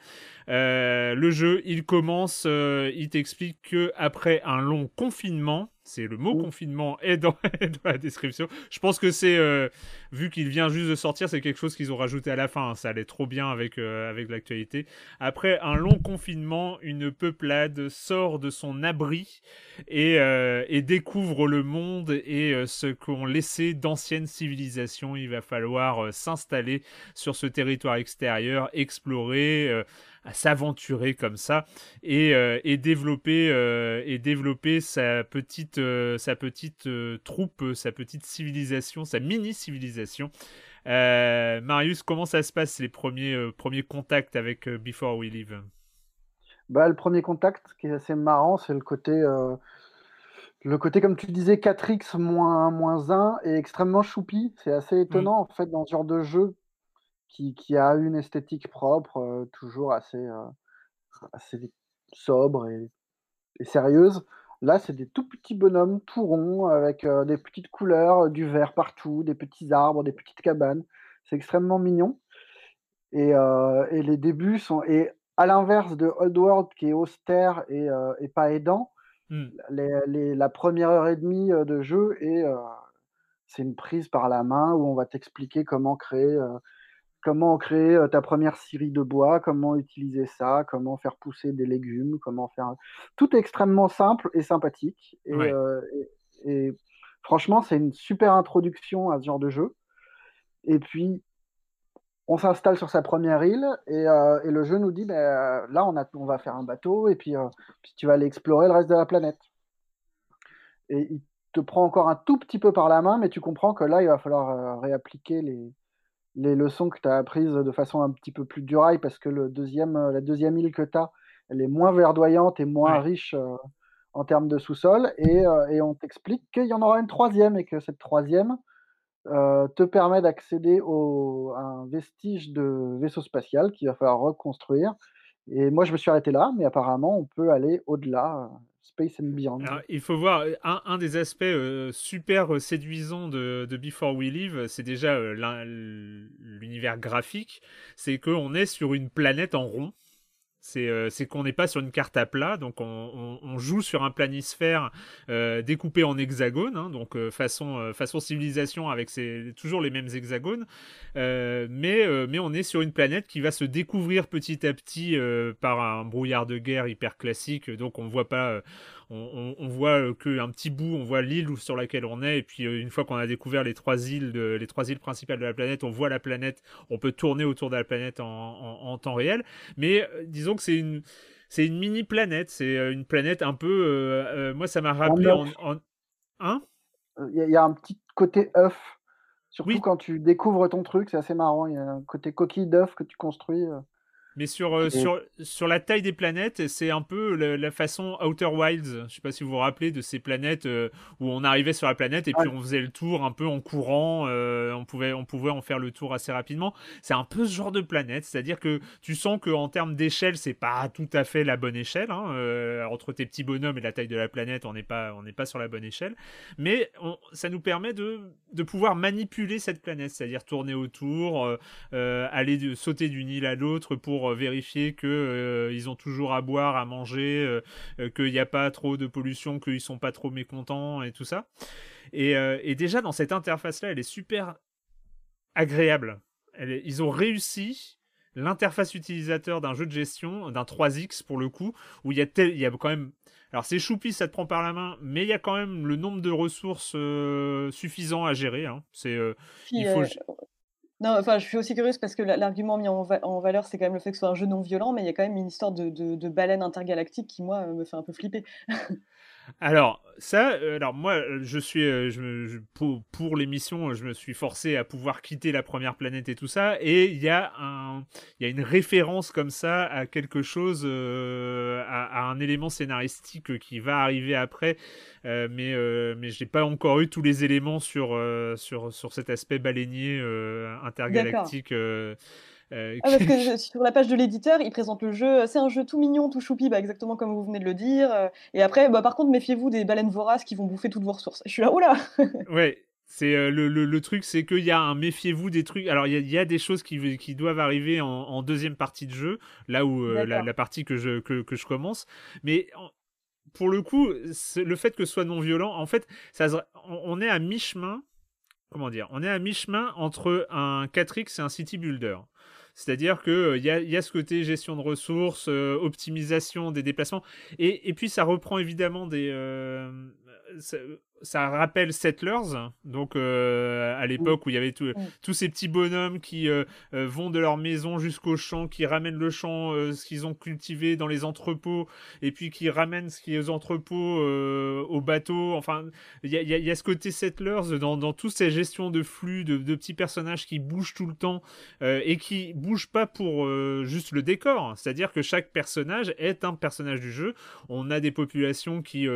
[SPEAKER 1] le jeu, il commence, il t'explique que après un long confinement c'est le mot confinement est dans, la description. Je pense que c'est, euh, vu qu'il vient juste de sortir, c'est quelque chose qu'ils ont rajouté à la fin. Hein. Ça allait trop bien avec, euh, avec l'actualité. Après un long confinement, une peuplade sort de son abri et, euh, et découvre le monde et ce qu'ont laissé d'anciennes civilisations. Il va falloir s'installer sur ce territoire extérieur, explorer à s'aventurer comme ça et, euh, et développer euh, et développer sa petite euh, sa petite troupe, sa petite civilisation, sa mini civilisation. Marius, comment ça se passe les premiers premiers contacts avec Before We Leave?
[SPEAKER 4] Bah, le premier contact qui est assez marrant, c'est le côté le côté, comme tu disais, 4x moins, moins 1 est extrêmement choupi. C'est assez mmh. étonnant, en fait, dans ce genre de jeu qui, a une esthétique propre, euh, toujours assez, euh, assez sobre et, sérieuse. Là, c'est des tout petits bonhommes, tout ronds, avec euh, des petites couleurs, du vert partout, des petits arbres, des petites cabanes. C'est extrêmement mignon. Et, les débuts sont. Et à l'inverse de Old World, qui est austère et, pas aidant, mmh. la première heure et demie de jeu est. c'est une prise par la main où on va t'expliquer comment créer comment créer ta première scierie de bois, comment utiliser ça, comment faire pousser des légumes, comment faire. Tout est extrêmement simple et sympathique. Et, franchement, c'est une super introduction à ce genre de jeu. Et puis, on s'installe sur sa première île et, le jeu nous dit ben, là, on, a, on, va faire un bateau et puis, puis, tu vas aller explorer le reste de la planète. Et il te prend encore un tout petit peu par la main, mais tu comprends que là, il va falloir réappliquer les, les leçons que tu as apprises de façon un petit peu plus duraille parce que le deuxième, euh, la deuxième île que tu as, elle est moins verdoyante et moins riche euh, en termes de sous-sol. Et, euh, et, on t'explique qu'il y en aura une troisième et que cette troisième te permet d'accéder à un vestige de vaisseau spatial qu'il va falloir reconstruire. Et moi, je me suis arrêté là, mais apparemment, on peut aller au-delà.
[SPEAKER 1] Il faut voir un, des aspects euh, super séduisants de, Before We Live, c'est déjà euh, l'univers graphique, c'est qu'on est sur une planète en rond. Euh, c'est qu'on n'est pas sur une carte à plat, donc on, joue sur un planisphère euh, découpé en hexagones, hein, donc euh, façon, façon civilisation avec toujours les mêmes hexagones, mais, mais on est sur une planète qui va se découvrir petit à petit par un brouillard de guerre hyper classique, donc on voit pas on, on, voit euh, qu'un petit bout, on voit l'île sur laquelle on est, et puis euh, une fois qu'on a découvert les trois îles, les trois îles principales de la planète, on voit la planète, on peut tourner autour de la planète en, temps réel. Mais euh, disons que c'est une c'est une mini planète, c'est une planète un peu. moi, ça m'a rappelé en,
[SPEAKER 4] hein? Il y, a un petit côté œuf, surtout quand tu découvres ton truc, c'est assez marrant. Il y a un côté coquille d'œuf que tu construis.
[SPEAKER 1] Mais sur, euh, sur, sur la taille des planètes, c'est un peu la, façon Outer Wilds. Je sais pas si vous vous rappelez de ces planètes euh, où on arrivait sur la planète et puis on faisait le tour un peu en courant. Euh, on, pouvait, on pouvait en faire le tour assez rapidement. C'est un peu ce genre de planète. C'est-à-dire que tu sens qu'en termes d'échelle, c'est pas tout à fait la bonne échelle. Hein. entre tes petits bonhommes et la taille de la planète, on n'est pas, on pas sur la bonne échelle. Mais ça nous permet de, de pouvoir manipuler cette planète. C'est-à-dire tourner autour, aller sauter d'une île à l'autre pour euh, vérifier que euh, ils ont toujours à boire, à manger, euh, qu'il n'y a pas trop de pollution, qu'ils sont pas trop mécontents et tout ça. Et, déjà dans cette interface-là, elle est super agréable. ils ont réussi l'interface utilisateur d'un jeu de gestion, d'un 3X pour le coup, où il y a, il y a quand même... Alors c'est choupi, ça te prend par la main, mais il y a quand même le nombre de ressources suffisant à gérer. Hein. C'est, il faut...
[SPEAKER 3] Non, enfin, je suis aussi curieuse parce que l'argument mis en, valeur, c'est quand même le fait que ce soit un jeu non violent, mais il y a quand même une histoire de, de baleine intergalactique qui, moi, me fait un peu flipper.
[SPEAKER 1] Alors, ça, euh, alors moi, je suis, euh, je, pour, pour l'émission, je me suis forcé à pouvoir quitter la première planète et tout ça, et il y a un, il y a une référence comme ça à quelque chose, euh, à, un élément scénaristique qui va arriver après, mais mais j'ai pas encore eu tous les éléments sur sur sur cet aspect baleinier intergalactique.
[SPEAKER 3] Euh, ah, parce que sur la page de l'éditeur, il présente le jeu. C'est un jeu tout mignon, tout choupi, bah, exactement comme vous venez de le dire. Euh, et après, bah, par contre, méfiez-vous des baleines voraces qui vont bouffer toutes vos ressources. Je suis là, oula
[SPEAKER 1] Ouais, c'est euh, le, le, truc, c'est qu'il y a un méfiez-vous des trucs. Alors il y, a, des choses qui, qui doivent arriver en, deuxième partie de jeu, là où la, partie que je, que, que je commence. Mais pour le coup, le fait que ce soit non violent, en fait, ça, on est à mi-chemin. Comment dire On est à mi-chemin entre un 4X et un City Builder. C'est-à-dire qu'il euh, y, a, ce côté gestion de ressources, euh, optimisation des déplacements, et, et, puis ça reprend évidemment des, euh, ça rappelle Settlers, donc euh, à l'époque où il y avait tous ces petits bonhommes qui euh, euh, vont de leur maison jusqu'au champ, qui ramènent le champ, ce qu'ils ont cultivé dans les entrepôts, et puis qui ramènent ce qui est aux entrepôts au bateau. Enfin, il y a, y a, ce côté Settlers dans, dans toutes ces gestions de flux, de, de, petits personnages qui bougent tout le temps et qui bougent pas pour juste le décor. C'est-à-dire que chaque personnage est un personnage du jeu. On a des populations qui,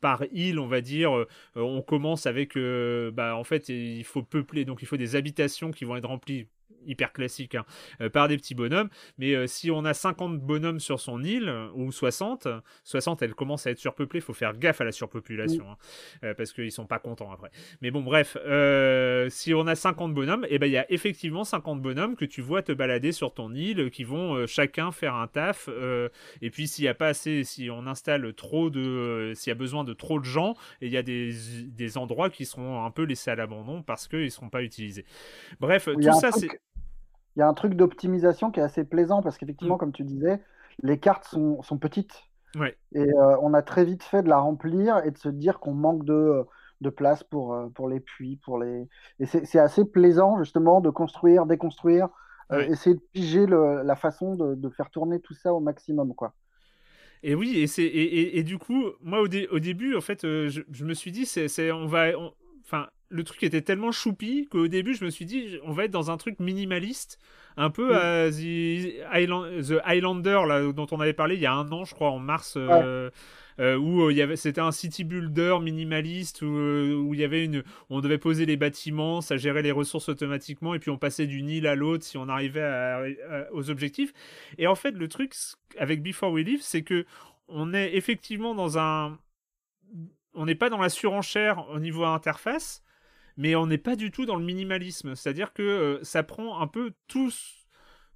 [SPEAKER 1] par île, on va dire, on commence avec, euh, bah, en fait, il faut peupler, donc il faut des habitations qui vont être remplies hyper classique, hein, euh, par des petits bonhommes. Mais euh, si on a 50 bonhommes sur son île, ou 60, 60, elle commence à être surpeuplée, faut faire gaffe à la surpopulation, hein, euh, parce qu'ils sont pas contents après. Mais bon, bref, si on a 50 bonhommes, et eh ben il y a effectivement 50 bonhommes que tu vois te balader sur ton île, qui vont chacun faire un taf. et puis s'il y a pas assez, si on installe trop de, s'il y a besoin de trop de gens, et il y a des, des endroits qui seront un peu laissés à l'abandon parce qu'ils seront pas utilisés. Bref, tout ça c'est
[SPEAKER 4] il y a un truc d'optimisation qui est assez plaisant parce qu'effectivement, mm. comme tu disais, les cartes sont, sont petites. Et euh, on a très vite fait de la remplir et de se dire qu'on manque de, de place pour, euh, pour les puits. Pour les... Et c'est assez plaisant justement de construire, déconstruire, euh, essayer de piger le, la façon de, de, faire tourner tout ça au maximum. quoi.
[SPEAKER 1] Et oui, et, et, et, du coup, moi au, au, début, en fait, je, je, me suis dit, c'est on va, enfin, le truc était tellement choupi qu'au début, je me suis dit, on va être dans un truc minimaliste, un peu à The, Highlander, là, dont on avait parlé il y a un an, je crois, en mars. Euh, euh, où euh, il y avait c'était un city builder minimaliste où, où il y avait une on devait poser les bâtiments ça gérait les ressources automatiquement et puis on passait d'une île à l'autre si on arrivait aux objectifs et en fait le truc avec Before We Live c'est que on est effectivement dans un on n'est pas dans la surenchère au niveau interface mais on n'est pas du tout dans le minimalisme. C'est-à-dire que euh, ça prend un peu tout,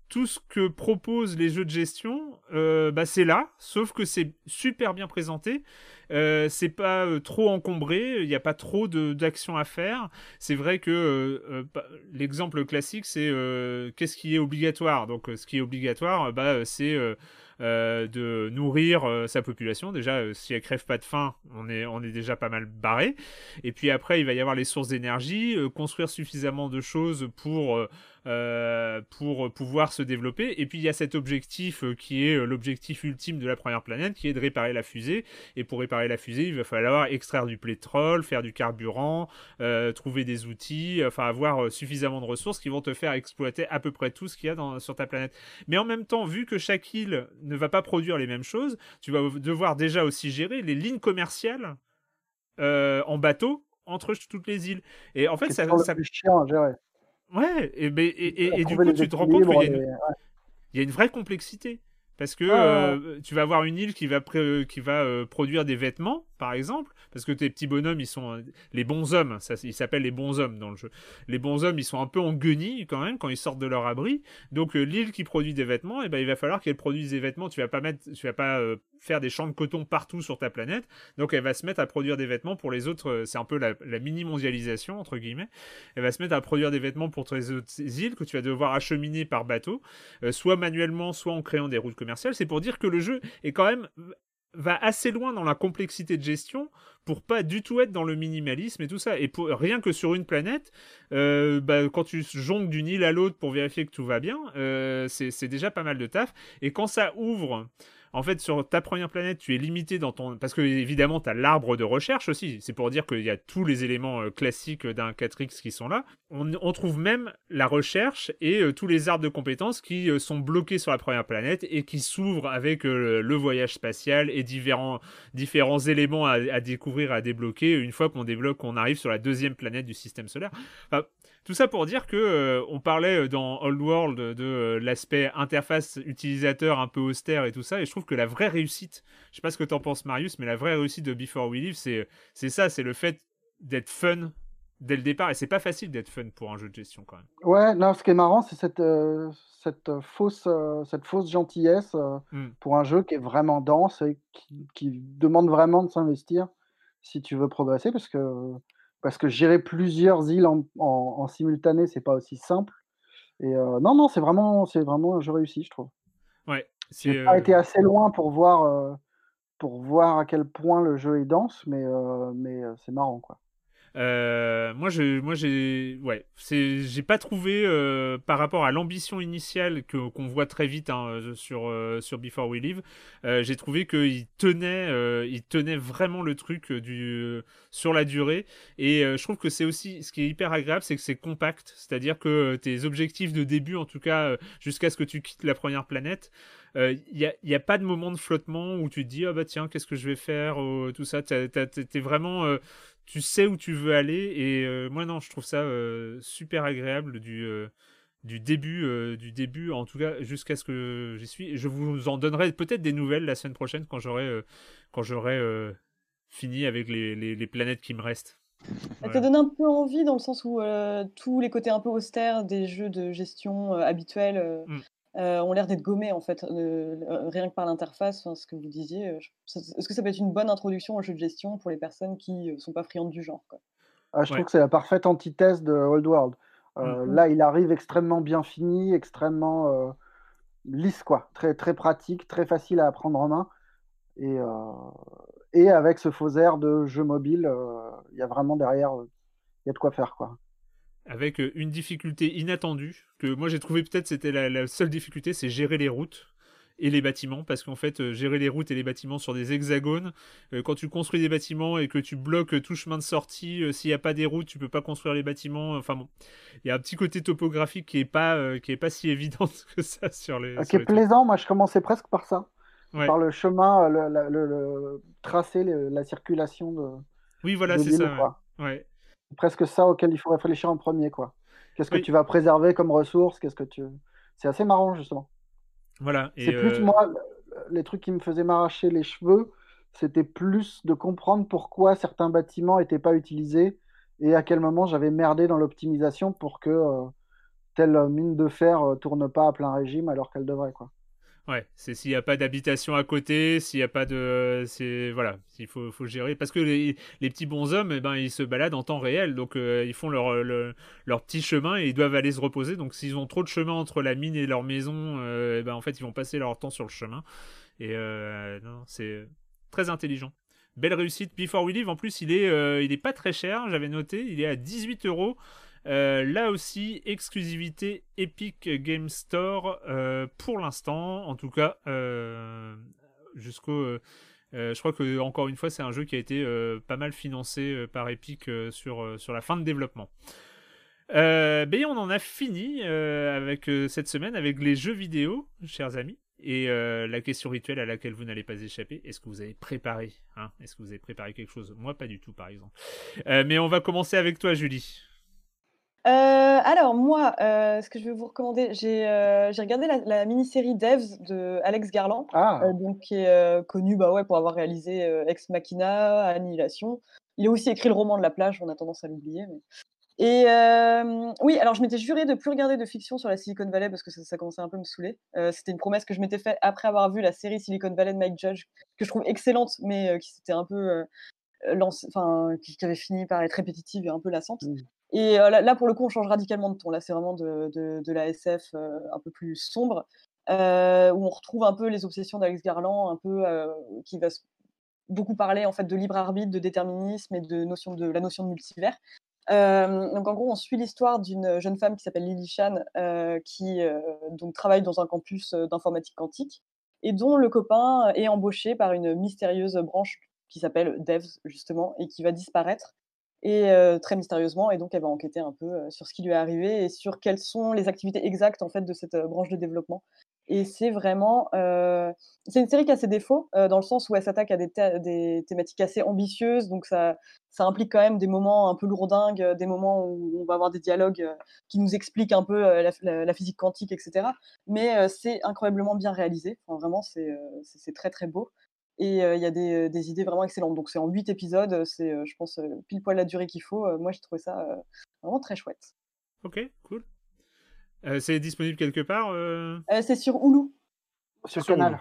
[SPEAKER 1] tout ce que proposent les jeux de gestion, euh, bah c'est là, sauf que c'est super bien présenté. Euh, c'est pas trop encombré, il n'y a pas trop d'actions à faire. C'est vrai que bah, l'exemple classique, c'est qu'est-ce qui est obligatoire? Donc, ce qui est obligatoire, bah, c'est euh, de nourrir euh, sa population. Déjà, euh, si elle crève pas de faim, on est, on est déjà pas mal barré. Et puis après, il va y avoir les sources d'énergie, construire suffisamment de choses pour euh, pour pouvoir se développer. Et puis il y a cet objectif euh, qui est euh, l'objectif ultime de la première planète, qui est de réparer la fusée. Et pour réparer la fusée, il va falloir extraire du pétrole, faire du carburant, trouver des outils, enfin avoir suffisamment de ressources qui vont te faire exploiter à peu près tout ce qu'il y a sur ta planète. Mais en même temps, vu que chaque île ne va pas produire les mêmes choses, tu vas devoir déjà aussi gérer les lignes commerciales en bateau entre toutes les îles. Et en fait, ça, ça...
[SPEAKER 4] chiant à gérer.
[SPEAKER 1] Ouais, et, et, et, du coup, tu te rends compte qu'il y, a une vraie complexité. Parce que euh, tu vas avoir une île qui va, qui va euh, produire des vêtements, par exemple, parce que tes petits bonhommes, ils sont euh, les bons hommes, ça, ils s'appellent les bons hommes dans le jeu. Les bons hommes, ils sont un peu en guenilles quand même quand ils sortent de leur abri. Donc euh, l'île qui produit des vêtements, et eh ben, il va falloir qu'elle produise des vêtements. Tu vas pas mettre, tu vas pas euh, faire des champs de coton partout sur ta planète. Donc elle va se mettre à produire des vêtements pour les autres. C'est un peu la, mini mondialisation entre guillemets. Elle va se mettre à produire des vêtements pour les autres îles que tu vas devoir acheminer par bateau, soit manuellement, soit en créant des routes commerciales. C'est pour dire que le jeu est quand même va assez loin dans la complexité de gestion pour pas du tout être dans le minimalisme et tout ça. Et pour, rien que sur une planète, euh, bah, quand tu jongles d'une île à l'autre pour vérifier que tout va bien, euh, c'est déjà pas mal de taf. Et quand ça ouvre en fait, sur ta première planète, tu es limité dans ton. Parce que, évidemment, tu as l'arbre de recherche aussi. C'est pour dire qu'il y a tous les éléments euh, classiques d'un 4X qui sont là. On, trouve même la recherche et euh, tous les arbres de compétences qui euh, sont bloqués sur la première planète et qui s'ouvrent avec le voyage spatial et différents, différents éléments à, découvrir, à débloquer une fois qu'on débloque, qu'on arrive sur la deuxième planète du système solaire. Tout ça pour dire que euh, on parlait euh, dans Old World de, euh, l'aspect interface utilisateur un peu austère et tout ça, et je trouve que la vraie réussite, je sais pas ce que t'en penses Marius, mais la vraie réussite de Before We Live, c'est c'est ça, c'est le fait d'être fun dès le départ, et c'est pas facile d'être fun pour un jeu de gestion quand même.
[SPEAKER 4] Ouais, non, ce qui est marrant, c'est cette cette fausse cette fausse gentillesse hmm. pour un jeu qui est vraiment dense et qui, qui demande vraiment de s'investir si tu veux progresser, parce que parce que gérer plusieurs îles en, en, simultané, c'est pas aussi simple. Et euh, non, non, c'est vraiment, c'est vraiment un jeu réussi, je trouve.
[SPEAKER 1] Ouais.
[SPEAKER 4] J'ai pas été assez loin pour voir, euh, pour voir à quel point le jeu est dense, mais, euh, mais c'est marrant, quoi.
[SPEAKER 1] Euh, moi, je, moi, j'ai, ouais, j'ai pas trouvé euh, par rapport à l'ambition initiale que qu'on voit très vite hein, sur euh, sur Before We Live, j'ai trouvé qu'il tenait, il tenait vraiment le truc du sur la durée. Et je trouve que c'est aussi, ce qui est hyper agréable, c'est que c'est compact, c'est-à-dire que tes objectifs de début, en tout cas, jusqu'à ce que tu quittes la première planète, il n'y a, y a, pas de moment de flottement où tu te dis ah bah tiens qu'est-ce que je vais faire tout ça t'es vraiment tu sais où tu veux aller. Et euh, moi, non, je trouve ça euh, super agréable du, euh, du début, du début, en tout cas, jusqu'à ce que j'y suis. Je vous en donnerai peut-être des nouvelles la semaine prochaine quand j'aurai quand j'aurai fini avec les, les, planètes qui me restent.
[SPEAKER 3] Ça te donne un peu envie dans le sens où tous les côtés un peu austères des jeux de gestion habituels, mmh. Euh, ont l'air d'être gommés en fait, euh, rien que par l'interface, ce que vous disiez. Euh, est-ce que ça peut être une bonne introduction au jeu de gestion pour les personnes qui sont pas friandes du genre quoi?
[SPEAKER 4] Ah, Je trouve que c'est la parfaite antithèse de Old World. Mmh. Là, il arrive extrêmement bien fini, extrêmement lisse, quoi. Très, très pratique, très facile à prendre en main. Et, et avec ce faux air de jeu mobile, il y a vraiment derrière, il y a de quoi faire, quoi
[SPEAKER 1] avec euh, une difficulté inattendue, que moi j'ai trouvé peut-être c'était la, seule difficulté, c'est gérer les routes et les bâtiments, parce qu'en fait, euh, gérer les routes et les bâtiments sur des hexagones, euh, quand tu construis des bâtiments et que tu bloques tout chemin de sortie, s'il n'y a pas des routes, tu peux pas construire les bâtiments. Enfin bon, il y a un petit côté topographique qui est pas, qui est pas si évident que ça sur les.
[SPEAKER 4] Ah, qui est plaisant, moi je commençais presque par ça. Par le chemin, le, le, tracé, la circulation de.
[SPEAKER 1] Oui, voilà, c'est ça. ouais
[SPEAKER 4] presque ça auquel il faut réfléchir en premier, quoi. Qu'est-ce que tu vas préserver comme ressource Qu'est-ce que tu C'est assez marrant justement.
[SPEAKER 1] Voilà.
[SPEAKER 4] C'est plus euh, moi les trucs qui me faisaient m'arracher les cheveux, c'était plus de comprendre pourquoi certains bâtiments n'étaient pas utilisés et à quel moment j'avais merdé dans l'optimisation pour que euh, telle mine de fer euh, tourne pas à plein régime alors qu'elle devrait, quoi.
[SPEAKER 1] Ouais, c'est s'il n'y a pas d'habitation à côté, s'il n'y a pas de. Voilà, il faut, gérer. Parce que les, les petits bonshommes, eh ben, ils se baladent en temps réel. Donc, euh, ils font leur, leur, petit chemin et ils doivent aller se reposer. Donc, s'ils ont trop de chemin entre la mine et leur maison, euh, eh ben, en fait, ils vont passer leur temps sur le chemin. Et euh, non, c'est très intelligent. Belle réussite. Before We Live, en plus, il est, il pas très cher. J'avais noté, il est à 18 euros. Là aussi, exclusivité Epic Game Store pour l'instant, en tout cas jusqu'au euh, je crois que encore une fois, c'est un jeu qui a été euh, pas mal financé euh, par Epic sur, sur la fin de développement. ben, on en a fini avec cette semaine avec les jeux vidéo, chers amis. Et la question rituelle à laquelle vous n'allez pas échapper, est-ce que vous avez préparé hein? Est-ce que vous avez préparé quelque chose? Moi, pas du tout, par exemple. mais on va commencer avec toi, Julie.
[SPEAKER 3] Euh, alors moi, euh, ce que je vais vous recommander, j'ai euh, regardé la mini-série Devs de Alex Garland,
[SPEAKER 4] Ah!
[SPEAKER 3] donc qui est, connu, bah, ouais, pour avoir réalisé, Ex Machina, Annihilation. Il a aussi écrit le roman de la plage, on a tendance à l'oublier, et oui, alors je m'étais juré de plus regarder de fiction sur la Silicon Valley parce que ça commençait un peu à me saouler. c'était une promesse que je m'étais faite après avoir vu la série Silicon Valley de Mike Judge, que je trouve excellente, mais qui s'était un peu, enfin, qui avait fini par être répétitive et un peu lassante. Mmh. Et là, pour le coup, on change radicalement de ton. Là, c'est vraiment de, la SF un peu plus sombre, où on retrouve un peu les obsessions d'Alex Garland, un peu qui va beaucoup parler en fait de libre arbitre, de déterminisme et de la notion de multivers. donc en gros, on suit l'histoire d'une jeune femme qui s'appelle Lily Chan, qui donc travaille dans un campus d'informatique quantique et dont le copain est embauché par une mystérieuse branche qui s'appelle Devs justement et qui va disparaître et très mystérieusement. Et donc, elle va enquêter un peu sur ce qui lui est arrivé et sur quelles sont les activités exactes en fait de cette branche de développement. Et c'est vraiment, c'est une série qui a ses défauts dans le sens où elle s'attaque à des, thématiques assez ambitieuses. Donc ça, implique quand même des moments un peu lourdingues, des moments où on va avoir des dialogues qui nous expliquent un peu la, physique quantique, etc. Mais c'est incroyablement bien réalisé. Vraiment, c'est très très beau. Et il y a des, idées vraiment excellentes. Donc c'est en 8 épisodes, c'est, je pense, pile poil la durée qu'il faut. moi, j'ai trouvé ça vraiment très chouette.
[SPEAKER 1] Ok, cool. c'est disponible quelque part
[SPEAKER 3] C'est sur Hulu.
[SPEAKER 4] Sur, Canal.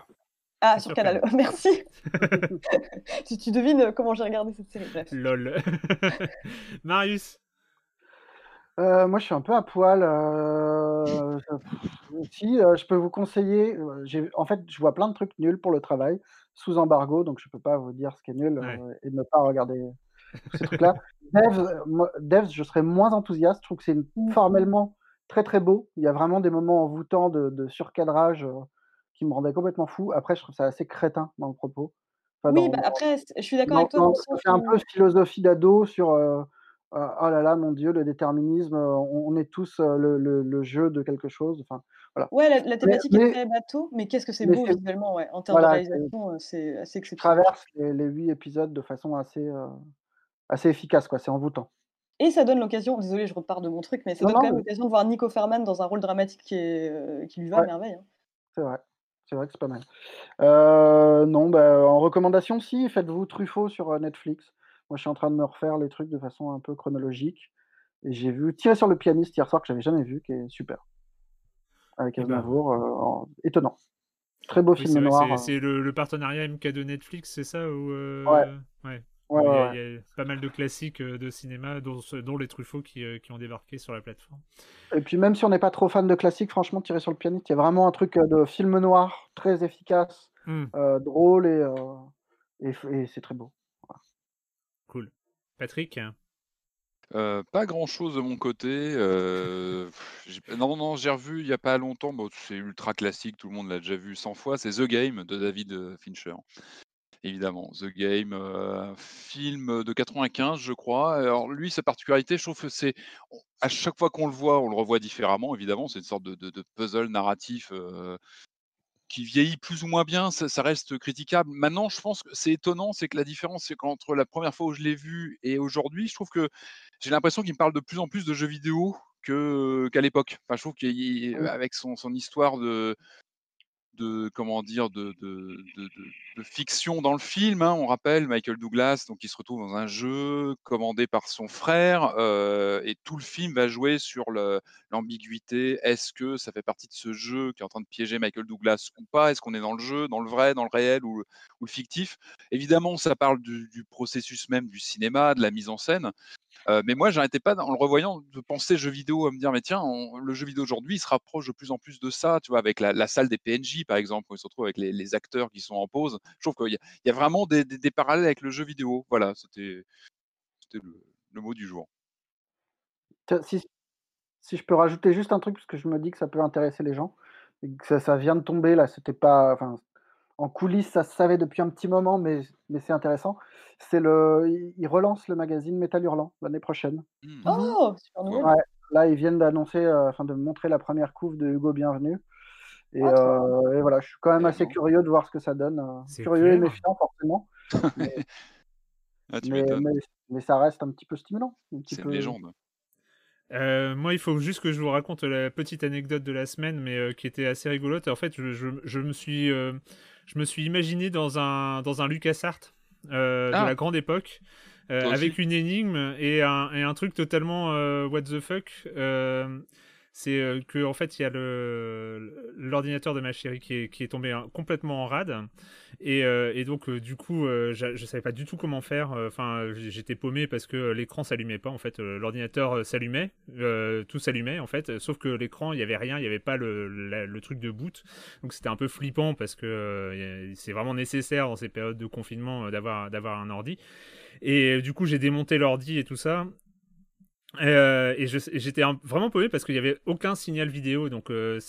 [SPEAKER 3] Ah, sur, Canal. merci. tu, tu, devines comment j'ai regardé cette série. Bref.
[SPEAKER 1] Lol. Marius?
[SPEAKER 4] Moi, je suis un peu à poil. si, je peux vous conseiller. en fait, je vois plein de trucs nuls pour le travail sous embargo, donc je peux pas vous dire ce qui est nul euh, et ne pas regarder ces trucs-là. Devs, je serais moins enthousiaste. Je trouve que c'est mmh. formellement très très beau. Il y a vraiment des moments envoûtants de, de surcadrage euh, qui me rendaient complètement fou. Après, je trouve ça assez crétin dans le propos.
[SPEAKER 3] oui, bah, après, je suis d'accord avec toi.
[SPEAKER 4] C'est un peu philosophie d'ado sur euh, oh là là, mon Dieu, le déterminisme, on, est tous le, le, jeu de quelque chose. Enfin,
[SPEAKER 3] Ouais, la, thématique est très bateau, mais qu'est-ce que c'est beau visuellement, ouais. En termes de réalisation, euh, c'est assez exceptionnel.
[SPEAKER 4] traverse les, huit épisodes de façon assez, euh, assez efficace, quoi. C'est envoûtant.
[SPEAKER 3] Et ça donne l'occasion, désolé, je repars de mon truc, mais ça donne quand même l'occasion de voir Nico Ferman dans un rôle dramatique qui, est, euh, qui lui va à merveille. Hein.
[SPEAKER 4] C'est vrai. C'est vrai que c'est pas mal. non, bah, en recommandation, si, faites-vous Truffaut sur Netflix. Moi, je suis en train de me refaire les trucs de façon un peu chronologique. Et j'ai vu Tirer sur le pianiste hier soir que j'avais jamais vu, qui est super avec Aznavour. Euh, étonnant. Très beau film noir.
[SPEAKER 1] C'est le, partenariat MK de Netflix, c'est ça
[SPEAKER 4] euh,
[SPEAKER 1] ouais. Ouais. il, y a, pas mal de classiques euh, de cinéma, dont, dont les Truffaut qui, qui, ont débarqué sur la plateforme.
[SPEAKER 4] Et puis même si on n'est pas trop fan de classiques, franchement, tirer sur le pianiste, il y a vraiment un truc de film noir très efficace, hmm. drôle et, et, c'est très beau.
[SPEAKER 1] Cool. Patrick
[SPEAKER 5] pas grand-chose de mon côté. non, non, j'ai revu il y a pas longtemps, c'est ultra classique, tout le monde l'a déjà vu 100 fois, c'est The Game de David, Fincher. Évidemment, The Game, film de 95, je crois. Alors lui, sa particularité, je trouve que c'est à chaque fois qu'on le voit, on le revoit différemment, évidemment. C'est une sorte de puzzle narratif, qui vieillit plus ou moins bien, ça, reste critiquable. Maintenant, je pense que c'est étonnant, c'est que la différence, c'est qu'entre la première fois où je l'ai vu et aujourd'hui, je trouve que j'ai l'impression qu'il me parle de plus en plus de jeux vidéo qu'à l'époque. Enfin, je trouve qu'avec son, son histoire de, de comment dire de, de, de, fiction dans le film. Hein. On rappelle Michael Douglas, donc il se retrouve dans un jeu commandé par son frère, euh, et tout le film va jouer sur l'ambiguïté. Est-ce que ça fait partie de ce jeu qui est en train de piéger Michael Douglas ou pas? Est-ce qu'on est dans le jeu, dans le vrai, dans le réel ou, ou le fictif? Évidemment, ça parle du, du, processus même du cinéma, de la mise en scène. Euh, mais moi, j'arrêtais pas, en le revoyant, de penser jeu vidéo, à me dire, mais tiens, le jeu vidéo aujourd'hui, il se rapproche de plus en plus de ça, tu vois, avec la, salle des PNJ, par exemple, où il se retrouve avec les, acteurs qui sont en pause. Je trouve qu'il y, a vraiment des, parallèles avec le jeu vidéo. Voilà, c'était le, mot du jour.
[SPEAKER 4] Si, si je peux rajouter juste un truc, parce que je me dis que ça peut intéresser les gens, et que ça, vient de tomber là, c'était pas, en coulisses, ça se savait depuis un petit moment, mais, mais c'est intéressant. C'est le, ils relancent le magazine Métal Hurlant l'année prochaine.
[SPEAKER 3] Mmh. Oh, super
[SPEAKER 4] ouais, là, ils viennent d'annoncer, euh, enfin, de montrer la première couve de Hugo Bienvenu. Et, ah, euh, et, voilà, je suis quand même assez curieux de voir ce que ça donne. Euh, curieux et méfiant, forcément. mais, ah, mais, mais, ça reste un petit peu stimulant.
[SPEAKER 5] C'est une légende.
[SPEAKER 1] Euh, moi, il faut juste que je vous raconte la petite anecdote de la semaine, mais euh, qui était assez rigolote. En fait, je, je, je me suis, euh, je me suis imaginé dans un dans un LucasArts de ah. la grande époque, avec une énigme et un, et un truc totalement what the fuck c'est euh, que en fait il y a l'ordinateur de ma chérie qui est, qui est tombé hein, complètement en rade. Et, euh, et donc euh, du coup je, je savais pas du tout comment faire. Enfin j'étais paumé parce que l'écran s'allumait pas en fait. L'ordinateur s'allumait. Tout s'allumait en fait. Sauf que l'écran il y avait rien. Il y avait pas le, le, truc de boot. Donc c'était un peu flippant parce que c'est vraiment nécessaire dans ces périodes de confinement d'avoir d'avoir un ordi. Et du coup j'ai démonté l'ordi et tout ça euh, et j'étais vraiment paumé parce qu'il n'y avait aucun signal vidéo. Donc, euh,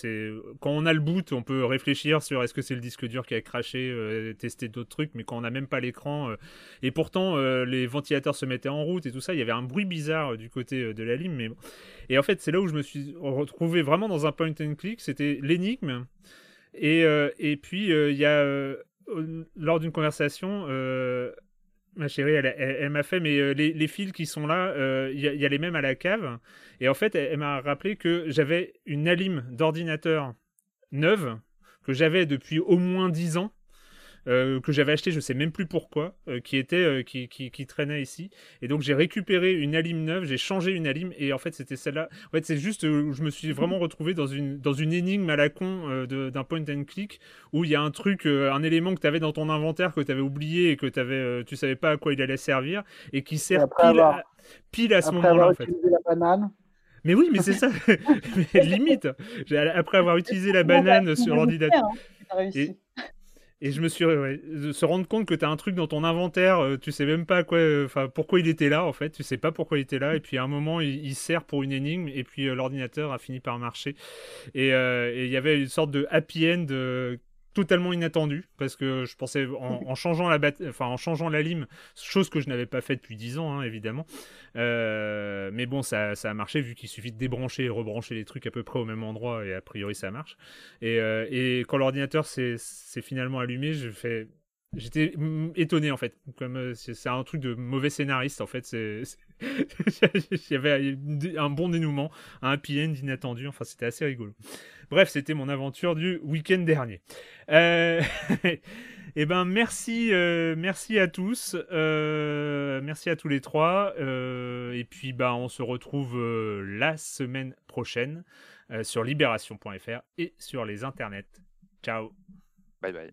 [SPEAKER 1] quand on a le boot, on peut réfléchir sur est-ce que c'est le disque dur qui a craché, euh, tester d'autres trucs. Mais quand on n'a même pas l'écran, et pourtant les ventilateurs se mettaient en route et tout ça, il y avait un bruit bizarre du côté de la lime. Mais et en fait, c'est là où je me suis retrouvé vraiment dans un point and click. C'était l'énigme. Et, et puis il y a lors d'une conversation Ma chérie, elle, m'a fait, mais euh, les, fils qui sont là, euh, il y, a les mêmes à la cave. Et en fait, elle, m'a rappelé que j'avais une Alim d'ordinateur neuve, que j'avais depuis au moins 10 ans, euh, que j'avais acheté, je sais même plus pourquoi, euh, qui était euh, qui, qui, qui, traînait ici. Et donc j'ai récupéré une alim neuve, j'ai changé une alim et en fait c'était celle-là. En fait c'est juste où je me suis vraiment retrouvé dans une dans une énigme à la con d'un point and click où il y a un truc, un élément que tu avais dans ton inventaire que tu avais oublié et que avais, tu savais pas à quoi il allait servir et qui sert pile, à, pile, à, ce moment-là en fait.
[SPEAKER 4] La banane.
[SPEAKER 1] Mais oui, mais c'est ça. limite. Après avoir utilisé la banane sur l'ordinateur. Hein, et je me suis se rendre compte que tu as un truc dans ton inventaire, euh, tu sais même pas quoi, euh, enfin pourquoi il était là en fait, tu sais pas pourquoi il était là, et puis à un moment il, sert pour une énigme, et puis euh, l'ordinateur a fini par marcher. Et il y avait une sorte de happy end totalement inattendu parce que je pensais en, changeant la enfin en changeant la lime, chose que je n'avais pas fait depuis 10 ans hein, évidemment. Euh, mais bon, ça, a marché vu qu'il suffit de débrancher et rebrancher les trucs à peu près au même endroit et a priori ça marche. Et, euh, quand l'ordinateur s'est finalement allumé, J'étais étonné en fait, comme euh, c'est un truc de mauvais scénariste en fait. Il y avait un bon dénouement, un happy end inattendu. Enfin, c'était assez rigolo. Bref, c'était mon aventure du week-end dernier. Euh, eh ben merci, euh, merci à tous, euh, merci à tous les trois, et puis bah, on se retrouve la semaine prochaine sur libération.fr et sur les internets. Ciao.
[SPEAKER 5] Bye bye.